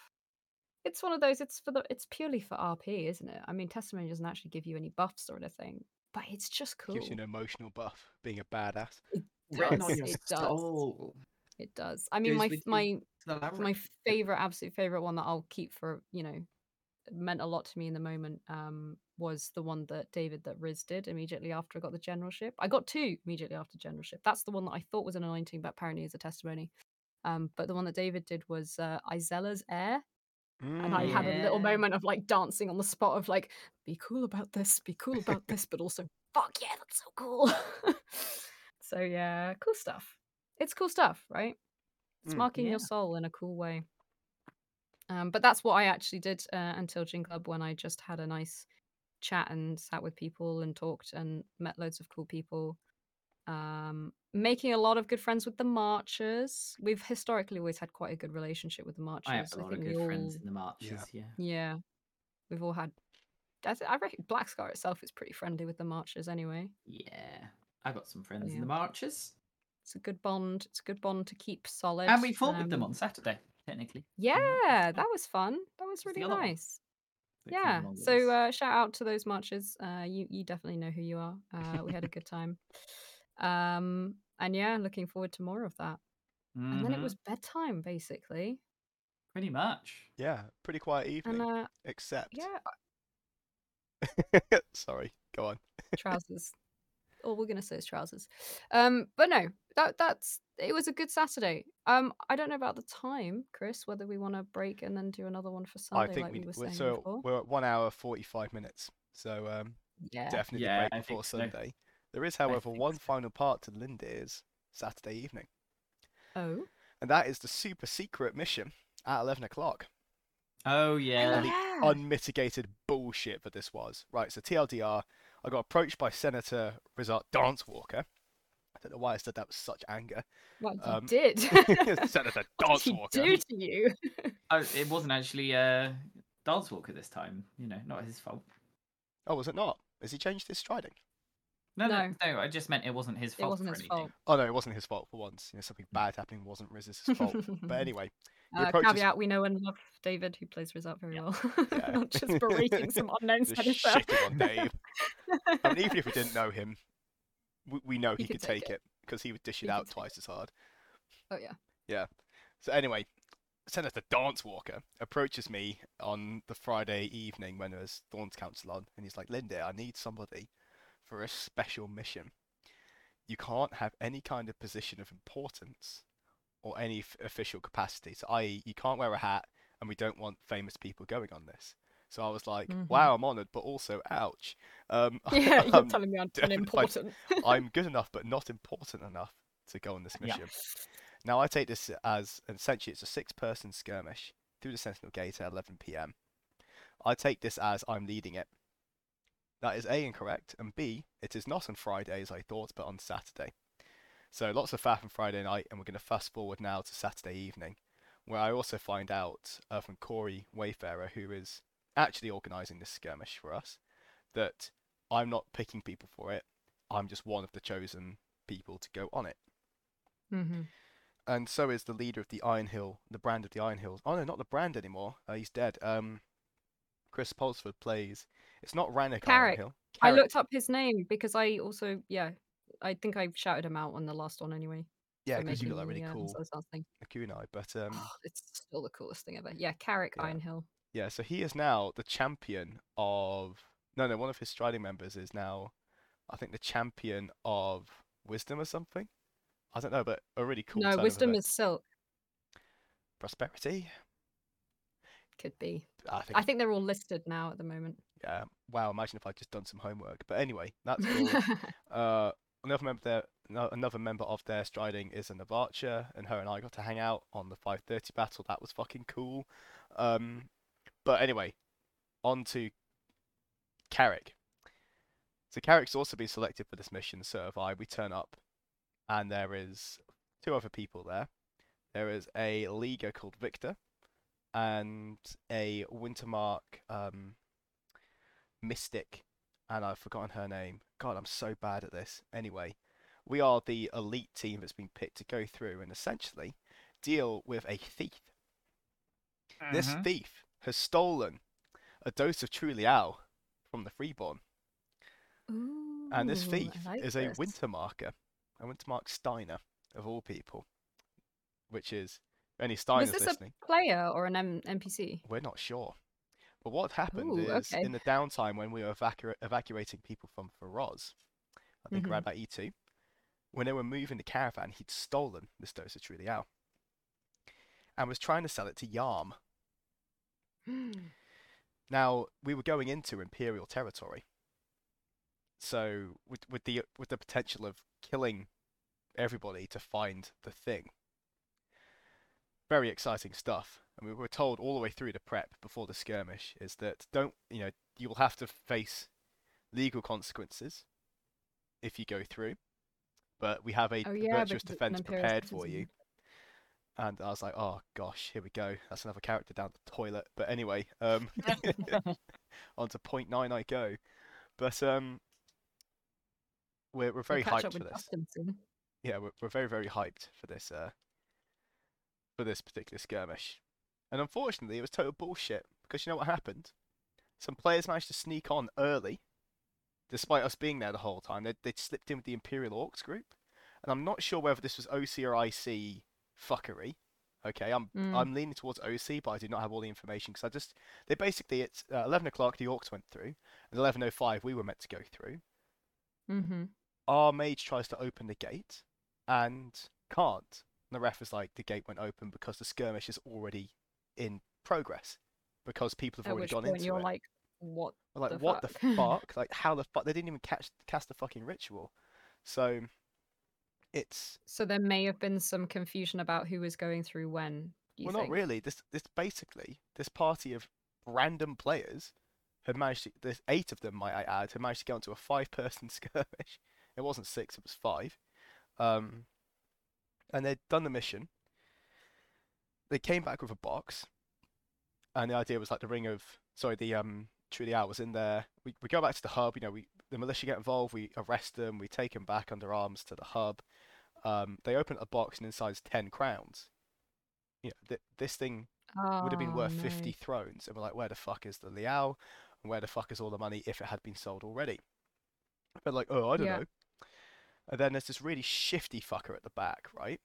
It's one of those. It's for the. It's purely for RP, isn't it? I mean, testimony doesn't actually give you any buffs or anything, but it's just cool. Gives you an emotional buff. Being a badass. Written does, it does. soul. It does. I mean, Goes my my my favorite, absolute favorite one that I'll keep for you know meant a lot to me in the moment um was the one that David that Riz did immediately after I got the generalship. I got two immediately after generalship. That's the one that I thought was an anointing, but apparently is a testimony. Um, but the one that David did was uh, Izella's heir, and I had a little moment of like dancing on the spot of like, be cool about this, be cool about this, but also fuck yeah, that's so cool. so yeah, cool stuff. It's cool stuff, right? It's Mm, marking yeah. your soul in a cool way. Um, but that's what I actually did uh, until Gin Club when I just had a nice chat and sat with people and talked and met loads of cool people. Um, making a lot of good friends with the Marchers. We've historically always had quite a good relationship with the Marchers. I have a lot of good we friends in the marches. Yeah. Yeah, we've all had. I, th- I reckon Black Scar itself is pretty friendly with the Marchers anyway. Yeah. I got some friends Yeah. in the marches, It's a good bond. It's a good bond to keep solid. and we fought with them Um, on Saturday. Technically, Yeah, Marches, that was fun. That was really nice. yeah so uh shout out to those marches uh you you definitely know who you are uh we had a good time um and yeah looking forward to more of that and then it Mhm. was bedtime basically pretty much. Yeah. Pretty quiet evening. and uh except. yeah Sorry. Go on. trousers all we're gonna say is trousers. Um, but no, that that's it was a good Saturday. Um, I don't know about the time, Chris, whether we want to break and then do another one for Sunday, I think like we we were we're- saying so before. we're at one hour forty five minutes. So um, Yeah. definitely Yeah, break I before Sunday. so. Sunday. There is, however, one so. final part to Lindir's Saturday evening, Oh. and that is the super secret mission at eleven o'clock. Oh Oh, yeah. the yeah. Unmitigated bullshit that this was. Right, so TLDR, I got approached by Senator Rizal Dance Walker. I don't know why I said that with such anger. What you um, did? Senator Dance Walker. what Dance did he Walker. do to you? Oh, it wasn't actually uh, Dance Walker this time. You know, not his fault. Oh, was it not? Has he changed his striding? No, no, No. no. I just meant it wasn't his fault. It fault. wasn't for his anything. fault. Oh no, it wasn't his fault for once. You know, something bad happening wasn't Riz's fault. but anyway, Uh, approaches caveat: We know and love David, who plays Rizal very Yeah. well. Yeah. Not just berating some unknown just senator. shitting on Dave. I mean, even if we didn't know him, we, we know he, He could, could take take it because he would dish it could out take twice as hard. oh yeah. yeah. So anyway, Senator Dance Walker approaches me on the Friday evening when there's Thorns Council on, and he's like, "Linda, I need somebody for a special mission. You can't have any kind of position of importance or any f- official capacity. So, i.e., you can't wear a hat, and we don't want famous people going on this." So I was like, Mhm. "Wow, I'm honoured, but also ouch." Um, Yeah, you're I'm, telling me I'm unimportant. I'm good enough, but not important enough to go on this Yeah. mission. Now I take this as essentially it's a six-person skirmish through the Sentinel Gate at 11 p.m. I take this as I'm leading it. That is A incorrect, and B it is not on Friday as I thought, but on Saturday. So lots of faff on Friday night, and we're going to fast forward now to Saturday evening, where I also find out uh, from Corey Wayfarer, who is actually organising this skirmish for us, that I'm not picking people for it. I'm just one of the chosen people to go on it hmm and so is the leader of the Iron Hill, the brand of the Iron Hills. Oh no, not the brand anymore. Uh, he's dead. Um, Chris Pulsford plays. It's not Rannick Carrick. Hill. I Carrick. looked up his name because I also yeah. I think I shouted him out on the last one anyway. Yeah, because you got that really the, uh, cool Soul Stars thing. kunai. But um, it's still the coolest thing ever. Yeah, Carrick Yeah. Ironhill. yeah, so he is now the champion of. No, no, one of his striding members is now, I think, the champion of wisdom or something. I don't know, but a really cool. no, Wisdom is Silk. prosperity. Could be. I think. I think they're all listed now at the moment. Yeah. Wow. Imagine if I'd just done some homework. But anyway, that's cool. Uh, another member there, no, another member of their striding is a Navarcher, and her and I got to hang out on the 5:30 battle. That was fucking cool. Um, but anyway, on to Carrick. So Carrick's also been selected for this mission. So have I. We turn up, and there is two other people there. There is a leaguer called Victor, and a Wintermark um, mystic and I've forgotten her name. God, I'm so bad at this. Anyway, we are the elite team that's been picked to go through and essentially deal with a thief. This Mhm. thief has stolen a dose of True Liao from the Freeborn, and this thief I like is a this. Wintermarker, a Wintermark Steinr of all people, which is any Steinrs Was this listening. a player or an M- NPC? We're not sure. But what happened Ooh, is okay. in the downtime when we were evacu- evacuating people from Feroz, I think Mhm. around about E2, when they were moving the caravan, he'd stolen this dose of True Liao and was trying to sell it to Yarm. Now, we were going into Imperial territory. So with with the with the potential of killing everybody to find the thing. Very exciting stuff. And we were told all the way through the prep before the skirmish is that don't you know, you'll have to face legal consequences if you go through. But we have a oh yeah, virtuous because it's an defense prepared for you. And I was like, oh gosh, here we go. That's another character down the toilet. But anyway, um, on to point nine I go. But um, we're we're We'll very hyped for this. Yeah, we're we're very very hyped for this uh for this particular skirmish. And unfortunately, it was total bullshit because you know what happened? Some players managed to sneak on early, despite us being there the whole time. They they slipped in with the Imperial Orcs group, and I'm not sure whether this was OC or IC fuckery. Okay, I'm Mm. I'm leaning towards OC, but I do not have all the information because I just they basically it's uh, 11 o'clock the Orcs went through, and 11:05 we were meant to go through. Mm-hmm. our mage tries to open the gate and can't. And the ref is like, the gate won't open because the skirmish is already in progress because people have At already which gone point into you're it. like, what? We're like, the what the fuck?" fuck? Like, how the fuck? They didn't even catch cast the fucking ritual. So, it's So there may have been some confusion about who was going through when. Do you well, think? not really. This this basically this party of random players had managed to. There's eight of them, might I add, had managed to get onto a five-person skirmish. It wasn't six; it was five. Um, and they'd done the mission. They came back with a box, and the idea was like the ring of sorry, the um True Liao was in there. We we go back to the hub. You know, we the militia get involved. We arrest them. We take them back under arms to the hub. Um, they open a box and inside's ten crowns. You know, th- this thing would have been Oh, worth no. 50 thrones. And we're like, where the fuck is the Liao? And where the fuck is all the money if it had been sold already? But like, oh, I don't Yeah. know. And then there's this really shifty fucker at the back, right?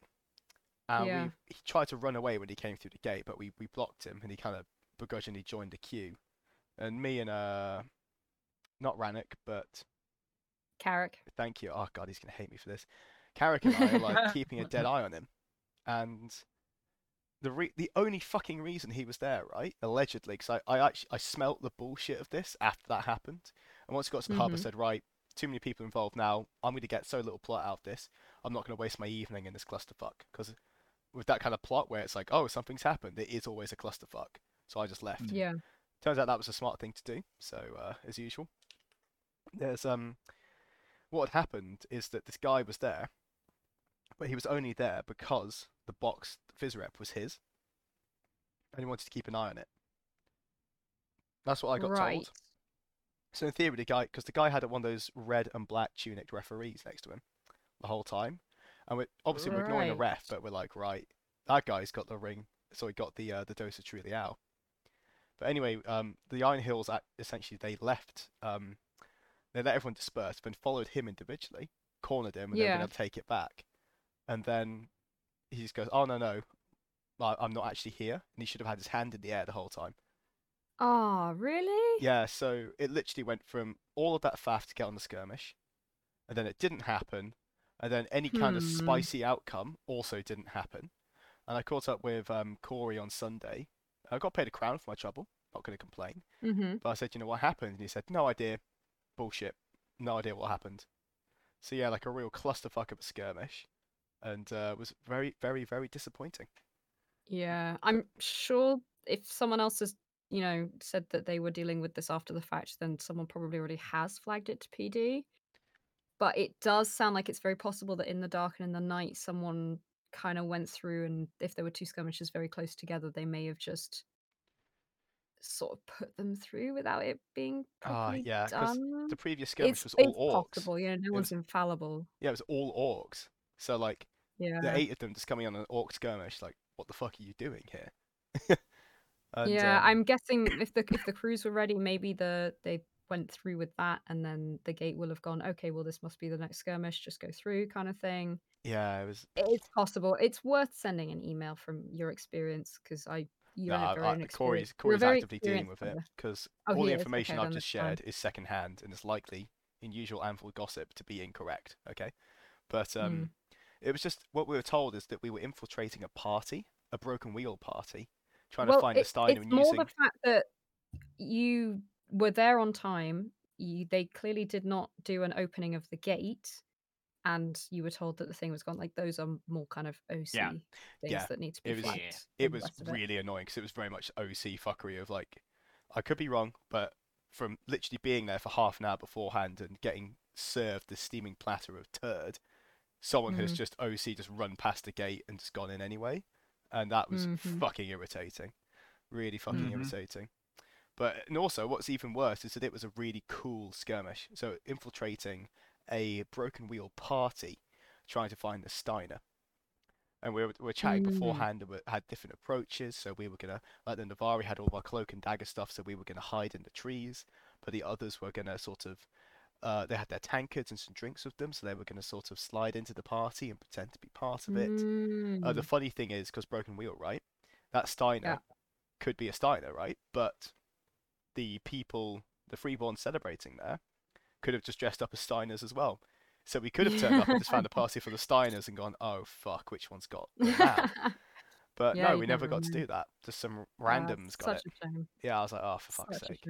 And Yeah. we he tried to run away when he came through the gate, but we, we blocked him and he kind of begrudgingly joined the queue. And me and uh not Rannoch, but Carrick. thank you. Oh god, he's gonna hate me for this. Carrick and I are like keeping a dead eye on him, and the re- the only fucking reason he was there, right? Allegedly, because I, I actually I smelt the bullshit of this after that happened, and once we got to the hub, I Mhm. said, right, too many people involved now. I'm gonna get so little plot out of this. I'm not gonna waste my evening in this clusterfuck, because with that kind of plot where it's like, oh, something's happened, it is always a clusterfuck. So I just left. Yeah. Turns out that was a smart thing to do. So uh, as usual, there's um, what had happened is that this guy was there, but he was only there because the box the phys rep was his, and he wanted to keep an eye on it. That's what I got right. told. So in theory, the guy, because the guy had one of those red and black tunicked referees next to him the whole time, and we're obviously we're ignoring the ref, but we're like, right, that guy's got the ring, so he got the uh, the dose of True Liao. But anyway, um, the Iron Hills essentially they left, um, they let everyone disperse, then followed him individually, cornered him, and then Yeah. been able to take it back, and then he just goes, oh no no, I- I'm not actually here, and he should have had his hand in the air the whole time. Oh, really? Yeah, so it literally went from all of that faff to get on the skirmish, and then it didn't happen, and then any kind of Hmm. spicy outcome also didn't happen. And I caught up with um, Corey on Sunday. I got paid a crown for my trouble. Not going to complain. Mm-hmm. But I said, you know what happened? And he said, no idea. Bullshit. No idea what happened. So yeah, like a real clusterfuck of a skirmish, and uh, was very, very, very disappointing. Yeah, I'm sure if someone else has, you know, said that they were dealing with this after the fact, then someone probably already has flagged it to PD. But it does sound like it's very possible that in the dark and in the night, someone kind of went through, and if there were two skirmishes very close together, they may have just sort of put them through without it being Ah, properly yeah, done. The previous skirmish It's, was all orcs. possible, you know, no It one's was- infallible. Yeah, it was all orcs. So like Yeah. the eight of them just coming on an orc skirmish, like, what the fuck are you doing here? and, yeah, um, I'm guessing if the if the crews were ready, maybe the they went through with that, and then the gate will have gone. Okay, well, this must be the next skirmish. Just go through, kind of thing. yeah, it was. It's possible. It's worth sending an email from your experience because I you very I- own Corey's Corey's actively dealing with it because Oh, all the is? information Okay, I've just shared is secondhand and is likely, in usual Anvil gossip, to be incorrect. Okay, but Hmm. um, it was just what we were told is that we were infiltrating a party, a broken wheel party, trying well, to find the it- Steinr it's and more using. the fact that you were there on time. You, they clearly did not do an opening of the gate, and you were told that the thing was gone. Like those are more kind of OC things Yeah, that need to be it was- Yeah. it was really annoying because it was very much OC fuckery of like, I could be wrong, but from literally being there for half an hour beforehand and getting served the steaming platter of turd, someone has Mhm. just OC just run past the gate and just gone in anyway, and that was Mhm. fucking irritating, really fucking Mhm. irritating. But and also, what's even worse is that it was a really cool skirmish. So infiltrating a broken wheel party, trying to find the Steinr and we were, we were chatting Mm. beforehand and we had different approaches. So we were gonna, like the Navarr had all of our cloak and dagger stuff, so we were gonna hide in the trees. But the others were gonna sort of, uh, they had their tankards and some drinks with them, so they were gonna sort of slide into the party and pretend to be part of it. Uh, the Mm. funny thing is, because Broken Wheel, right? That Steinr could be a Steinr, right? But the people, the freeborn celebrating there, could have just dressed up as Steinrs as well. So we could have turned up and just found a party for the Steinrs and gone, oh fuck, which one's got? But Yeah, no, we never got to do that. Just some randoms got such it. a shame. Yeah, I was like, oh, for fuck's Such sake.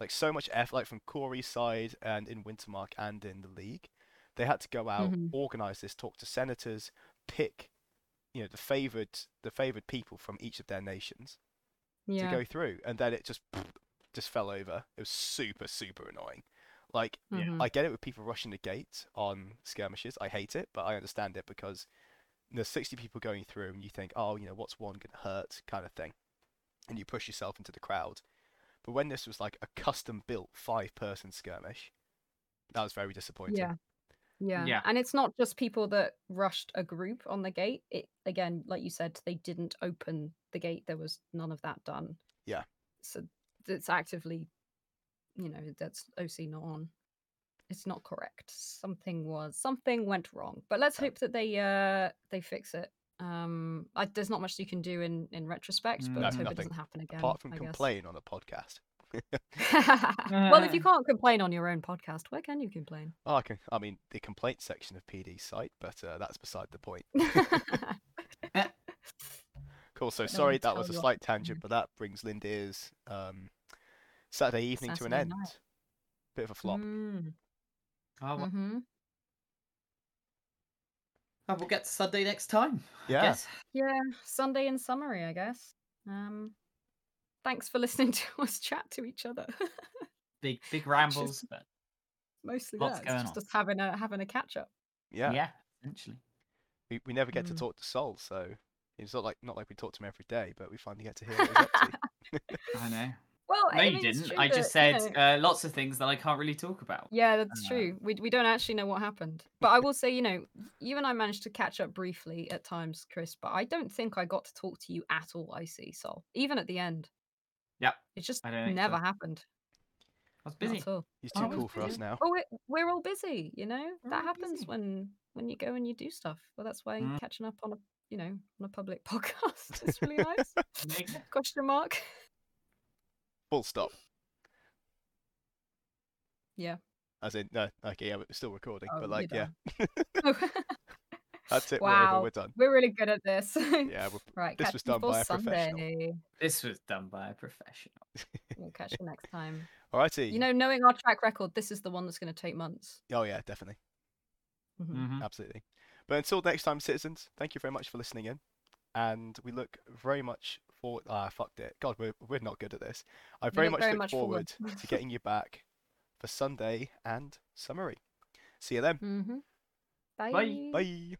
Like so much effort, like from Corey's side and in Wintermark and in the league, they had to go out, Mhm. organise this, talk to senators, pick, you know, the favoured, the favoured people from each of their nations Yeah. to go through, and then it just just fell over. It was super super annoying. Like. Mhm. I get it with people rushing the gate on skirmishes. I hate it, but I understand it because there's 60 people going through, and you think, oh, you know, what's one gonna hurt, kind of thing, and you push yourself into the crowd. But when this was like a custom built five person skirmish, that was very disappointing. Yeah. Yeah. Yeah. And it's not just people that rushed a group on the gate. It again, like you said, they didn't open the gate. There was none of that done. Yeah. So it's actively, you know, that's OC not on. It's not correct. Something was something went wrong. But let's hope that they uh they fix it. Um I, there's not much you can do in in retrospect, but No, let's hope nothing. it doesn't happen again. Apart from I guess. complain on a podcast. well, if you can't complain on your own podcast, where can you complain? Oh, I can. I mean, the complaint section of PD's site, but uh, that's beside the point. Cool. So sorry that was a you what slight tangent, but that brings Lindir's um, Saturday evening to an Saturday end. Bit of a flop. Mm, Oh, well, oh, we'll get to Sunday next time. I Yeah. Yeah, Sunday in summary, I guess. Um, thanks for listening to us chat to each other. Big big rambles, but Mostly Lots that. It's just on. us having a having a catch up. Yeah. yeah, essentially. We, we never get to Mm. talk to Sol, so it's not like not like we talk to him every day, but we finally get to hear what he's up to. I know. Well, No, I you mean, it's didn't. true I just that, you said know- uh, lots of things that I can't really talk about. Yeah, that's Uh, true. We we don't actually know what happened. But I will say, you know, you and I managed to catch up briefly at times, Chris. But I don't think I got to talk to you at all. I see, Sol. Even at the end, Yeah, it just I don't never so. happened. I was busy. He's too I was cool for us now. Oh, we're, we're all busy, you know. We're that happens busy. when when you go and you do stuff. Well, that's why Mm. catching up on a you know on a public podcast is really nice. There you. Question mark. Full stop. Yeah. As in, no, okay, yeah, we're still recording, Oh, but like, yeah, done. that's it. We're wow, We're done. we're really good at this. Yeah, we're, right. this was done by a professional. This was done by a professional. We'll catch you next time. alrighty. You know, knowing our track record, this is the one that's going to take months. Oh yeah, definitely, Mhm. Mhm. absolutely. But until next time, citizens, thank you very much for listening in, and we look very much forward. Ah, fucked it. God, we're we're not good at this. I very much very look much forward. forward to getting you back for Sunday and summary. See you then. Mhm. Bye. Bye. Bye.